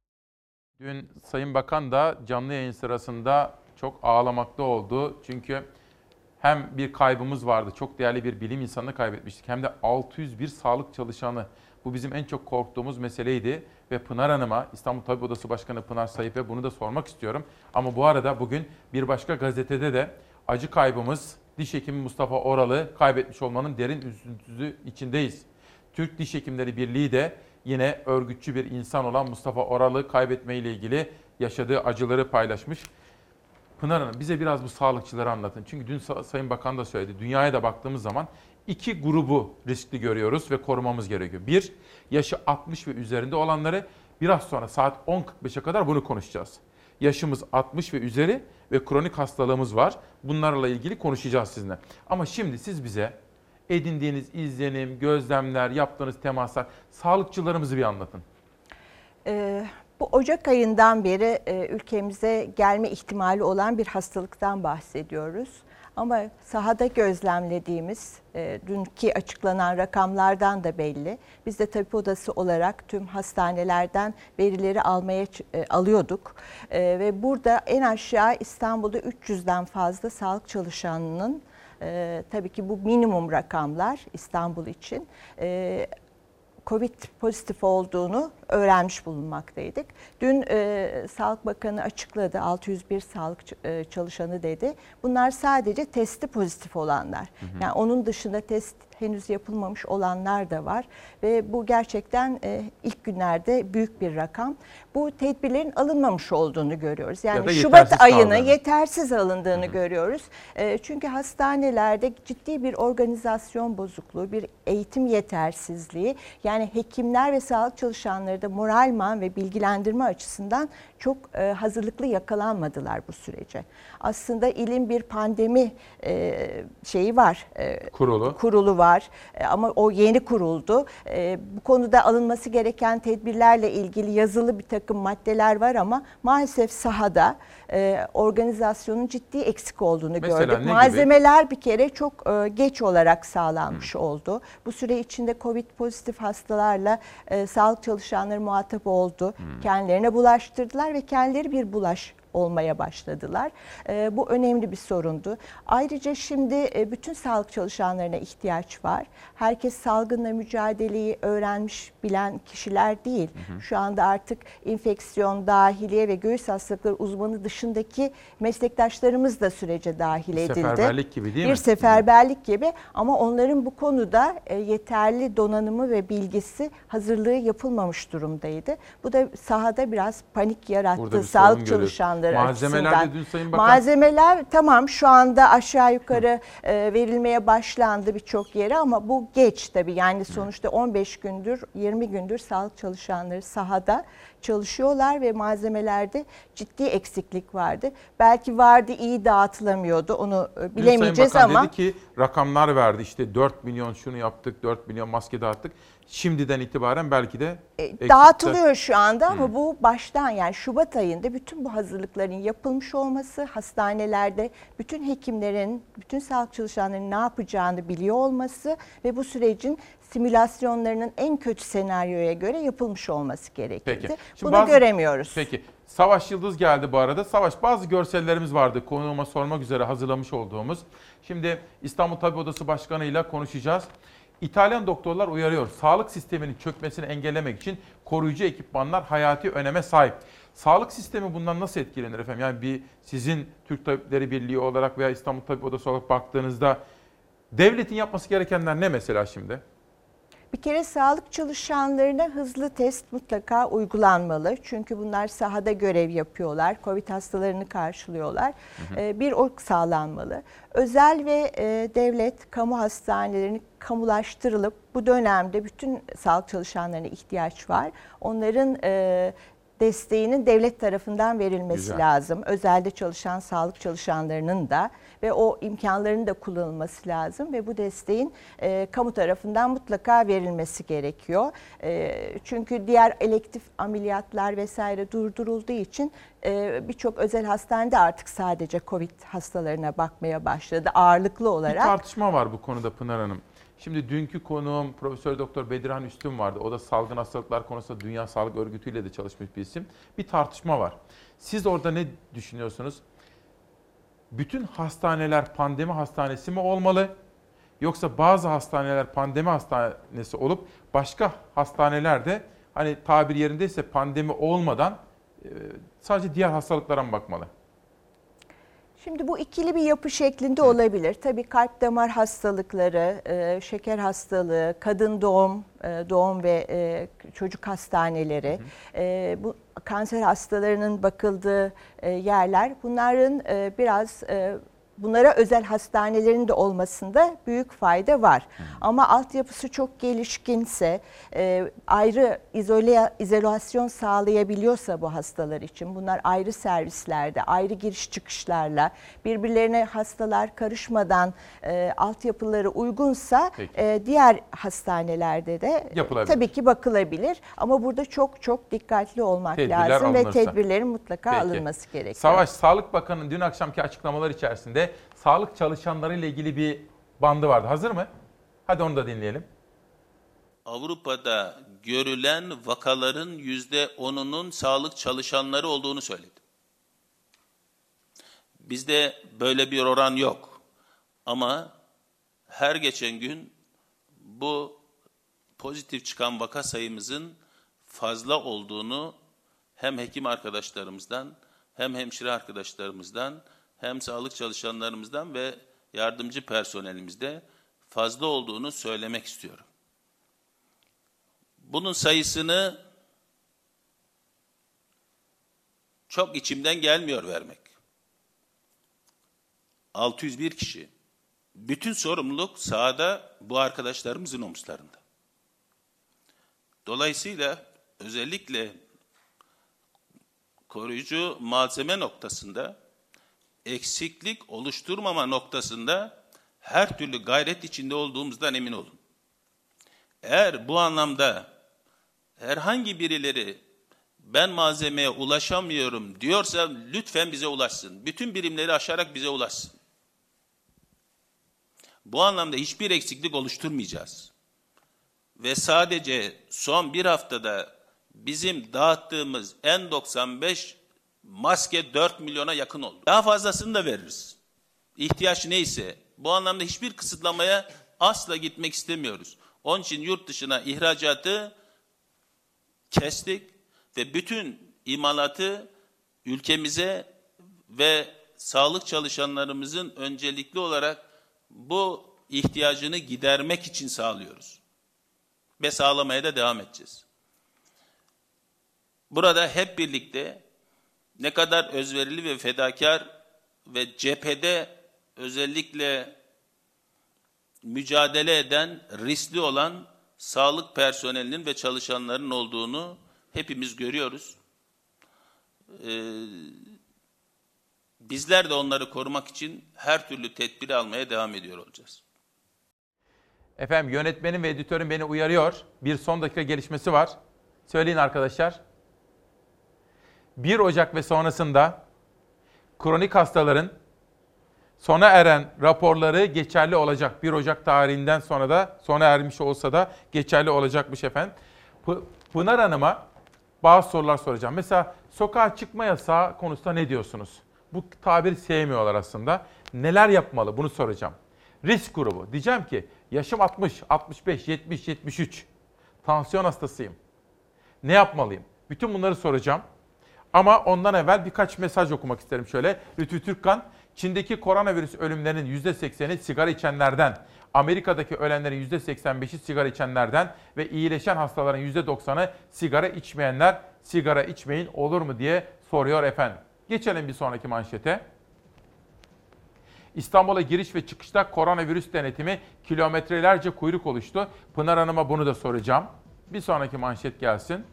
Dün Sayın Bakan da canlı yayın sırasında çok ağlamakta oldu. Çünkü hem bir kaybımız vardı. Çok değerli bir bilim insanını kaybetmiştik. Hem de 601 sağlık çalışanı. Bu bizim en çok korktuğumuz meseleydi. Ve Pınar Hanım'a, İstanbul Tabip Odası Başkanı Pınar Sayıp'e bunu da sormak istiyorum. Ama bu arada bugün bir başka gazetede de acı kaybımız diş hekimi Mustafa Oralı kaybetmiş olmanın derin üzüntüsü içindeyiz. Türk Diş Hekimleri Birliği de yine örgütçü bir insan olan Mustafa Oralı kaybetmeyle ilgili yaşadığı acıları paylaşmış. Pınar Hanım bize biraz bu sağlıkçıları anlatın. Çünkü dün Sayın Bakan da söyledi. Dünyaya da baktığımız zaman iki grubu riskli görüyoruz ve korumamız gerekiyor. Bir, yaşı 60 ve üzerinde olanları biraz sonra saat 10.45'e kadar bunu konuşacağız. Yaşımız 60 ve üzeri ve kronik hastalığımız var. Bunlarla ilgili konuşacağız sizinle. Ama şimdi siz bize edindiğiniz izlenim, gözlemler, yaptığınız temaslar, sağlıkçılarımızı bir anlatın. Ee, bu Ocak ayından beri e, ülkemize gelme ihtimali olan bir hastalıktan bahsediyoruz. Ama sahada gözlemlediğimiz e, dünkü açıklanan rakamlardan da belli. Biz de tabip odası olarak tüm hastanelerden verileri almaya e, alıyorduk. E, ve burada en aşağı İstanbul'da 300'den fazla sağlık çalışanının e, tabii ki bu minimum rakamlar İstanbul için. E, Covid pozitif olduğunu öğrenmiş bulunmaktaydık. Dün e, Sağlık Bakanı açıkladı 601 sağlık e, çalışanı dedi. Bunlar sadece testi pozitif olanlar. Hı hı. Yani onun dışında test henüz yapılmamış olanlar da var ve bu gerçekten e, ilk günlerde büyük bir rakam. Bu tedbirlerin alınmamış olduğunu görüyoruz. Yani Şubat ayını kaldığını. yetersiz alındığını Hı-hı. görüyoruz. E, çünkü hastanelerde ciddi bir organizasyon bozukluğu, bir eğitim yetersizliği, yani hekimler ve sağlık çalışanları da moralman ve bilgilendirme açısından çok e, hazırlıklı yakalanmadılar bu sürece. Aslında ilim bir pandemi e, şeyi var. E, kurulu. Kurulu var e, ama o yeni kuruldu. E, bu konuda alınması gereken tedbirlerle ilgili yazılı bir takım maddeler var ama maalesef sahada e, organizasyonun ciddi eksik olduğunu Mesela gördük. Malzemeler gibi? bir kere çok e, geç olarak sağlanmış hmm. oldu. Bu süre içinde Covid pozitif hastalarla e, sağlık çalışanları muhatap oldu. Hmm. Kendilerine bulaştırdılar ve kendileri bir bulaş olmaya başladılar. E, bu önemli bir sorundu. Ayrıca şimdi e, bütün sağlık çalışanlarına ihtiyaç var. Herkes salgınla mücadeleyi öğrenmiş, bilen kişiler değil. Hı hı. Şu anda artık infeksiyon, dahiliye ve göğüs hastalıkları uzmanı dışındaki meslektaşlarımız da sürece dahil edildi. Seferberlik gibi değil bir mi? Bir seferberlik gibi ama onların bu konuda e, yeterli donanımı ve bilgisi hazırlığı yapılmamış durumdaydı. Bu da sahada biraz panik yarattı sağlık çalışanları Malzemeler açısından. de dün Sayın Bakan... Malzemeler tamam şu anda aşağı yukarı e, verilmeye başlandı birçok yere ama bu geç tabii. Yani sonuçta 15 gündür 20 gündür sağlık çalışanları sahada çalışıyorlar ve malzemelerde ciddi eksiklik vardı. Belki vardı iyi dağıtılamıyordu onu e, bilemeyeceğiz Sayın Bakan dedi ki rakamlar verdi işte 4 milyon şunu yaptık 4 milyon maske dağıttık. Şimdiden itibaren belki de e, dağıtılıyor şu anda ama hmm. bu baştan yani Şubat ayında bütün bu hazırlıkların yapılmış olması, hastanelerde bütün hekimlerin, bütün sağlık çalışanlarının ne yapacağını biliyor olması ve bu sürecin simülasyonlarının en kötü senaryoya göre yapılmış olması gerekirdi. Peki. Bunu bazı, göremiyoruz. Peki. Savaş Yıldız geldi bu arada. Savaş bazı görsellerimiz vardı konuğuma sormak üzere hazırlamış olduğumuz. Şimdi İstanbul Tabip Odası Başkanı ile konuşacağız. İtalyan doktorlar uyarıyor. Sağlık sisteminin çökmesini engellemek için koruyucu ekipmanlar hayati öneme sahip. Sağlık sistemi bundan nasıl etkilenir efendim? Yani bir sizin Türk Tabipleri Birliği olarak veya İstanbul Tabip Odası olarak baktığınızda devletin yapması gerekenler ne mesela şimdi? Bir kere sağlık çalışanlarına hızlı test mutlaka uygulanmalı. Çünkü bunlar sahada görev yapıyorlar. Covid hastalarını karşılıyorlar. Hı hı. Ee, bir o sağlanmalı. Özel ve e, devlet kamu hastanelerini kamulaştırılıp bu dönemde bütün sağlık çalışanlarına ihtiyaç var. Onların e, desteğinin devlet tarafından verilmesi Güzel. lazım. Özelde çalışan sağlık çalışanlarının da ve o imkanların da kullanılması lazım ve bu desteğin e, kamu tarafından mutlaka verilmesi gerekiyor. E, çünkü diğer elektif ameliyatlar vesaire durdurulduğu için e, birçok özel hastanede artık sadece COVID hastalarına bakmaya başladı ağırlıklı olarak. Bir tartışma var bu konuda Pınar Hanım. Şimdi dünkü konuğum Profesör Doktor Bedirhan Üstün vardı. O da salgın hastalıklar konusunda Dünya Sağlık Örgütü ile de çalışmış bir isim. Bir tartışma var. Siz orada ne düşünüyorsunuz? Bütün hastaneler pandemi hastanesi mi olmalı? Yoksa bazı hastaneler pandemi hastanesi olup başka hastanelerde hani tabir yerindeyse pandemi olmadan e, sadece diğer hastalıklara mı bakmalı? Şimdi bu ikili bir yapı şeklinde olabilir. Tabii kalp damar hastalıkları, e, şeker hastalığı, kadın doğum, e, doğum ve e, çocuk hastaneleri, bu kanser hastalarının bakıldığı yerler. Bunların biraz bunlara özel hastanelerin de olmasında büyük fayda var. Hı. Ama altyapısı çok gelişkinse, e, ayrı izole, izolasyon sağlayabiliyorsa bu hastalar için, bunlar ayrı servislerde, ayrı giriş çıkışlarla, birbirlerine hastalar karışmadan e, altyapıları uygunsa e, diğer hastanelerde de tabii ki bakılabilir. Ama burada çok çok dikkatli olmak Tedbirler lazım alınırsa. ve tedbirlerin mutlaka Peki. alınması gerekiyor. Savaş, Sağlık Bakanı'nın dün akşamki açıklamalar içerisinde sağlık çalışanları ile ilgili bir bandı vardı. Hazır mı? Hadi onu da dinleyelim. Avrupa'da görülen vakaların yüzde onunun sağlık çalışanları olduğunu söyledi. Bizde böyle bir oran yok. Ama her geçen gün bu pozitif çıkan vaka sayımızın fazla olduğunu hem hekim arkadaşlarımızdan hem hemşire arkadaşlarımızdan hem sağlık çalışanlarımızdan ve yardımcı personelimizde fazla olduğunu söylemek istiyorum. Bunun sayısını çok içimden gelmiyor vermek. 601 kişi. Bütün sorumluluk sahada bu arkadaşlarımızın omuzlarında. Dolayısıyla özellikle koruyucu malzeme noktasında eksiklik oluşturmama noktasında her türlü gayret içinde olduğumuzdan emin olun. Eğer bu anlamda herhangi birileri ben malzemeye ulaşamıyorum diyorsa lütfen bize ulaşsın. Bütün birimleri aşarak bize ulaşsın. Bu anlamda hiçbir eksiklik oluşturmayacağız. Ve sadece son bir haftada bizim dağıttığımız N95 maske 4 milyona yakın oldu. Daha fazlasını da veririz. İhtiyaç neyse. Bu anlamda hiçbir kısıtlamaya asla gitmek istemiyoruz. Onun için yurt dışına ihracatı kestik ve bütün imalatı ülkemize ve sağlık çalışanlarımızın öncelikli olarak bu ihtiyacını gidermek için sağlıyoruz. Ve sağlamaya da devam edeceğiz. Burada hep birlikte ne kadar özverili ve fedakar ve cephede özellikle mücadele eden, riskli olan sağlık personelinin ve çalışanların olduğunu hepimiz görüyoruz. Ee, bizler de onları korumak için her türlü tedbiri almaya devam ediyor olacağız. Efendim yönetmenim ve editörüm beni uyarıyor. Bir son dakika gelişmesi var. Söyleyin arkadaşlar. 1 Ocak ve sonrasında kronik hastaların sona eren raporları geçerli olacak. 1 Ocak tarihinden sonra da sona ermiş olsa da geçerli olacakmış efendim. Pınar Hanım'a bazı sorular soracağım. Mesela sokağa çıkma yasağı konusunda ne diyorsunuz? Bu tabiri sevmiyorlar aslında. Neler yapmalı bunu soracağım. Risk grubu. Diyeceğim ki yaşım 60, 65, 70, 73. Tansiyon hastasıyım. Ne yapmalıyım? Bütün bunları soracağım. Ama ondan evvel birkaç mesaj okumak isterim şöyle. Lütfü Türkkan, Çin'deki koronavirüs ölümlerinin %80'i sigara içenlerden, Amerika'daki ölenlerin %85'i sigara içenlerden ve iyileşen hastaların %90'ı sigara içmeyenler sigara içmeyin olur mu diye soruyor efendim. Geçelim bir sonraki manşete. İstanbul'a giriş ve çıkışta koronavirüs denetimi kilometrelerce kuyruk oluştu. Pınar Hanım'a bunu da soracağım. Bir sonraki manşet gelsin.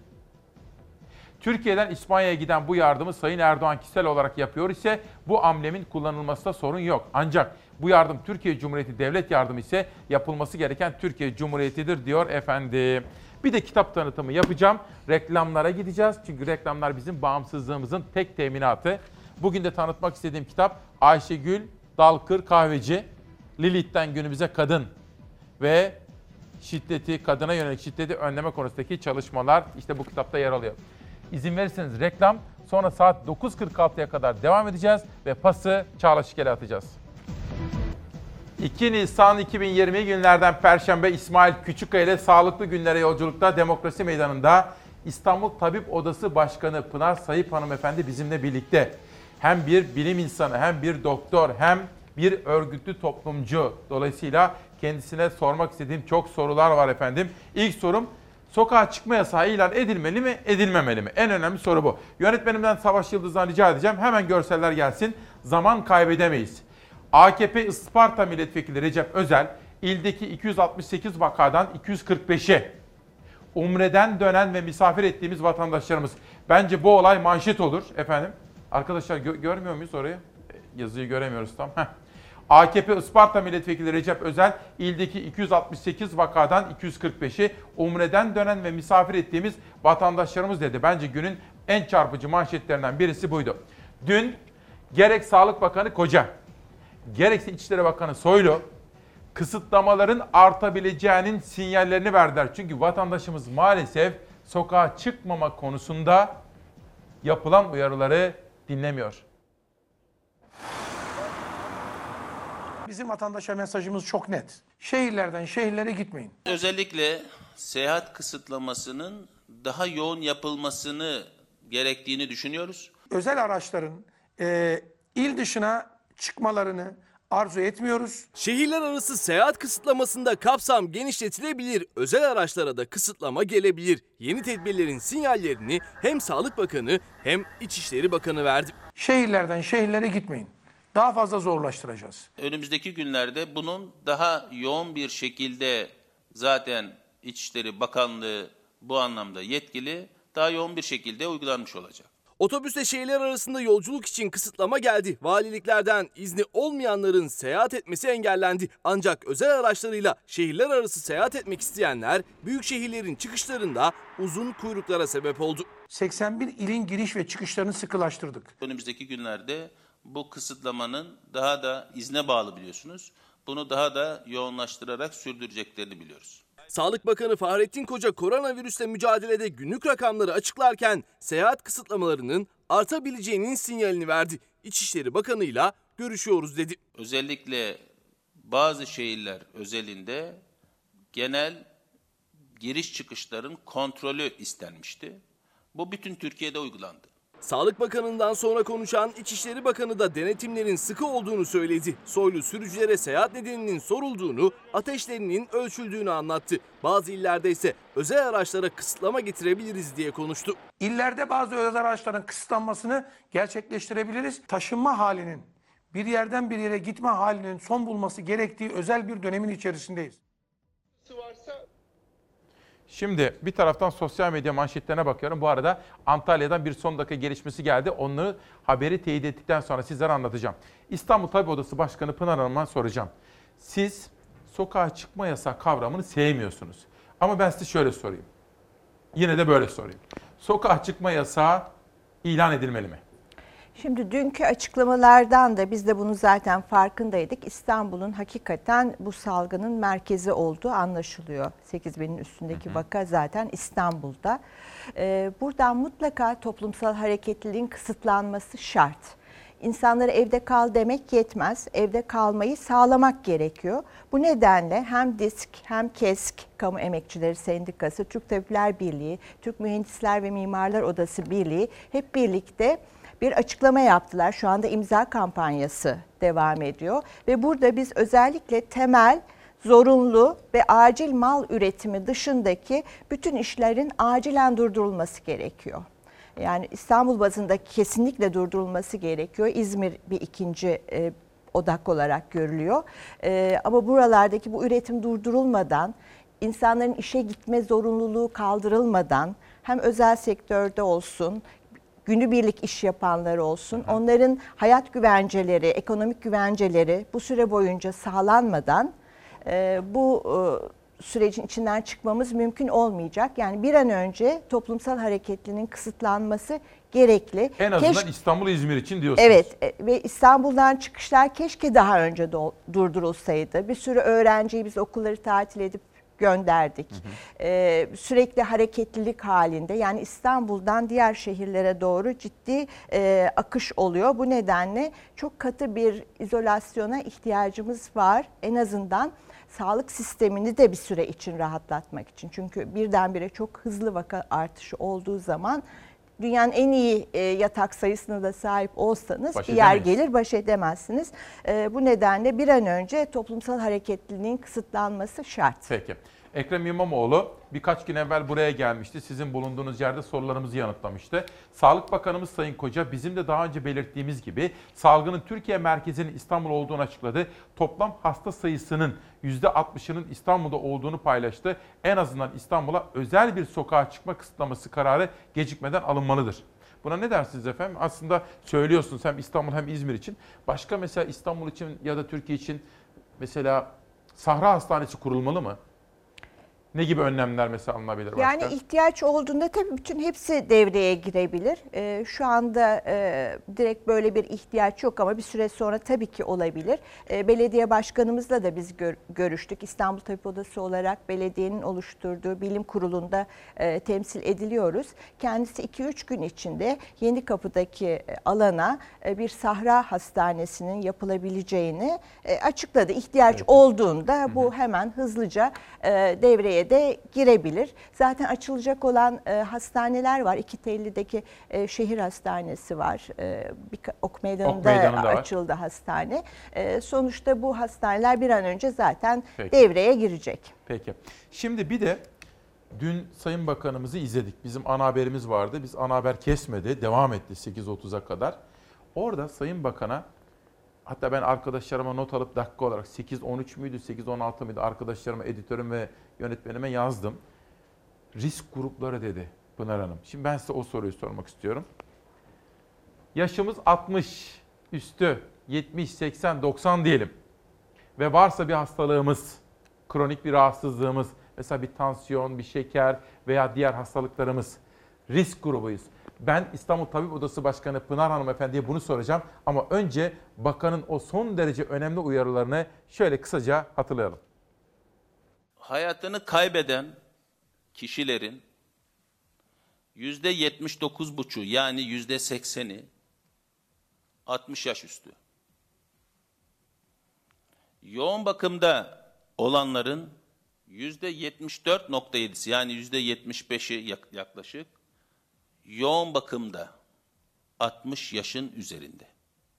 Türkiye'den İspanya'ya giden bu yardımı Sayın Erdoğan kişisel olarak yapıyor ise bu amblemin kullanılmasında sorun yok. Ancak bu yardım Türkiye Cumhuriyeti devlet yardımı ise yapılması gereken Türkiye Cumhuriyeti'dir diyor efendim. Bir de kitap tanıtımı yapacağım. Reklamlara gideceğiz. Çünkü reklamlar bizim bağımsızlığımızın tek teminatı. Bugün de tanıtmak istediğim kitap Ayşegül Dalkır Kahveci. Lilith'ten günümüze kadın ve şiddeti, kadına yönelik şiddeti önleme konusundaki çalışmalar işte bu kitapta yer alıyor. İzin verirseniz reklam Sonra saat 9.46'ya kadar devam edeceğiz ve pası Çağla Şikel'e atacağız. 2 Nisan 2020 günlerden Perşembe İsmail Küçükkaya ile Sağlıklı Günlere Yolculukta Demokrasi Meydanı'nda İstanbul Tabip Odası Başkanı Pınar Sayıp Hanımefendi bizimle birlikte. Hem bir bilim insanı hem bir doktor hem bir örgütlü toplumcu. Dolayısıyla kendisine sormak istediğim çok sorular var efendim. İlk sorum sokağa çıkma yasağı ilan edilmeli mi, edilmemeli mi? En önemli soru bu. Yönetmenimden Savaş Yıldız'dan rica edeceğim. Hemen görseller gelsin. Zaman kaybedemeyiz. AKP Isparta Milletvekili Recep Özel, ildeki 268 vakadan 245'e Umre'den dönen ve misafir ettiğimiz vatandaşlarımız. Bence bu olay manşet olur efendim. Arkadaşlar gö- görmüyor muyuz orayı? E, Yazıyı göremiyoruz tam. Heh. AKP Isparta Milletvekili Recep Özel, ildeki 268 vakadan 245'i Umre'den dönen ve misafir ettiğimiz vatandaşlarımız dedi. Bence günün en çarpıcı manşetlerinden birisi buydu. Dün gerek Sağlık Bakanı Koca, gerekse İçişleri Bakanı Soylu kısıtlamaların artabileceğinin sinyallerini verdiler. Çünkü vatandaşımız maalesef sokağa çıkmama konusunda yapılan uyarıları dinlemiyor. Bizim vatandaşa mesajımız çok net. Şehirlerden şehirlere gitmeyin. Özellikle seyahat kısıtlamasının daha yoğun yapılmasını gerektiğini düşünüyoruz. Özel araçların e, il dışına çıkmalarını arzu etmiyoruz. Şehirler arası seyahat kısıtlamasında kapsam genişletilebilir, özel araçlara da kısıtlama gelebilir. Yeni tedbirlerin sinyallerini hem Sağlık Bakanı hem İçişleri Bakanı verdi. Şehirlerden şehirlere gitmeyin. Daha fazla zorlaştıracağız. Önümüzdeki günlerde bunun daha yoğun bir şekilde zaten İçişleri Bakanlığı bu anlamda yetkili, daha yoğun bir şekilde uygulanmış olacak. Otobüste şehirler arasında yolculuk için kısıtlama geldi. Valiliklerden izni olmayanların seyahat etmesi engellendi. Ancak özel araçlarıyla şehirler arası seyahat etmek isteyenler büyük şehirlerin çıkışlarında uzun kuyruklara sebep oldu. 81 ilin giriş ve çıkışlarını sıkılaştırdık. Önümüzdeki günlerde bu kısıtlamanın daha da izne bağlı biliyorsunuz. Bunu daha da yoğunlaştırarak sürdüreceklerini biliyoruz. Sağlık Bakanı Fahrettin Koca koronavirüsle mücadelede günlük rakamları açıklarken seyahat kısıtlamalarının artabileceğinin sinyalini verdi. İçişleri Bakanı'yla görüşüyoruz dedi. Özellikle bazı şehirler özelinde genel giriş çıkışların kontrolü istenmişti. Bu bütün Türkiye'de uygulandı. Sağlık Bakanı'ndan sonra konuşan İçişleri Bakanı da denetimlerin sıkı olduğunu söyledi. Soylu sürücülere seyahat nedeninin sorulduğunu, ateşlerinin ölçüldüğünü anlattı. Bazı illerde ise özel araçlara kısıtlama getirebiliriz diye konuştu. İllerde bazı özel araçların kısıtlanmasını gerçekleştirebiliriz. Taşınma halinin, bir yerden bir yere gitme halinin son bulması gerektiği özel bir dönemin içerisindeyiz. Şimdi bir taraftan sosyal medya manşetlerine bakıyorum. Bu arada Antalya'dan bir son dakika gelişmesi geldi. Onları haberi teyit ettikten sonra sizlere anlatacağım. İstanbul Tabip Odası Başkanı Pınar Hanım'a soracağım. Siz sokağa çıkma yasağı kavramını sevmiyorsunuz. Ama ben size şöyle sorayım. Yine de böyle sorayım. Sokağa çıkma yasağı ilan edilmeli mi? Şimdi dünkü açıklamalardan da biz de bunu zaten farkındaydık. İstanbul'un hakikaten bu salgının merkezi olduğu anlaşılıyor. 8 binin üstündeki vaka zaten İstanbul'da. Ee, buradan mutlaka toplumsal hareketliliğin kısıtlanması şart. İnsanlara evde kal demek yetmez. Evde kalmayı sağlamak gerekiyor. Bu nedenle hem DİSK hem KESK, Kamu Emekçileri Sendikası, Türk Tabipler Birliği, Türk Mühendisler ve Mimarlar Odası Birliği hep birlikte bir açıklama yaptılar. Şu anda imza kampanyası devam ediyor ve burada biz özellikle temel zorunlu ve acil mal üretimi dışındaki bütün işlerin acilen durdurulması gerekiyor. Yani İstanbul bazında kesinlikle durdurulması gerekiyor. İzmir bir ikinci e, odak olarak görülüyor. E, ama buralardaki bu üretim durdurulmadan, insanların işe gitme zorunluluğu kaldırılmadan hem özel sektörde olsun, günübirlik iş yapanlar olsun, onların hayat güvenceleri, ekonomik güvenceleri bu süre boyunca sağlanmadan e, bu e, sürecin içinden çıkmamız mümkün olmayacak. Yani bir an önce toplumsal hareketliliğin kısıtlanması gerekli. En azından Keş- İstanbul İzmir için diyorsunuz. Evet e, ve İstanbul'dan çıkışlar keşke daha önce do- durdurulsaydı. Bir sürü öğrenciyi biz okulları tatil edip gönderdik. Ee, sürekli hareketlilik halinde yani İstanbul'dan diğer şehirlere doğru ciddi e, akış oluyor. Bu nedenle çok katı bir izolasyona ihtiyacımız var. En azından sağlık sistemini de bir süre için rahatlatmak için. Çünkü birdenbire çok hızlı vaka artışı olduğu zaman dünyanın en iyi e, yatak sayısına da sahip olsanız Baş bir yer edemeyiz. gelir baş edemezsiniz. E, bu nedenle bir an önce toplumsal hareketliliğin kısıtlanması şart. Peki. Ekrem İmamoğlu birkaç gün evvel buraya gelmişti. Sizin bulunduğunuz yerde sorularımızı yanıtlamıştı. Sağlık Bakanımız Sayın Koca bizim de daha önce belirttiğimiz gibi salgının Türkiye merkezinin İstanbul olduğunu açıkladı. Toplam hasta sayısının %60'ının İstanbul'da olduğunu paylaştı. En azından İstanbul'a özel bir sokağa çıkma kısıtlaması kararı gecikmeden alınmalıdır. Buna ne dersiniz efendim? Aslında söylüyorsunuz hem İstanbul hem İzmir için. Başka mesela İstanbul için ya da Türkiye için mesela Sahra Hastanesi kurulmalı mı? Ne gibi önlemler mesela alınabilir başka? Yani ihtiyaç olduğunda tabii bütün hepsi devreye girebilir. Ee, şu anda e, direkt böyle bir ihtiyaç yok ama bir süre sonra tabii ki olabilir. Ee, belediye başkanımızla da biz gör- görüştük. İstanbul Tabip Odası olarak belediyenin oluşturduğu bilim kurulunda e, temsil ediliyoruz. Kendisi 2-3 gün içinde Yeni Kapı'daki e, alana e, bir sahra hastanesinin yapılabileceğini e, açıkladı. İhtiyaç olduğunda bu hemen hızlıca e, devreye de girebilir. Zaten açılacak olan e, hastaneler var. İki Telli'deki e, şehir hastanesi var. E, bir, Ok Meydanı'nda, Ok Meydanı'nda var. açıldı hastane. E, sonuçta bu hastaneler bir an önce zaten Peki. devreye girecek. Peki. Şimdi bir de dün Sayın Bakanımızı izledik. Bizim ana haberimiz vardı. Biz ana haber kesmedi. Devam etti 8.30'a kadar. Orada Sayın Bakan'a hatta ben arkadaşlarıma not alıp dakika olarak 8.13 müydü 8.16 mıydı arkadaşlarıma, editörüm ve yönetmenime yazdım. Risk grupları dedi Pınar Hanım. Şimdi ben size o soruyu sormak istiyorum. Yaşımız 60 üstü 70, 80, 90 diyelim. Ve varsa bir hastalığımız, kronik bir rahatsızlığımız, mesela bir tansiyon, bir şeker veya diğer hastalıklarımız risk grubuyuz. Ben İstanbul Tabip Odası Başkanı Pınar Hanımefendi'ye bunu soracağım ama önce bakanın o son derece önemli uyarılarını şöyle kısaca hatırlayalım. hayatını kaybeden kişilerin yüzde 79,5'u yani yüzde 80'i 60 yaş üstü. Yoğun bakımda olanların yüzde 74,7'si yani yüzde 75'i yak- yaklaşık yoğun bakımda 60 yaşın üzerinde.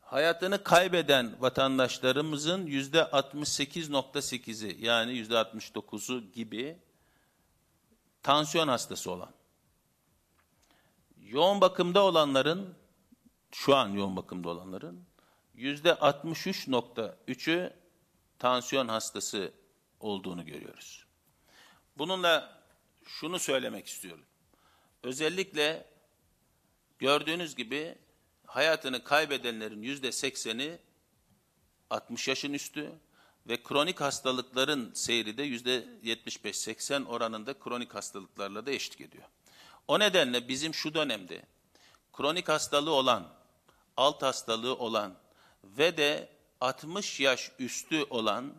Hayatını kaybeden vatandaşlarımızın yüzde 68.8'i yani yüzde 69'u gibi tansiyon hastası olan. Yoğun bakımda olanların, şu an yoğun bakımda olanların yüzde 63.3'ü tansiyon hastası olduğunu görüyoruz. Bununla şunu söylemek istiyorum. Özellikle gördüğünüz gibi hayatını kaybedenlerin yüzde sekseni 60 yaşın üstü ve kronik hastalıkların seyri de yüzde 75-80 oranında kronik hastalıklarla da eşlik ediyor. O nedenle bizim şu dönemde kronik hastalığı olan, alt hastalığı olan ve de 60 yaş üstü olan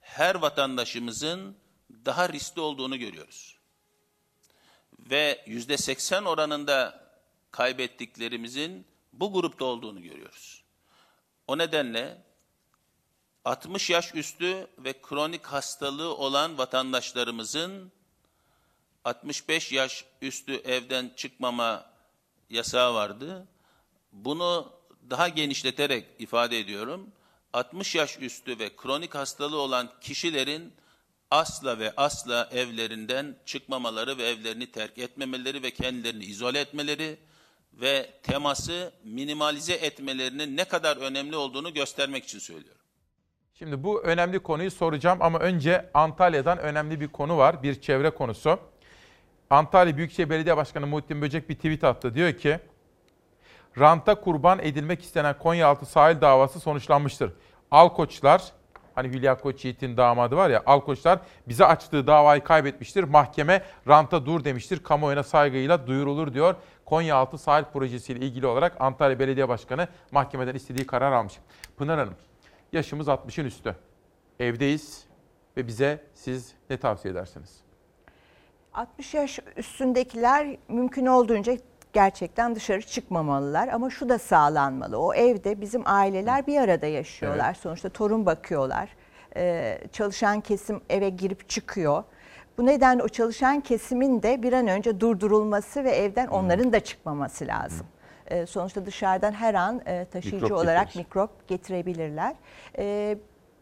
her vatandaşımızın daha riskli olduğunu görüyoruz. Ve yüzde 80 oranında kaybettiklerimizin bu grupta olduğunu görüyoruz. O nedenle 60 yaş üstü ve kronik hastalığı olan vatandaşlarımızın 65 yaş üstü evden çıkmama yasağı vardı. Bunu daha genişleterek ifade ediyorum. 60 yaş üstü ve kronik hastalığı olan kişilerin asla ve asla evlerinden çıkmamaları ve evlerini terk etmemeleri ve kendilerini izole etmeleri ve teması minimalize etmelerinin ne kadar önemli olduğunu göstermek için söylüyorum. Şimdi bu önemli konuyu soracağım ama önce Antalya'dan önemli bir konu var. Bir çevre konusu. Antalya Büyükşehir Belediye Başkanı Muhittin Böcek bir tweet attı. Diyor ki, ranta kurban edilmek istenen Konyaaltı sahil davası sonuçlanmıştır. Alkoçlar, hani Hülya Koçyiğit'in damadı var ya, Alkoçlar bize açtığı davayı kaybetmiştir. Mahkeme ranta dur demiştir. Kamuoyuna saygıyla duyurulur diyor. Konyaaltı sahil projesiyle ilgili olarak Antalya Belediye Başkanı mahkemeden istediği karar almış. Pınar Hanım, yaşımız 60'ın üstü. Evdeyiz. ve bize siz ne tavsiye edersiniz? 60 yaş üstündekiler mümkün olduğunca gerçekten dışarı çıkmamalılar ama şu da sağlanmalı. O evde bizim aileler bir arada yaşıyorlar. Evet. Sonuçta torun bakıyorlar. Ee, çalışan kesim eve girip çıkıyor. Bu nedenle o çalışan kesimin de bir an önce durdurulması ve evden onların da çıkmaması lazım. Ee, sonuçta dışarıdan her an e, taşıyıcı Mikrop olarak getirir. mikrop getirebilirler. Ee,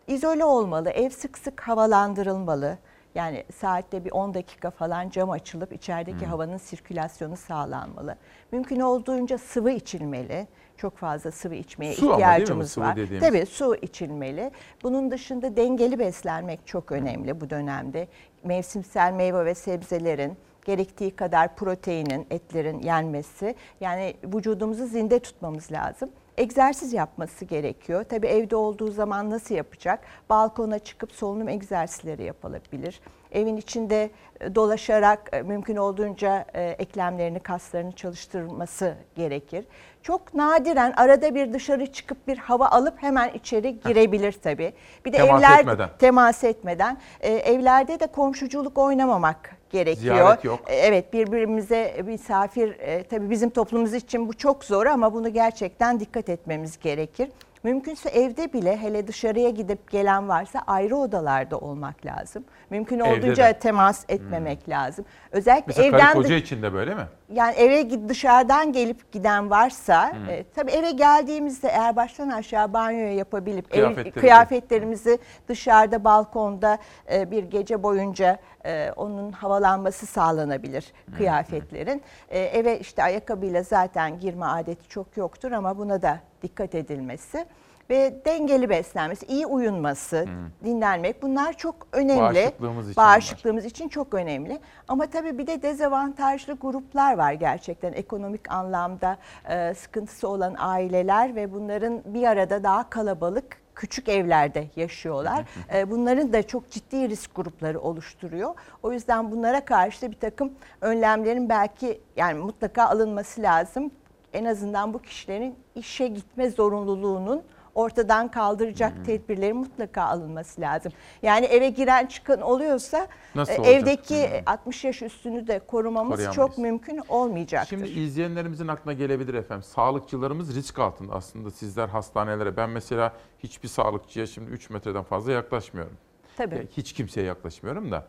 izole olmalı, ev sık sık havalandırılmalı. Yani saatte bir 10 dakika falan cam açılıp içerideki havanın sirkülasyonu sağlanmalı. Mümkün olduğunca sıvı içilmeli. Çok fazla sıvı içmeye Su ama değil mi ihtiyacımız sıvı var. dediğimiz? Tabii su içilmeli. Bunun dışında dengeli beslenmek çok önemli bu dönemde. Mevsimsel meyve ve sebzelerin gerektiği kadar proteinin, etlerin yenmesi. Yani vücudumuzu zinde tutmamız lazım. Egzersiz yapması gerekiyor. Tabii evde olduğu zaman nasıl yapacak? Balkona çıkıp solunum egzersizleri yapılabilir. Evin içinde e, dolaşarak e, mümkün olduğunca e, eklemlerini, kaslarını çalıştırması gerekir. Çok nadiren arada bir dışarı çıkıp bir hava alıp hemen içeri girebilir tabii. Bir de Temas evler etmeden. temas etmeden evlerde de komşuculuk oynamamak gerekiyor. Ziyaret yok. Evet birbirimize misafir tabii bizim toplumumuz için bu çok zor ama bunu gerçekten dikkat etmemiz gerekir. Mümkünse evde bile hele dışarıya gidip gelen varsa ayrı odalarda olmak lazım. Mümkün Evde olduğunca de. temas etmemek lazım. Özellikle Mesela evden karı koca için de böyle mi? yani eve dışarıdan gelip giden varsa Hmm. e, tabii eve geldiğimizde eğer baştan aşağı banyoya yapabilip ev- Kıyafetleri de. kıyafetlerimizi dışarıda balkonda e, bir gece boyunca e, onun havalanması sağlanabilir Hmm, kıyafetlerin. E, eve işte ayakkabıyla zaten girme adeti çok yoktur ama buna da dikkat edilmesi ve dengeli beslenmesi, iyi uyunması, dinlenmek bunlar çok önemli. Bağışıklığımız için bunlar. Bağışıklığımız için çok önemli. Ama tabii bir de dezavantajlı gruplar var gerçekten ekonomik anlamda e, sıkıntısı olan aileler ve bunların bir arada daha kalabalık küçük evlerde yaşıyorlar. E, Bunların da çok ciddi risk grupları oluşturuyor. O yüzden bunlara karşı da bir takım önlemlerin belki yani mutlaka alınması lazım. En azından bu kişilerin işe gitme zorunluluğunun ortadan kaldıracak tedbirlerin mutlaka alınması lazım. Yani eve giren çıkan oluyorsa Nasıl e, olacak? evdeki 60 yaş üstünü de korumamız çok mümkün olmayacaktır. Şimdi izleyenlerimizin aklına gelebilir efendim. Sağlıkçılarımız risk altında aslında sizler hastanelere. Ben mesela hiçbir sağlıkçıya şimdi 3 metreden fazla yaklaşmıyorum. Tabii. Hiç kimseye yaklaşmıyorum da.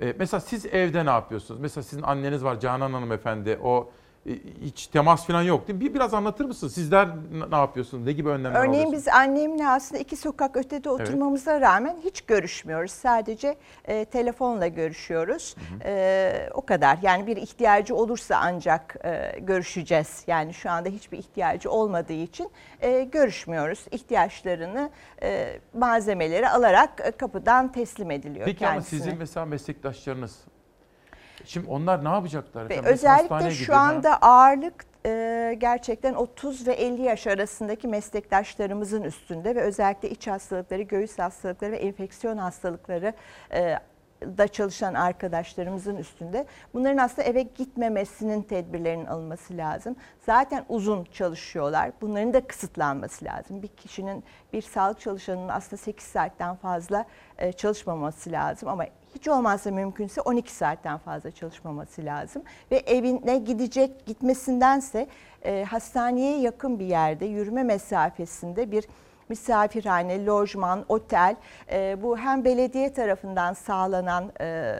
E, mesela siz evde ne yapıyorsunuz? Mesela sizin anneniz var Canan Hanım efendi. O hiç temas falan yok değil mi? Bir biraz anlatır mısın? Sizler ne yapıyorsunuz? Ne gibi önlemler Örneğin alıyorsunuz? biz annemle aslında iki sokak ötede oturmamıza rağmen hiç görüşmüyoruz. Sadece e, telefonla görüşüyoruz. E, o kadar. Yani bir ihtiyacı olursa ancak e, görüşeceğiz. Yani şu anda hiçbir ihtiyacı olmadığı için e, görüşmüyoruz. İhtiyaçlarını, e, malzemeleri alarak e, kapıdan teslim ediliyor Peki ama kendisine. sizin mesela meslektaşlarınız Şimdi onlar ne yapacaklar? Ve özellikle şu gidiyoruz, ha? anda ağırlık e, gerçekten 30 ve 50 yaş arasındaki meslektaşlarımızın üstünde ve özellikle iç hastalıkları, göğüs hastalıkları ve enfeksiyon hastalıkları e, da çalışan arkadaşlarımızın üstünde. Bunların aslında eve gitmemesinin tedbirlerinin alınması lazım. Zaten uzun çalışıyorlar. Bunların da kısıtlanması lazım. Bir kişinin, bir sağlık çalışanının aslında 8 saatten fazla e, çalışmaması lazım ama hiç olmazsa mümkünse 12 saatten fazla çalışmaması lazım. Ve evine gidecek gitmesindense e, hastaneye yakın bir yerde yürüme mesafesinde bir misafirhane, lojman, otel e, bu hem belediye tarafından sağlanan e,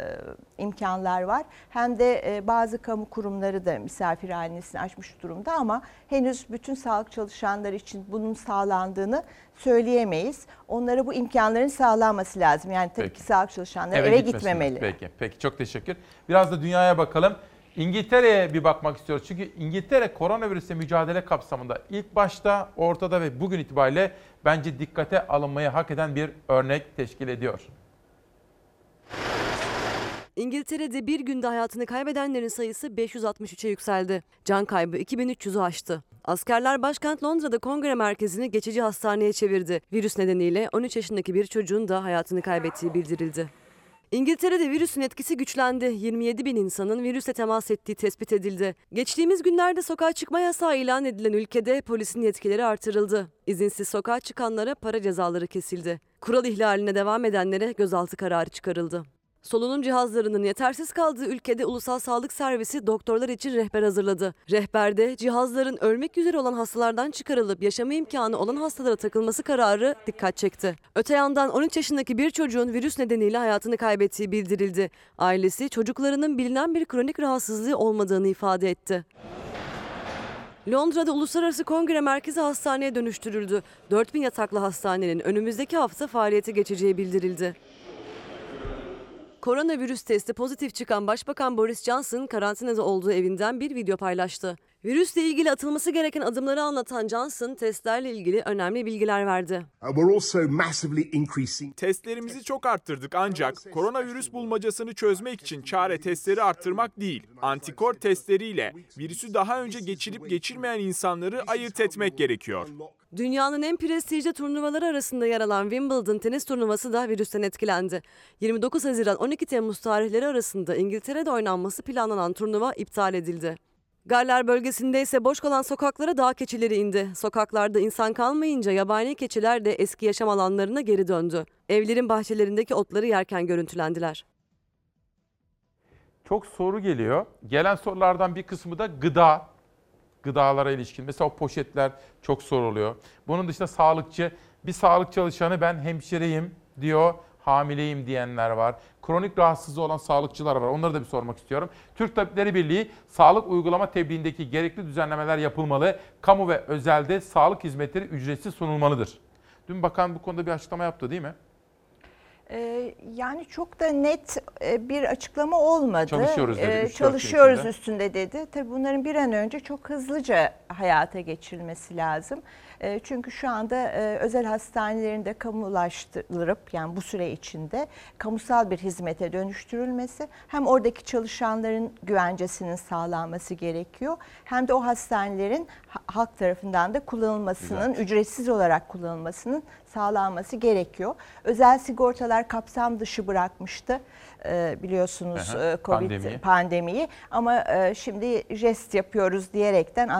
imkanlar var hem de e, bazı kamu kurumları da misafirhanesini açmış durumda ama henüz bütün sağlık çalışanları için bunun sağlandığını söyleyemeyiz. Onlara bu imkanların sağlanması lazım. Yani tabii Peki. ki sağlık çalışanları eve, gitmesinler. gitmemeli. Peki, peki çok teşekkür. Biraz da dünyaya bakalım. İngiltere'ye bir bakmak istiyoruz. Çünkü İngiltere koronavirüsle mücadele kapsamında ilk başta, ortada ve bugün itibariyle bence dikkate alınmayı hak eden bir örnek teşkil ediyor. İngiltere'de bir günde hayatını kaybedenlerin sayısı 563'e yükseldi. Can kaybı 2300'ü aştı. Askerler başkent Londra'da kongre merkezini geçici hastaneye çevirdi. Virüs nedeniyle 13 yaşındaki bir çocuğun da hayatını kaybettiği bildirildi. İngiltere'de virüsün etkisi güçlendi. 27 bin insanın virüse temas ettiği tespit edildi. Geçtiğimiz günlerde sokağa çıkma yasağı ilan edilen ülkede polisin yetkileri artırıldı. İzinsiz sokağa çıkanlara para cezaları kesildi. Kural ihlaline devam edenlere gözaltı kararı çıkarıldı. Solunum cihazlarının yetersiz kaldığı ülkede Ulusal Sağlık Servisi doktorlar için rehber hazırladı. Rehberde cihazların ölmek üzere olan hastalardan çıkarılıp yaşama imkanı olan hastalara takılması kararı dikkat çekti. Öte yandan 13 yaşındaki bir çocuğun virüs nedeniyle hayatını kaybettiği bildirildi. Ailesi çocuklarının bilinen bir kronik rahatsızlığı olmadığını ifade etti. Londra'da Uluslararası Kongre Merkezi hastaneye dönüştürüldü. 4000 yataklı hastanenin önümüzdeki hafta faaliyete geçeceği bildirildi. Koronavirüs testi pozitif çıkan Başbakan Boris Johnson karantinada olduğu evinden bir video paylaştı. Virüsle ilgili atılması gereken adımları anlatan Johnson testlerle ilgili önemli bilgiler verdi. Testlerimizi çok arttırdık ancak koronavirüs bulmacasını çözmek için çare testleri arttırmak değil. Antikor testleriyle virüsü daha önce geçirip geçirmeyen insanları ayırt etmek gerekiyor. Dünyanın en prestijli turnuvaları arasında yer alan Wimbledon tenis turnuvası da virüsten etkilendi. 29 Haziran 12 Temmuz tarihleri arasında İngiltere'de oynanması planlanan turnuva iptal edildi. Galler bölgesinde ise boş kalan sokaklara dağ keçileri indi. Sokaklarda insan kalmayınca yabani keçiler de eski yaşam alanlarına geri döndü. Evlerin bahçelerindeki otları yerken görüntülendiler. Çok soru geliyor. Gelen sorulardan bir kısmı da gıda, gıdalara ilişkin. Mesela o poşetler çok soruluyor. Bunun dışında sağlıkçı, bir sağlık çalışanı ben hemşireyim diyor, hamileyim diyenler var. Kronik rahatsızlığı olan sağlıkçılar var. Onları da bir sormak istiyorum. Türk Tabipleri Birliği sağlık uygulama tebliğindeki gerekli düzenlemeler yapılmalı. Kamu ve özelde sağlık hizmetleri ücretsiz sunulmalıdır. Dün bakan bu konuda bir açıklama yaptı değil mi? Ee, yani çok da net e, bir açıklama olmadı. Çalışıyoruz dedi, Ee, çalışıyoruz üstünde dedi. Tabii bunların bir an önce çok hızlıca hayata geçirilmesi lazım. E, Çünkü şu anda e, özel hastanelerinde kamulaştırılıp yani bu süre içinde kamusal bir hizmete dönüştürülmesi hem oradaki çalışanların güvencesinin sağlanması gerekiyor hem de o hastanelerin ha- halk tarafından da kullanılmasının ücretsiz olarak kullanılmasının sağlanması gerekiyor. Özel sigortalar kapsam dışı bırakmıştı e, biliyorsunuz Aha, e, Covid pandemiyi. pandemiyi ama e, şimdi jest yapıyoruz diyerekten e,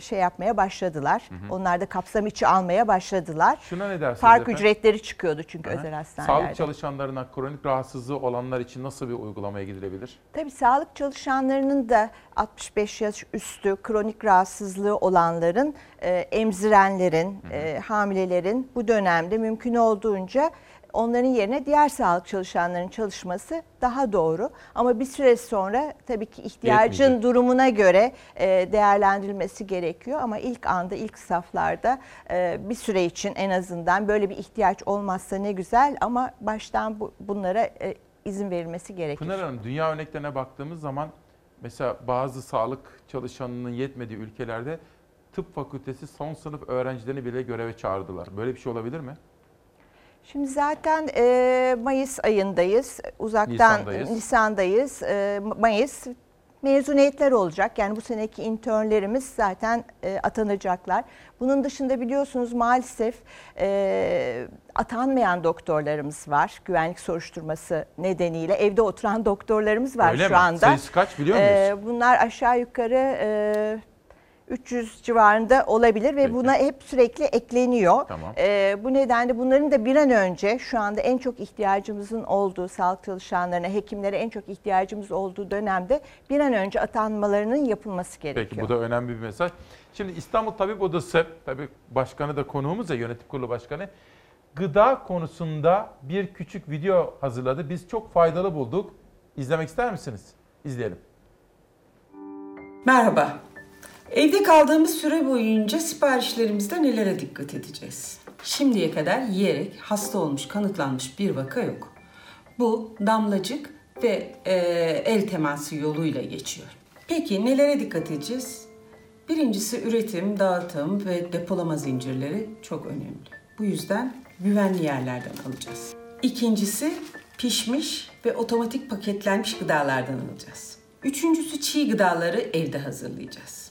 şey yapmaya başladılar. hı. Onlar da kapsam içi almaya başladılar. Şuna ne dersiniz Fark efendim? ücretleri çıkıyordu çünkü Aha. özel hastanelerde. Sağlık çalışanlarına kronik rahatsızlığı olanlar için nasıl bir uygulamaya gidilebilir? Tabii sağlık çalışanlarının da 65 yaş üstü kronik rahatsızlığı olanların, e, emzirenlerin, e, hamilelerin bu dönemde mümkün olduğunca onların yerine diğer sağlık çalışanlarının çalışması daha doğru. Ama bir süre sonra tabii ki ihtiyacın Yetmeyecek. durumuna göre e, değerlendirilmesi gerekiyor. Ama ilk anda, ilk saflarda e, bir süre için en azından böyle bir ihtiyaç olmazsa ne güzel ama baştan bu, bunlara e, izin verilmesi gerekir. Pınar Hanım dünya örneklerine baktığımız zaman mesela bazı sağlık çalışanının yetmediği ülkelerde tıp fakültesi son sınıf öğrencilerini bile göreve çağırdılar. Böyle bir şey olabilir mi? Şimdi zaten e, Mayıs ayındayız. Uzaktan Nisan'dayız. Nisandayız. E, Mayıs mezuniyetler olacak. Yani bu seneki internlerimiz zaten e, atanacaklar. Bunun dışında biliyorsunuz maalesef e, atanmayan doktorlarımız var. Güvenlik soruşturması nedeniyle evde oturan doktorlarımız var Öyle şu mi? anda. Sayısı kaç biliyor muyuz? E, bunlar aşağı yukarı e, 300 civarında olabilir ve Peki. buna hep sürekli ekleniyor. Tamam. Ee, bu nedenle bunların da bir an önce şu anda en çok ihtiyacımızın olduğu sağlık çalışanlarına, hekimlere en çok ihtiyacımız olduğu dönemde bir an önce atanmalarının yapılması gerekiyor. Peki bu da önemli bir mesaj. Şimdi İstanbul Tabip Odası, tabii başkanı da konuğumuz ya yönetim kurulu başkanı. Gıda konusunda bir küçük video hazırladı. Biz çok faydalı bulduk. İzlemek ister misiniz? İzleyelim. Merhaba. Evde kaldığımız süre boyunca siparişlerimizde nelere dikkat edeceğiz? Şimdiye kadar yiyerek hasta olmuş, kanıtlanmış bir vaka yok. Bu damlacık ve e, el teması yoluyla geçiyor. Peki nelere dikkat edeceğiz? Birincisi üretim, dağıtım ve depolama zincirleri çok önemli. Bu yüzden güvenli yerlerden alacağız. İkincisi pişmiş ve otomatik paketlenmiş gıdalardan alacağız. Üçüncüsü çiğ gıdaları evde hazırlayacağız.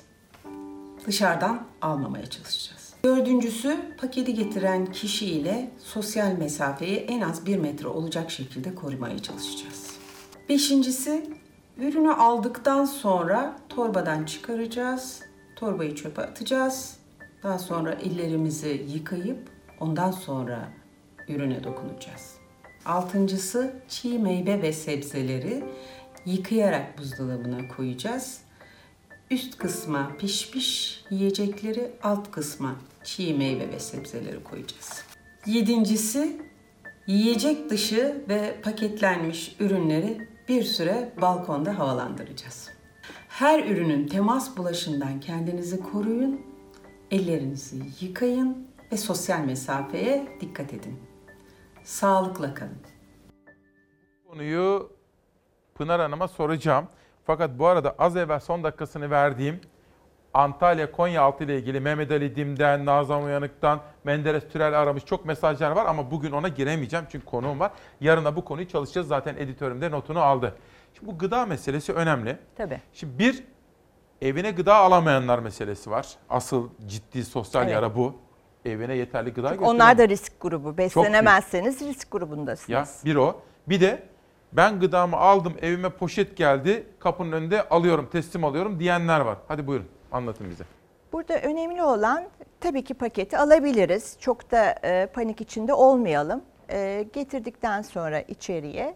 Dışarıdan almamaya çalışacağız. Dördüncüsü paketi getiren kişi ile sosyal mesafeyi en az bir metre olacak şekilde korumaya çalışacağız. Beşincisi ürünü aldıktan sonra torbadan çıkaracağız. Torbayı çöpe atacağız. Daha sonra ellerimizi yıkayıp ondan sonra ürüne dokunacağız. Altıncısı çiğ meyve ve sebzeleri yıkayarak buzdolabına koyacağız. Üst kısma piş piş yiyecekleri, alt kısma çiğ meyve ve sebzeleri koyacağız. Yedincisi yiyecek dışı ve paketlenmiş ürünleri bir süre balkonda havalandıracağız. Her ürünün temas bulaşından kendinizi koruyun, ellerinizi yıkayın ve sosyal mesafeye dikkat edin. Sağlıkla kalın. Konuyu Pınar Hanım'a soracağım. Fakat bu arada az evvel son dakikasını verdiğim Antalya Konyaaltı ile ilgili Mehmet Ali Dim'den, Nazan Uyanık'tan, Menderes Türel aramış çok mesajlar var ama bugün ona giremeyeceğim çünkü konuğum var. Yarına bu konuyu çalışacağız zaten editörüm de notunu aldı. Şimdi bu gıda meselesi önemli. Tabii. Şimdi bir evine gıda alamayanlar meselesi var. Asıl ciddi sosyal Evet. yara bu. Evine yeterli gıda götüremez. onlar da risk grubu. Beslenemezseniz risk grubundasınız. Ya bir o. Bir de ben gıdamı aldım evime poşet geldi kapının önünde alıyorum teslim alıyorum diyenler var. Hadi buyurun anlatın bize. Burada önemli olan tabii ki paketi alabiliriz. Çok da e, panik içinde olmayalım. E, getirdikten sonra içeriye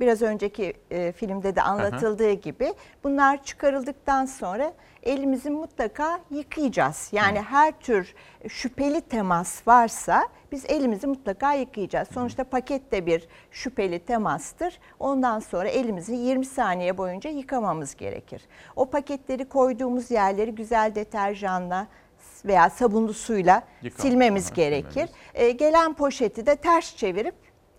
biraz önceki e, filmde de anlatıldığı gibi bunlar çıkarıldıktan sonra elimizi mutlaka yıkayacağız. Yani her tür şüpheli temas varsa biz elimizi mutlaka yıkayacağız. Sonuçta paket de bir şüpheli temastır. Ondan sonra elimizi 20 saniye boyunca yıkamamız gerekir. O paketleri koyduğumuz yerleri güzel deterjanla veya sabunlu suyla Yıkama, silmemiz gerekir. E, gelen poşeti de ters çevirip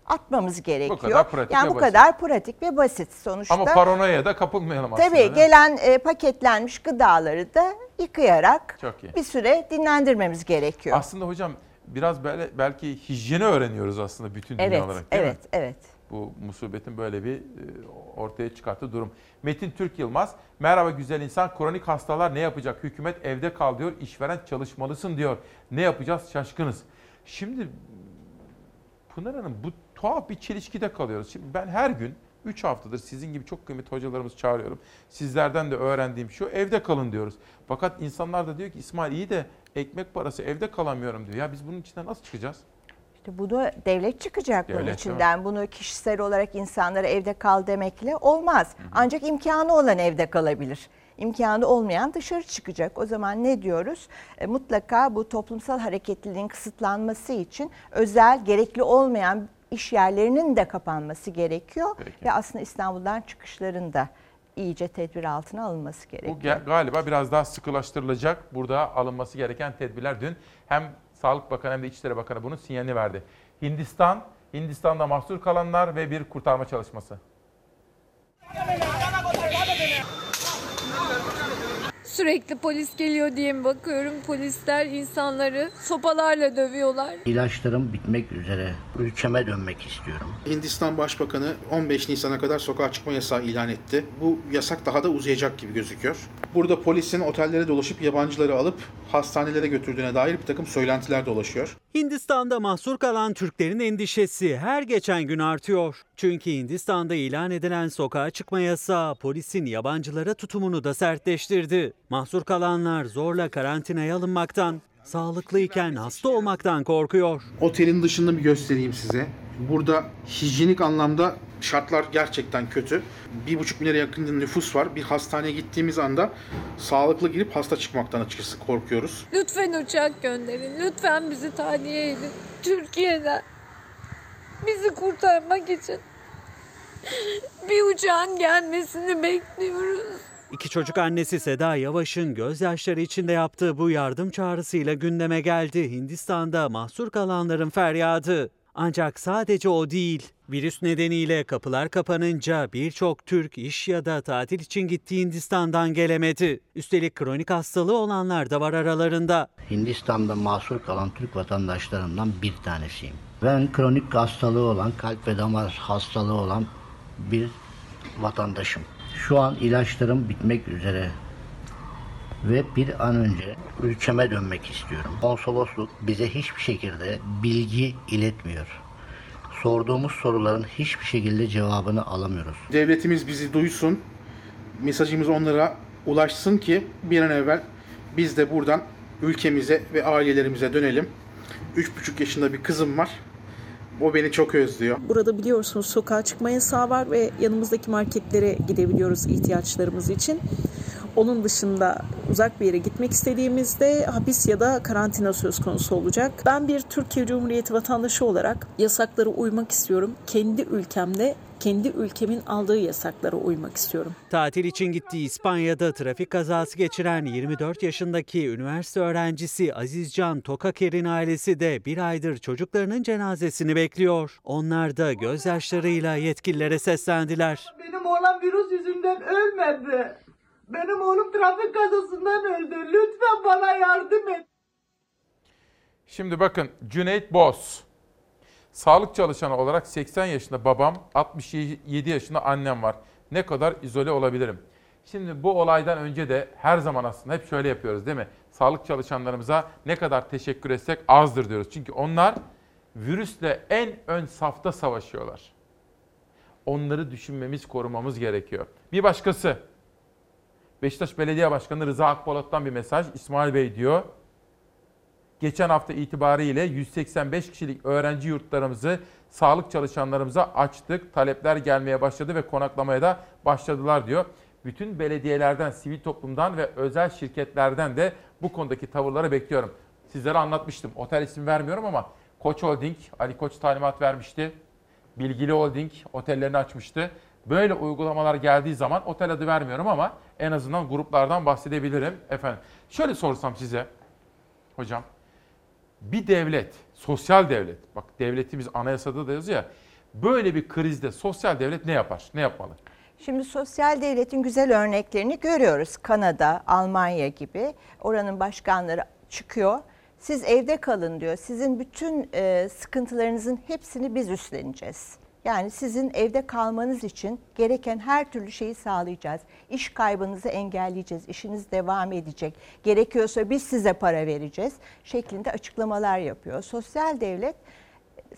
atmamız gerekiyor. kadar pratik yani bu basit. kadar pratik ve basit sonuçta. Ama paranoya da kapılmayalım aslında. Tabii gelen e, paketlenmiş gıdaları da yıkayarak bir süre dinlendirmemiz gerekiyor. Aslında hocam biraz böyle belki hijyeni öğreniyoruz aslında bütün dünya evet, olarak değil evet, mi? evet. Bu musibetin böyle bir e, ortaya çıkarttığı durum. Metin Türk Yılmaz, merhaba güzel insan, kronik hastalar ne yapacak? Hükümet evde kal diyor, işveren çalışmalısın diyor. Ne yapacağız? Şaşkınız. Şimdi Pınar Hanım bu tuhaf bir çelişkide kalıyoruz. Şimdi ben her gün 3 haftadır sizin gibi çok kıymetli hocalarımızı çağırıyorum. Sizlerden de öğrendiğim şu evde kalın diyoruz. Fakat insanlar da diyor ki İsmail iyi de ekmek parası evde kalamıyorum diyor. Ya biz bunun içinden nasıl çıkacağız? İşte bunu devlet çıkacak bunun Devlet, içinden. Bunu kişisel olarak insanlara evde kal demekle olmaz. Ancak imkanı olan evde kalabilir. İmkanı olmayan dışarı çıkacak. O zaman ne diyoruz? E, mutlaka bu toplumsal hareketliliğin kısıtlanması için özel, gerekli olmayan iş yerlerinin de kapanması gerekiyor. Ve aslında İstanbul'dan çıkışların da iyice tedbir altına alınması gerekiyor. Bu galiba biraz daha sıkılaştırılacak. Burada alınması gereken tedbirler dün hem Sağlık Bakanı hem de İçişleri Bakanı bunun sinyalini verdi. Hindistan, Hindistan'da mahsur kalanlar ve bir kurtarma çalışması. Sürekli polis geliyor diye mi bakıyorum? Polisler insanları sopalarla dövüyorlar. İlaçlarım bitmek üzere. Ülkeme dönmek istiyorum. Hindistan Başbakanı 15 Nisan'a kadar sokağa çıkma yasağı ilan etti. Bu yasak daha da uzayacak gibi gözüküyor. Burada polisin otellere dolaşıp yabancıları alıp hastanelere götürdüğüne dair bir takım söylentiler dolaşıyor. Hindistan'da mahsur kalan Türklerin endişesi her geçen gün artıyor. Çünkü Hindistan'da ilan edilen sokağa çıkma yasağı polisin yabancılara tutumunu da sertleştirdi. Mahsur kalanlar zorla karantinaya alınmaktan, sağlıklıyken hasta olmaktan korkuyor. Otelin dışında bir göstereyim size. Burada hijyenik anlamda şartlar gerçekten kötü. Bir buçuk milyara yakın nüfus var. Bir hastaneye gittiğimiz anda sağlıklı girip hasta çıkmaktan açıkçası korkuyoruz. Lütfen uçak gönderin. Lütfen bizi tahliye edin. Türkiye'den. Bizi kurtarmak için. Bir uçağın gelmesini bekliyoruz. İki çocuk annesi Seda Yavaş'ın gözyaşları içinde yaptığı bu yardım çağrısıyla gündeme geldi Hindistan'da mahsur kalanların feryadı. Ancak sadece o değil. Virüs nedeniyle kapılar kapanınca birçok Türk iş ya da tatil için gittiği Hindistan'dan gelemedi. Üstelik kronik hastalığı olanlar da var aralarında. Hindistan'da mahsur kalan Türk vatandaşlarından bir tanesiyim. Ben kronik hastalığı olan, kalp ve damar hastalığı olan bir vatandaşım. Şu an ilaçlarım bitmek üzere. Ve bir an önce ülkeme dönmek istiyorum. Konsolosluk bize hiçbir şekilde bilgi iletmiyor. Sorduğumuz soruların hiçbir şekilde cevabını alamıyoruz. Devletimiz bizi duysun, mesajımız onlara ulaşsın ki bir an evvel biz de buradan ülkemize ve ailelerimize dönelim. 3,5 yaşında bir kızım var. O beni çok özlüyor. Burada biliyorsunuz sokağa çıkma yasağı var ve yanımızdaki marketlere gidebiliyoruz ihtiyaçlarımız için. Onun dışında uzak bir yere gitmek istediğimizde hapis ya da karantina söz konusu olacak. Ben bir Türkiye Cumhuriyeti vatandaşı olarak yasaklara uymak istiyorum. Kendi ülkemde kendi ülkemin aldığı yasaklara uymak istiyorum. Tatil için gittiği İspanya'da trafik kazası geçiren 24 yaşındaki üniversite öğrencisi Azizcan Tokaker'in ailesi de bir aydır çocuklarının cenazesini bekliyor. Onlar da gözyaşlarıyla yetkililere seslendiler. Benim oğlan virüs yüzünden ölmedi. Benim oğlum trafik kazasından öldü. Lütfen bana yardım et. Şimdi bakın Cüneyt Boz. Sağlık çalışanı olarak 80 yaşında babam, 67 yaşında annem var. Ne kadar izole olabilirim? Şimdi bu olaydan önce de her zaman aslında hep şöyle yapıyoruz değil mi? Sağlık çalışanlarımıza ne kadar teşekkür etsek azdır diyoruz. Çünkü onlar virüsle en ön safta savaşıyorlar. Onları düşünmemiz, korumamız gerekiyor. Bir başkası. Beşiktaş Belediye Başkanı Rıza Akpolat'tan bir mesaj. İsmail Bey diyor. Geçen hafta itibariyle 185 kişilik öğrenci yurtlarımızı sağlık çalışanlarımıza açtık. Talepler gelmeye başladı ve konaklamaya da başladılar diyor. Bütün belediyelerden, sivil toplumdan ve özel şirketlerden de bu konudaki tavırları bekliyorum. Sizlere anlatmıştım. Otel isim vermiyorum ama Koç Holding, Ali Koç talimat vermişti. Bilgili Holding otellerini açmıştı. Böyle uygulamalar geldiği zaman otel adı vermiyorum ama en azından gruplardan bahsedebilirim. Efendim şöyle sorsam size hocam bir devlet, sosyal devlet, bak devletimiz anayasada da yazıyor ya, böyle bir krizde sosyal devlet ne yapar, ne yapmalı? Şimdi sosyal devletin güzel örneklerini görüyoruz. Kanada, Almanya gibi. Oranın başkanları çıkıyor. Siz evde kalın diyor. Sizin bütün e, sıkıntılarınızın hepsini biz üstleneceğiz. Yani sizin evde kalmanız için gereken her türlü şeyi sağlayacağız. İş kaybınızı engelleyeceğiz. İşiniz devam edecek. Gerekiyorsa biz size para vereceğiz şeklinde açıklamalar yapıyor. Sosyal devlet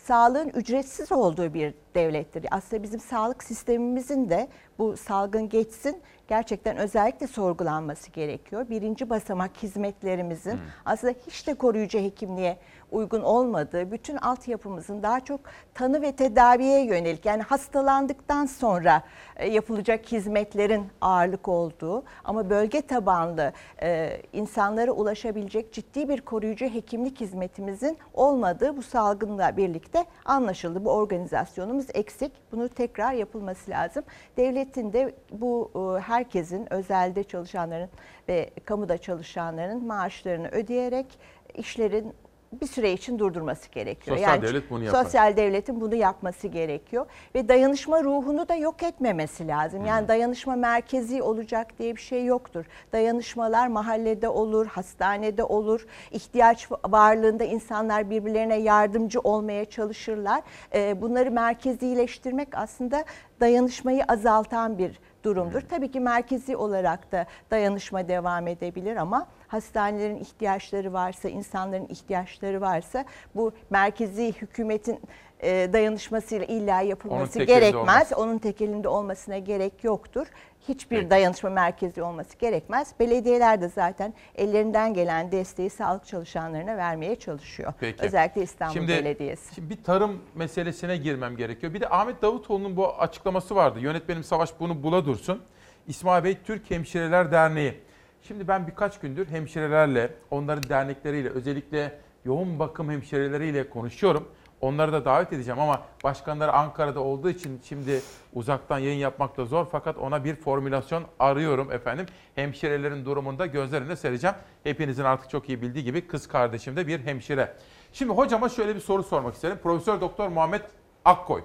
sağlığın ücretsiz olduğu bir devlettir. Aslında bizim sağlık sistemimizin de bu salgın geçsin gerçekten özellikle sorgulanması gerekiyor. Birinci basamak hizmetlerimizin hmm. aslında hiç de koruyucu hekimliğe uygun olmadığı, bütün altyapımızın daha çok tanı ve tedaviye yönelik yani hastalandıktan sonra e, yapılacak hizmetlerin ağırlık olduğu ama bölge tabanlı e, insanlara ulaşabilecek ciddi bir koruyucu hekimlik hizmetimizin olmadığı bu salgınla birlikte anlaşıldı. Bu organizasyonumuz eksik. Bunu tekrar yapılması lazım. Devletin de bu e, herkesin özelde çalışanların ve kamuda çalışanların maaşlarını ödeyerek işlerin bir süre için durdurması gerekiyor. Sosyal yani devlet bunu yapar. Sosyal devletin bunu yapması gerekiyor ve dayanışma ruhunu da yok etmemesi lazım. Yani hmm. dayanışma merkezi olacak diye bir şey yoktur. Dayanışmalar mahallede olur, hastanede olur. İhtiyaç varlığında insanlar birbirlerine yardımcı olmaya çalışırlar. Ee, bunları merkezileştirmek aslında dayanışmayı azaltan bir durumdur. Tabii ki merkezi olarak da dayanışma devam edebilir ama hastanelerin ihtiyaçları varsa, insanların ihtiyaçları varsa bu merkezi hükümetin e, dayanışmasıyla illa yapılması Onun gerekmez. Onun tekelinde olmasına gerek yoktur. Hiçbir Peki. dayanışma merkezi olması gerekmez. Belediyeler de zaten ellerinden gelen desteği sağlık çalışanlarına vermeye çalışıyor. Peki. Özellikle İstanbul şimdi, Belediyesi. Şimdi bir tarım meselesine girmem gerekiyor. Bir de Ahmet Davutoğlu'nun bu açıklaması vardı. Yönetmenim Savaş bunu bula dursun. İsmail Bey Türk Hemşireler Derneği. Şimdi ben birkaç gündür hemşirelerle, onların dernekleriyle, özellikle yoğun bakım hemşireleriyle konuşuyorum. Onları da davet edeceğim ama başkanları Ankara'da olduğu için şimdi uzaktan yayın yapmak da zor. Fakat ona bir formülasyon arıyorum efendim. Hemşirelerin durumunda gözlerine sereceğim. Hepinizin artık çok iyi bildiği gibi kız kardeşim de bir hemşire. Şimdi hocama şöyle bir soru sormak isterim. Profesör Doktor Muhammed Akkoy.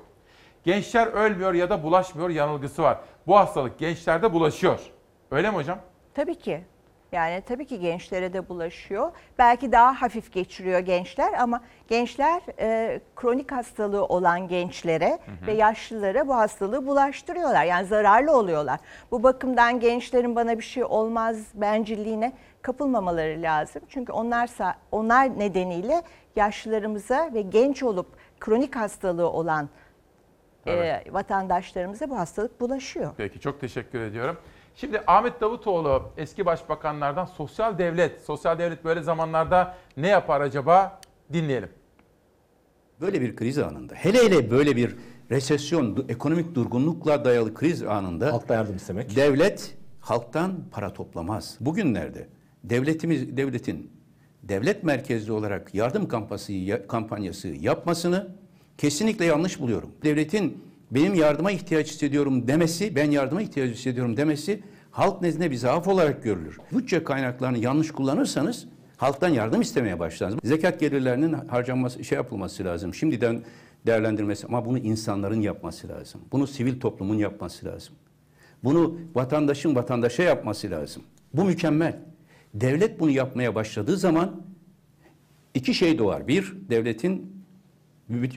Gençler ölmüyor ya da bulaşmıyor yanılgısı var. Bu hastalık gençlerde bulaşıyor. Öyle mi hocam? Tabii ki. Yani tabii ki gençlere de bulaşıyor. Belki daha hafif geçiriyor gençler ama gençler e, kronik hastalığı olan gençlere ve yaşlılara bu hastalığı bulaştırıyorlar. Yani zararlı oluyorlar. Bu bakımdan gençlerin bana bir şey olmaz bencilliğine kapılmamaları lazım. Çünkü onlar onlar nedeniyle yaşlılarımıza ve genç olup kronik hastalığı olan Evet. e, vatandaşlarımıza bu hastalık bulaşıyor. Peki çok teşekkür ediyorum. Şimdi Ahmet Davutoğlu eski başbakanlardan sosyal devlet, sosyal devlet böyle zamanlarda ne yapar acaba dinleyelim. Böyle bir kriz anında, hele hele böyle bir resesyon, ekonomik durgunlukla dayalı kriz anında halkta yardım istemek. Devlet halktan para toplamaz. Bugünlerde devletimiz devletin devlet merkezli olarak yardım kampanyası ya- kampanyası yapmasını kesinlikle yanlış buluyorum. Devletin benim yardıma ihtiyaç hissediyorum demesi, ben yardıma ihtiyaç hissediyorum demesi halk nezdinde bir zaaf olarak görülür. Bütçe kaynaklarını yanlış kullanırsanız halktan yardım istemeye başlarsınız. Zekat gelirlerinin harcanması, şey yapılması lazım. Şimdiden değerlendirmesi ama bunu insanların yapması lazım. Bunu sivil toplumun yapması lazım. Bunu vatandaşın vatandaşa yapması lazım. Bu mükemmel. Devlet bunu yapmaya başladığı zaman iki şey doğar. Bir, devletin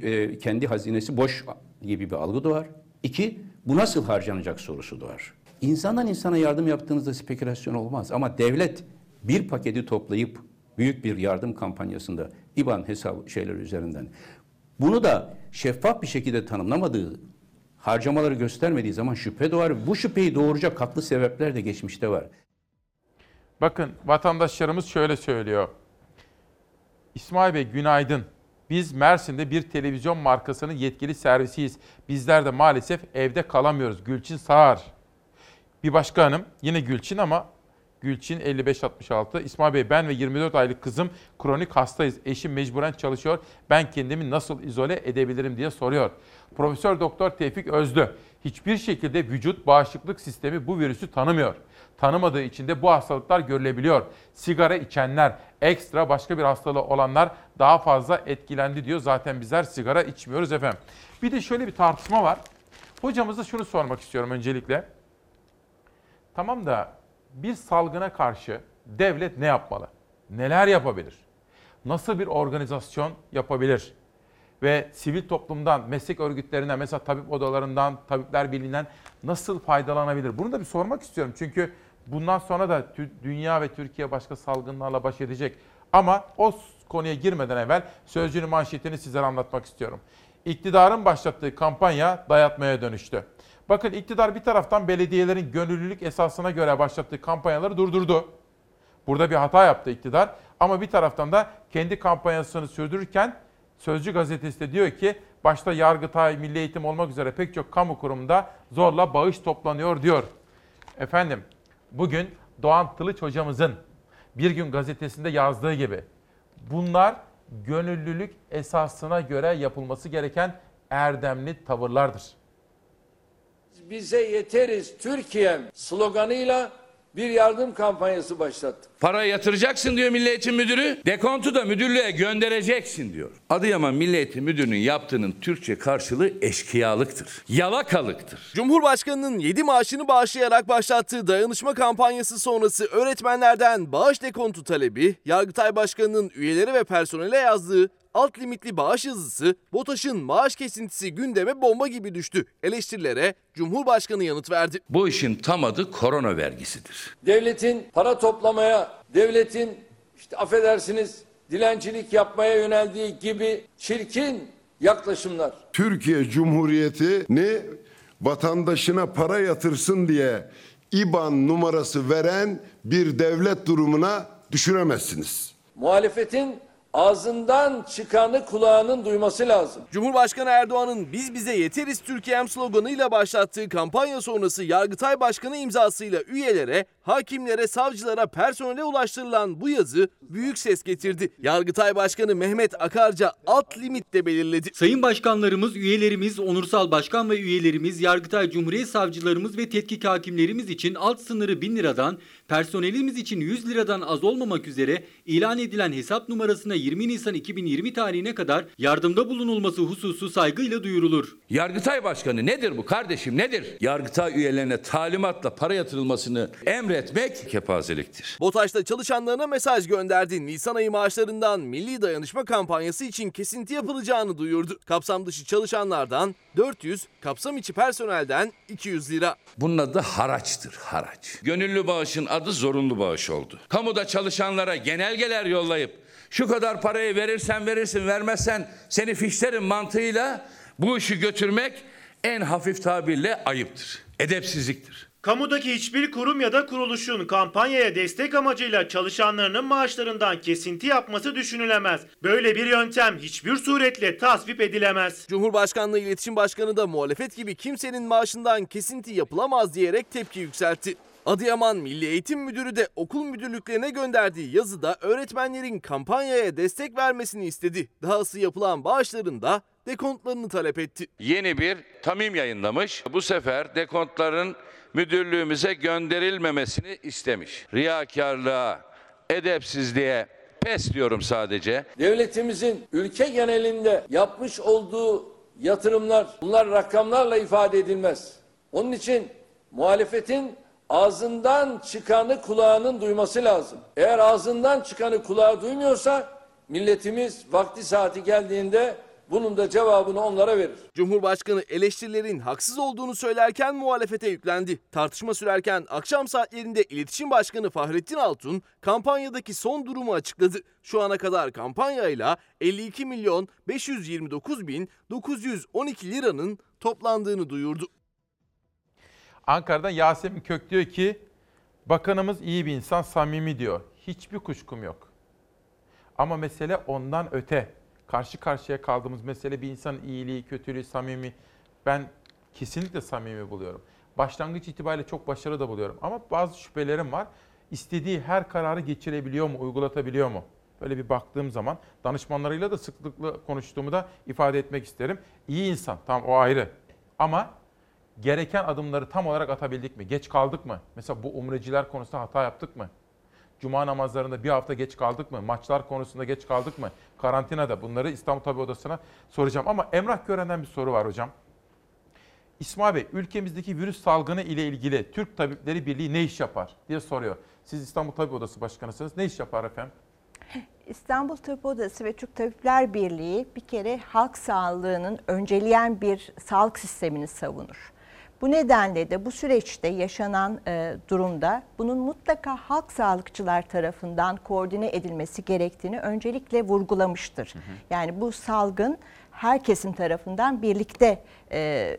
e, kendi hazinesi boş gibi bir algı doğar. İki, bu nasıl harcanacak sorusu doğar. İnsandan insana yardım yaptığınızda spekülasyon olmaz. Ama devlet bir paketi toplayıp büyük bir yardım kampanyasında IBAN hesabı şeyler üzerinden bunu da şeffaf bir şekilde tanımlamadığı harcamaları göstermediği zaman şüphe doğar. Bu şüpheyi doğuracak haklı sebepler de geçmişte var. Bakın vatandaşlarımız şöyle söylüyor. İsmail Bey günaydın. Biz Mersin'de bir televizyon markasının yetkili servisiyiz. Bizler de maalesef evde kalamıyoruz. Gülçin Sağar. Bir başka hanım yine Gülçin ama Gülçin 5566. İsmail Bey ben ve 24 aylık kızım kronik hastayız. Eşim mecburen çalışıyor. Ben kendimi nasıl izole edebilirim diye soruyor. Profesör Doktor Tevfik Özlü. Hiçbir şekilde vücut bağışıklık sistemi bu virüsü tanımıyor. Tanımadığı için de bu hastalıklar görülebiliyor. Sigara içenler, ekstra başka bir hastalığı olanlar daha fazla etkilendi diyor. Zaten bizler sigara içmiyoruz efendim. Bir de şöyle bir tartışma var. Hocamıza şunu sormak istiyorum öncelikle. Tamam da bir salgına karşı devlet ne yapmalı? Neler yapabilir? Nasıl bir organizasyon yapabilir? Ve sivil toplumdan, meslek örgütlerinden, mesela tabip odalarından, tabipler birliğinden nasıl faydalanabilir? Bunu da bir sormak istiyorum. Çünkü bundan sonra da dünya ve Türkiye başka salgınlarla baş edecek. Ama o konuya girmeden evvel sözcüğünün manşetini sizlere anlatmak istiyorum. İktidarın başlattığı kampanya dayatmaya dönüştü. Bakın iktidar bir taraftan belediyelerin gönüllülük esasına göre başlattığı kampanyaları durdurdu. Burada bir hata yaptı iktidar ama bir taraftan da kendi kampanyasını sürdürürken Sözcü gazetesi de diyor ki başta Yargıtay, Milli Eğitim olmak üzere pek çok kamu kurumunda zorla bağış toplanıyor diyor. Efendim bugün Doğan Tılıç hocamızın Bir Gün gazetesinde yazdığı gibi bunlar gönüllülük esasına göre yapılması gereken erdemli tavırlardır. Bize yeteriz Türkiye'm sloganıyla bir yardım kampanyası başlattı. Para yatıracaksın diyor Milli Eğitim Müdürü. Dekontu da müdürlüğe göndereceksin diyor. Adıyaman Milli Eğitim Müdürü'nün yaptığının Türkçe karşılığı eşkıyalıktır. Yalakalıktır. Cumhurbaşkanının 7 maaşını bağışlayarak başlattığı dayanışma kampanyası sonrası öğretmenlerden bağış dekontu talebi, Yargıtay Başkanı'nın üyeleri ve personele yazdığı alt limitli bağış yazısı, BOTAŞ'ın maaş kesintisi gündeme bomba gibi düştü. Eleştirilere Cumhurbaşkanı yanıt verdi. Bu işin tam adı korona vergisidir. Devletin para toplamaya, devletin işte affedersiniz dilencilik yapmaya yöneldiği gibi çirkin yaklaşımlar. Türkiye Cumhuriyeti'ni vatandaşına para yatırsın diye IBAN numarası veren bir devlet durumuna düşüremezsiniz. Muhalefetin ağzından çıkanı kulağının duyması lazım. Cumhurbaşkanı Erdoğan'ın biz bize yeteriz Türkiye'm sloganıyla başlattığı kampanya sonrası Yargıtay Başkanı imzasıyla üyelere, hakimlere, savcılara, personele ulaştırılan bu yazı büyük ses getirdi. Yargıtay Başkanı Mehmet Akarca alt limit de belirledi. Sayın başkanlarımız, üyelerimiz, onursal başkan ve üyelerimiz, Yargıtay Cumhuriyet savcılarımız ve tetkik hakimlerimiz için alt sınırı 1000 liradan, personelimiz için 100 liradan az olmamak üzere ilan edilen hesap numarasına 20 Nisan 2020 tarihine kadar yardımda bulunulması hususu saygıyla duyurulur. Yargıtay Başkanı nedir bu kardeşim nedir? Yargıtay üyelerine talimatla para yatırılmasını emret emretmek kepazeliktir. BOTAŞ'ta çalışanlarına mesaj gönderdi. Nisan ayı maaşlarından milli dayanışma kampanyası için kesinti yapılacağını duyurdu. Kapsam dışı çalışanlardan 400, kapsam içi personelden 200 lira. Bunun adı haraçtır, haraç. Gönüllü bağışın adı zorunlu bağış oldu. Kamuda çalışanlara genelgeler yollayıp şu kadar parayı verirsen verirsin, vermezsen seni fişlerim mantığıyla bu işi götürmek en hafif tabirle ayıptır, edepsizliktir. Kamudaki hiçbir kurum ya da kuruluşun kampanyaya destek amacıyla çalışanlarının maaşlarından kesinti yapması düşünülemez. Böyle bir yöntem hiçbir suretle tasvip edilemez. Cumhurbaşkanlığı İletişim Başkanı da muhalefet gibi kimsenin maaşından kesinti yapılamaz diyerek tepki yükseltti. Adıyaman Milli Eğitim Müdürü de okul müdürlüklerine gönderdiği yazıda öğretmenlerin kampanyaya destek vermesini istedi. Dahası yapılan bağışların da dekontlarını talep etti. Yeni bir tamim yayınlamış. Bu sefer dekontların müdürlüğümüze gönderilmemesini istemiş. Riyakarlığa, edepsizliğe pes diyorum sadece. Devletimizin ülke genelinde yapmış olduğu yatırımlar bunlar rakamlarla ifade edilmez. Onun için muhalefetin ağzından çıkanı kulağının duyması lazım. Eğer ağzından çıkanı kulağı duymuyorsa milletimiz vakti saati geldiğinde bunun da cevabını onlara verir. Cumhurbaşkanı eleştirilerin haksız olduğunu söylerken muhalefete yüklendi. Tartışma sürerken akşam saatlerinde İletişim Başkanı Fahrettin Altun kampanyadaki son durumu açıkladı. Şu ana kadar kampanyayla 52 milyon 529 bin 912 liranın toplandığını duyurdu. Ankara'dan Yasemin Kök diyor ki bakanımız iyi bir insan, samimi diyor. Hiçbir kuşkum yok. Ama mesele ondan öte. Karşı karşıya kaldığımız mesele bir insanın iyiliği, kötülüğü, samimi. Ben kesinlikle samimi buluyorum. Başlangıç itibariyle çok başarılı da buluyorum. Ama bazı şüphelerim var. İstediği her kararı geçirebiliyor mu, uygulatabiliyor mu? Böyle bir baktığım zaman danışmanlarıyla da sıklıkla konuştuğumu da ifade etmek isterim. İyi insan, tamam o ayrı. Ama gereken adımları tam olarak atabildik mi? Geç kaldık mı? Mesela bu umreciler konusunda hata yaptık mı? Cuma namazlarında bir hafta geç kaldık mı? Maçlar konusunda geç kaldık mı? Karantinada bunları İstanbul Tabip Odası'na soracağım. Ama Emrah Gören'den bir soru var hocam. İsmail Bey, ülkemizdeki virüs salgını ile ilgili Türk Tabipleri Birliği ne iş yapar diye soruyor. Siz İstanbul Tabip Odası Başkanısınız. Ne iş yapar efendim? İstanbul Tabip Odası ve Türk Tabipler Birliği bir kere halk sağlığının önceleyen bir sağlık sistemini savunur. Bu nedenle de bu süreçte yaşanan e, durumda bunun mutlaka halk sağlıkçılar tarafından koordine edilmesi gerektiğini öncelikle vurgulamıştır. Hı hı. Yani bu salgın herkesin tarafından birlikte e,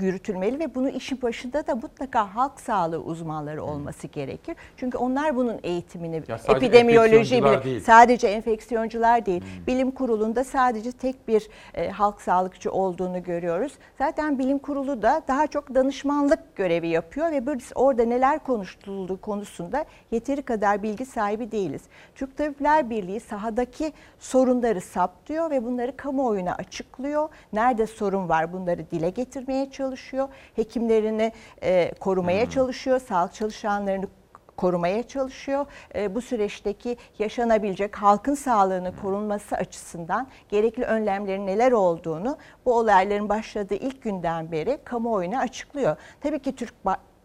yürütülmeli ve bunu işin başında da mutlaka halk sağlığı uzmanları olması gerekir. Çünkü onlar bunun eğitimini, epidemiyoloji bile, değil. sadece enfeksiyoncular değil. Hmm. Bilim kurulunda sadece tek bir e, halk sağlıkçı olduğunu görüyoruz. Zaten bilim kurulu da daha çok danışmanlık görevi yapıyor ve biz orada neler konuşulduğu konusunda yeteri kadar bilgi sahibi değiliz. Türk Tabipler Birliği sahadaki sorunları saptıyor ve bunları kamuoyuna açıklıyor. Nerede sorun var bunları dile getirmeye çalışıyor. Hekimlerini e, korumaya hmm. çalışıyor. Sağlık çalışanlarını korumaya çalışıyor. E, bu süreçteki yaşanabilecek halkın sağlığını korunması açısından gerekli önlemlerin neler olduğunu bu olayların başladığı ilk günden beri kamuoyuna açıklıyor. Tabii ki Türk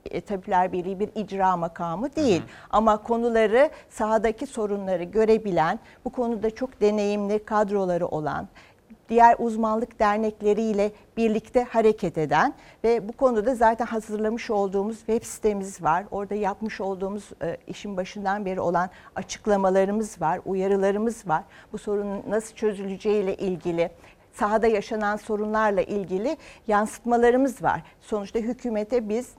e, Tabipler Birliği bir icra makamı değil. Hı hı. Ama konuları sahadaki sorunları görebilen, bu konuda çok deneyimli kadroları olan, diğer uzmanlık dernekleriyle birlikte hareket eden ve bu konuda zaten hazırlamış olduğumuz web sitemiz var. Orada yapmış olduğumuz e, işin başından beri olan açıklamalarımız var, uyarılarımız var. Bu sorunun nasıl çözüleceğiyle ilgili sahada yaşanan sorunlarla ilgili yansıtmalarımız var. Sonuçta hükümete biz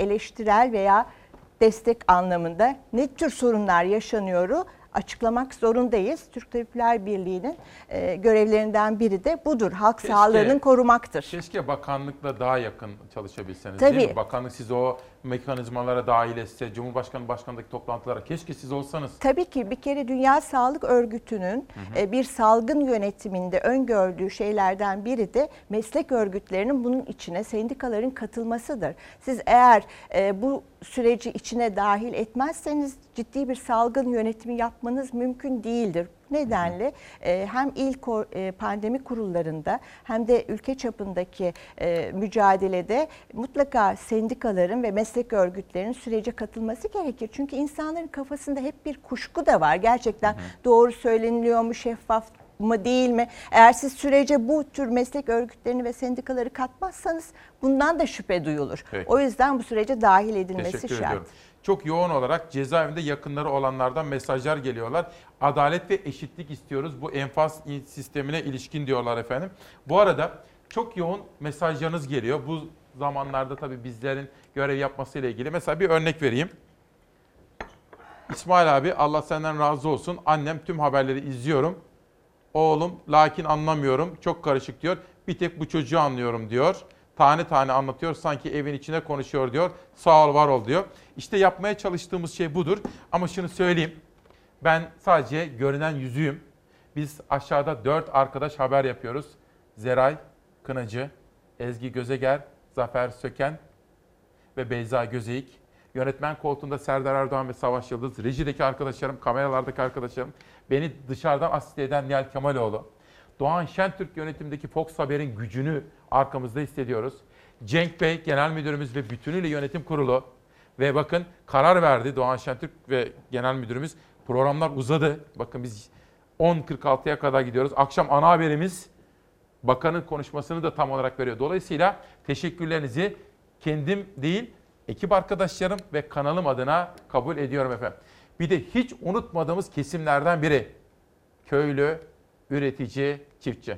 eleştirel veya destek anlamında ne tür sorunlar yaşanıyoru açıklamak zorundayız. Türk Tabipler Birliği'nin e, görevlerinden biri de budur. Halk keşke, sağlığının korumaktır. Keşke bakanlıkla daha yakın çalışabilseniz Tabii. değil mi? Bakanlık sizi o mekanizmalara dahil etse, Cumhurbaşkanı başkanındaki toplantılara keşke siz olsanız. Tabii ki bir kere Dünya Sağlık Örgütü'nün hı hı. E, bir salgın yönetiminde öngördüğü şeylerden biri de meslek örgütlerinin bunun içine sendikaların katılmasıdır. Siz eğer e, bu süreci içine dahil etmezseniz ciddi bir salgın yönetimi yapmanız mümkün değildir. Nedenle e, hem il e, pandemi kurullarında hem de ülke çapındaki e, mücadelede mutlaka sendikaların ve meslek örgütlerinin sürece katılması gerekir. Çünkü insanların kafasında hep bir kuşku da var. Gerçekten doğru söyleniliyor mu, şeffaf mı değil mi? Eğer siz sürece bu tür meslek örgütlerini ve sendikaları katmazsanız bundan da şüphe duyulur. Peki. O yüzden bu sürece dahil edilmesi Teşekkür şart. ediyorum. Çok yoğun olarak cezaevinde yakınları olanlardan mesajlar geliyorlar. Adalet ve eşitlik istiyoruz bu enfaz sistemine ilişkin diyorlar efendim. Bu arada çok yoğun mesajlarınız geliyor. Bu zamanlarda tabii bizlerin görev yapmasıyla ilgili. Mesela bir örnek vereyim. İsmail abi Allah senden razı olsun. Annem tüm haberleri izliyorum. Oğlum lakin anlamıyorum. Çok karışık diyor. Bir tek bu çocuğu anlıyorum diyor. Tane tane anlatıyor. Sanki evin içine konuşuyor diyor. Sağ ol var ol diyor. İşte yapmaya çalıştığımız şey budur. Ama şunu söyleyeyim. Ben sadece görünen yüzüyüm. Biz aşağıda dört arkadaş haber yapıyoruz. Zeray Kınacı, Ezgi Gözeger, Zafer Söken ve Beyza Gözeyik. Yönetmen koltuğunda Serdar Erdoğan ve Savaş Yıldız. Rejideki arkadaşlarım, kameralardaki arkadaşlarım. Beni dışarıdan asist eden Nihal Kemaloğlu. Doğan Şentürk yönetimdeki Fox Haber'in gücünü arkamızda hissediyoruz. Cenk Bey, genel müdürümüz ve bütünüyle yönetim kurulu. Ve bakın karar verdi Doğan Şentürk ve genel müdürümüz. Programlar uzadı. Bakın biz 10.46'ya kadar gidiyoruz. Akşam ana haberimiz bakanın konuşmasını da tam olarak veriyor. Dolayısıyla teşekkürlerinizi kendim değil, ekip arkadaşlarım ve kanalım adına kabul ediyorum efendim. Bir de hiç unutmadığımız kesimlerden biri. Köylü, üretici, çiftçi.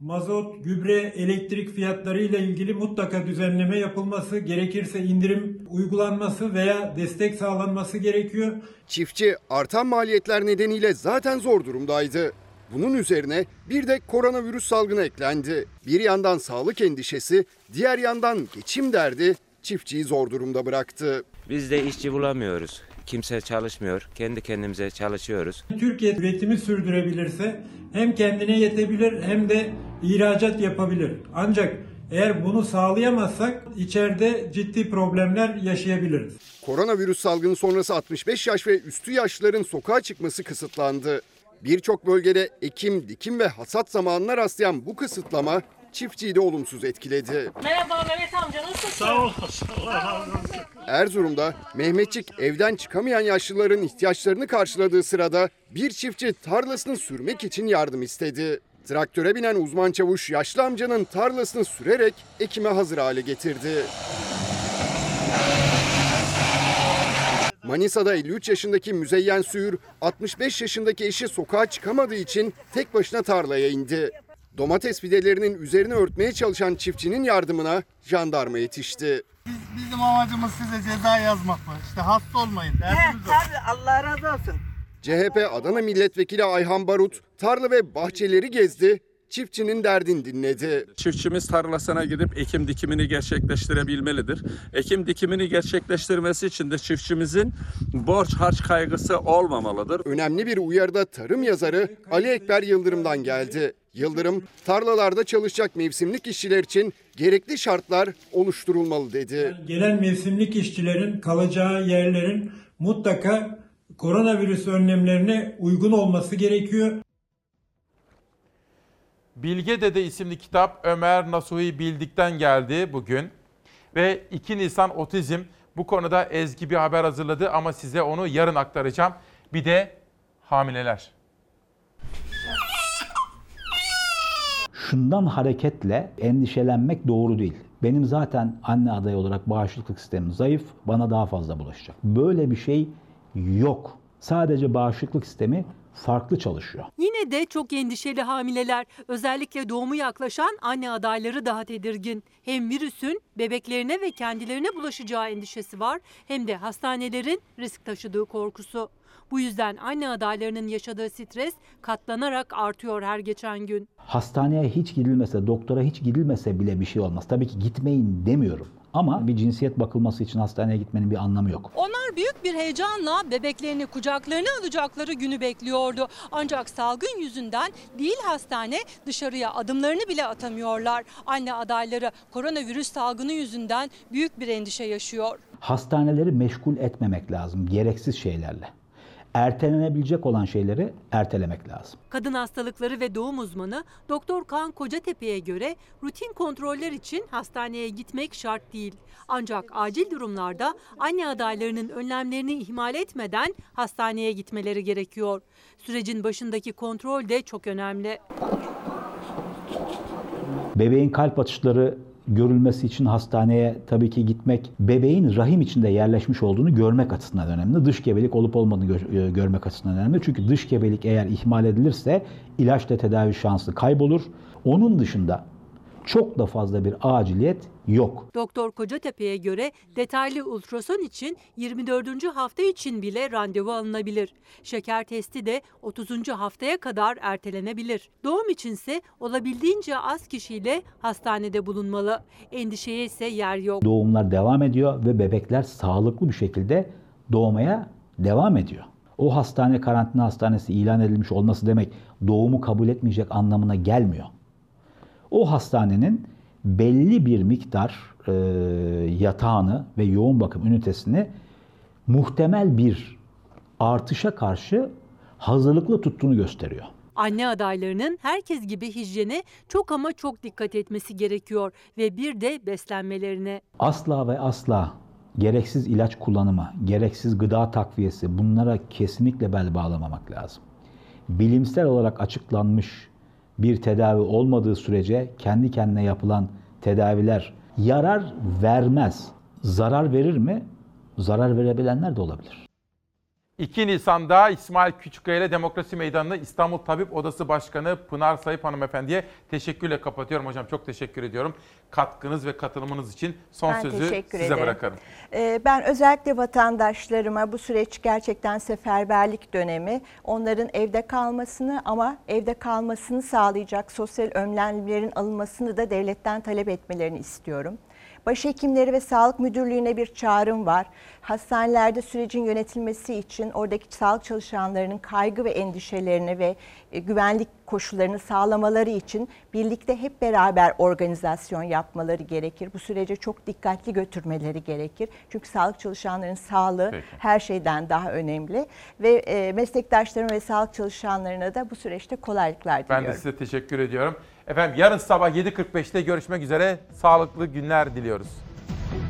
mazot, gübre, elektrik fiyatları ile ilgili mutlaka düzenleme yapılması, gerekirse indirim uygulanması veya destek sağlanması gerekiyor. Çiftçi artan maliyetler nedeniyle zaten zor durumdaydı. Bunun üzerine bir de koronavirüs salgını eklendi. Bir yandan sağlık endişesi, diğer yandan geçim derdi çiftçiyi zor durumda bıraktı. Biz de işçi bulamıyoruz. Kimse çalışmıyor. Kendi kendimize çalışıyoruz. Türkiye üretimi sürdürebilirse hem kendine yetebilir hem de ihracat yapabilir. Ancak eğer bunu sağlayamazsak içeride ciddi problemler yaşayabiliriz. Koronavirüs salgını sonrası 65 yaş ve üstü yaşlıların sokağa çıkması kısıtlandı. Birçok bölgede ekim, dikim ve hasat zamanına rastlayan bu kısıtlama çiftçiyi de olumsuz etkiledi. Merhaba Mehmet amca nasılsın? Sağ olasın. Allah razı olsun. Erzurum'da Mehmetçik evden çıkamayan yaşlıların ihtiyaçlarını karşıladığı sırada bir çiftçi tarlasını sürmek için yardım istedi. Traktöre binen uzman çavuş yaşlı amcanın tarlasını sürerek ekime hazır hale getirdi. Manisa'da 53 yaşındaki Müzeyyen Suyur, 65 yaşındaki eşi sokağa çıkamadığı için tek başına tarlaya indi. Domates fidelerinin üzerine örtmeye çalışan çiftçinin yardımına jandarma yetişti. Bizim amacımız size ceza yazmak var. İşte hasta olmayın. Derdimiz o. Tabii Allah razı olsun. CHP Adana Milletvekili Ayhan Barut tarla ve bahçeleri gezdi, çiftçinin derdini dinledi. Çiftçimiz tarlasına gidip ekim dikimini gerçekleştirebilmelidir. Ekim dikimini gerçekleştirmesi için de çiftçimizin borç harç kaygısı olmamalıdır. Önemli bir uyarıda tarım yazarı Ali Ekber Yıldırım'dan geldi. Yıldırım, tarlalarda çalışacak mevsimlik işçiler için gerekli şartlar oluşturulmalı dedi. Gelen mevsimlik işçilerin kalacağı yerlerin mutlaka koronavirüs önlemlerine uygun olması gerekiyor. Bilge Dede isimli kitap Ömer Nasuhi Bildik'ten geldi bugün. Ve 2 Nisan Otizm bu konuda Ezgi bir haber hazırladı ama size onu yarın aktaracağım. Bir de hamileler. Şundan hareketle endişelenmek doğru değil. Benim zaten anne adayı olarak bağışıklık sistemim zayıf, bana daha fazla bulaşacak. Böyle bir şey yok. Sadece bağışıklık sistemi farklı çalışıyor. Yine de çok endişeli hamileler, özellikle doğumu yaklaşan anne adayları daha tedirgin. Hem virüsün bebeklerine ve kendilerine bulaşacağı endişesi var hem de hastanelerin risk taşıdığı korkusu. Bu yüzden anne adaylarının yaşadığı stres katlanarak artıyor her geçen gün. Hastaneye hiç gidilmese, doktora hiç gidilmese bile bir şey olmaz. Tabii ki gitmeyin demiyorum. Ama bir cinsiyet bakılması için hastaneye gitmenin bir anlamı yok. Onlar büyük bir heyecanla bebeklerini kucaklarına alacakları günü bekliyordu. Ancak salgın yüzünden değil hastane dışarıya adımlarını bile atamıyorlar. Anne adayları koronavirüs salgını yüzünden büyük bir endişe yaşıyor. Hastaneleri meşgul etmemek lazım gereksiz şeylerle. Ertelenebilecek olan şeyleri ertelemek lazım. Kadın hastalıkları ve doğum uzmanı Doktor Kaan Kocatepe'ye göre rutin kontroller için hastaneye gitmek şart değil. Ancak acil durumlarda anne adaylarının önlemlerini ihmal etmeden hastaneye gitmeleri gerekiyor. Sürecin başındaki kontrol de çok önemli. Bebeğin kalp atışları görülmesi için hastaneye tabii ki gitmek, bebeğin rahim içinde yerleşmiş olduğunu görmek açısından önemli. Dış gebelik olup olmadığını gö- e, görmek açısından önemli. Çünkü dış gebelik eğer ihmal edilirse ilaçla tedavi şansı kaybolur. Onun dışında çok da fazla bir aciliyet yok. Doktor Kocatepe'ye göre detaylı ultrason için 24. hafta için bile randevu alınabilir. Şeker testi de 30. haftaya kadar ertelenebilir. Doğum içinse olabildiğince az kişiyle hastanede bulunmalı. Endişeye ise yer yok. Doğumlar devam ediyor ve bebekler sağlıklı bir şekilde doğmaya devam ediyor. O hastane karantina hastanesi ilan edilmiş olması demek doğumu kabul etmeyecek anlamına gelmiyor. O hastanenin belli bir miktar e, yatağını ve yoğun bakım ünitesini muhtemel bir artışa karşı hazırlıklı tuttuğunu gösteriyor. Anne adaylarının herkes gibi hijyene çok ama çok dikkat etmesi gerekiyor ve bir de beslenmelerine. Asla ve asla gereksiz ilaç kullanımı, gereksiz gıda takviyesi bunlara kesinlikle bel bağlamamak lazım. Bilimsel olarak açıklanmış bir tedavi olmadığı sürece kendi kendine yapılan tedaviler yarar vermez. Zarar verir mi? Zarar verebilenler de olabilir. 2 Nisan'da İsmail Küçükkaya ile Demokrasi Meydanı'nı İstanbul Tabip Odası Başkanı Pınar Sayıp Hanımefendi'ye teşekkürle kapatıyorum. Hocam çok teşekkür ediyorum. Katkınız ve katılımınız için son Ben sözü size ederim. bırakarım. Ee, Ben özellikle vatandaşlarıma bu süreç gerçekten seferberlik dönemi, onların evde kalmasını ama evde kalmasını sağlayacak sosyal önlemlerin alınmasını da devletten talep etmelerini istiyorum. Başhekimleri ve Sağlık Müdürlüğü'ne bir çağrım var. Hastanelerde sürecin yönetilmesi için oradaki sağlık çalışanlarının kaygı ve endişelerini ve e, güvenlik koşullarını sağlamaları için birlikte hep beraber organizasyon yapmaları gerekir. Bu sürece çok dikkatli götürmeleri gerekir. Çünkü sağlık çalışanlarının sağlığı Peki. her şeyden daha önemli ve e, meslektaşlarım ve sağlık çalışanlarına da bu süreçte kolaylıklar diliyorum. Ben de size teşekkür ediyorum. Efendim yarın sabah 7.45'te görüşmek üzere. Sağlıklı günler diliyoruz.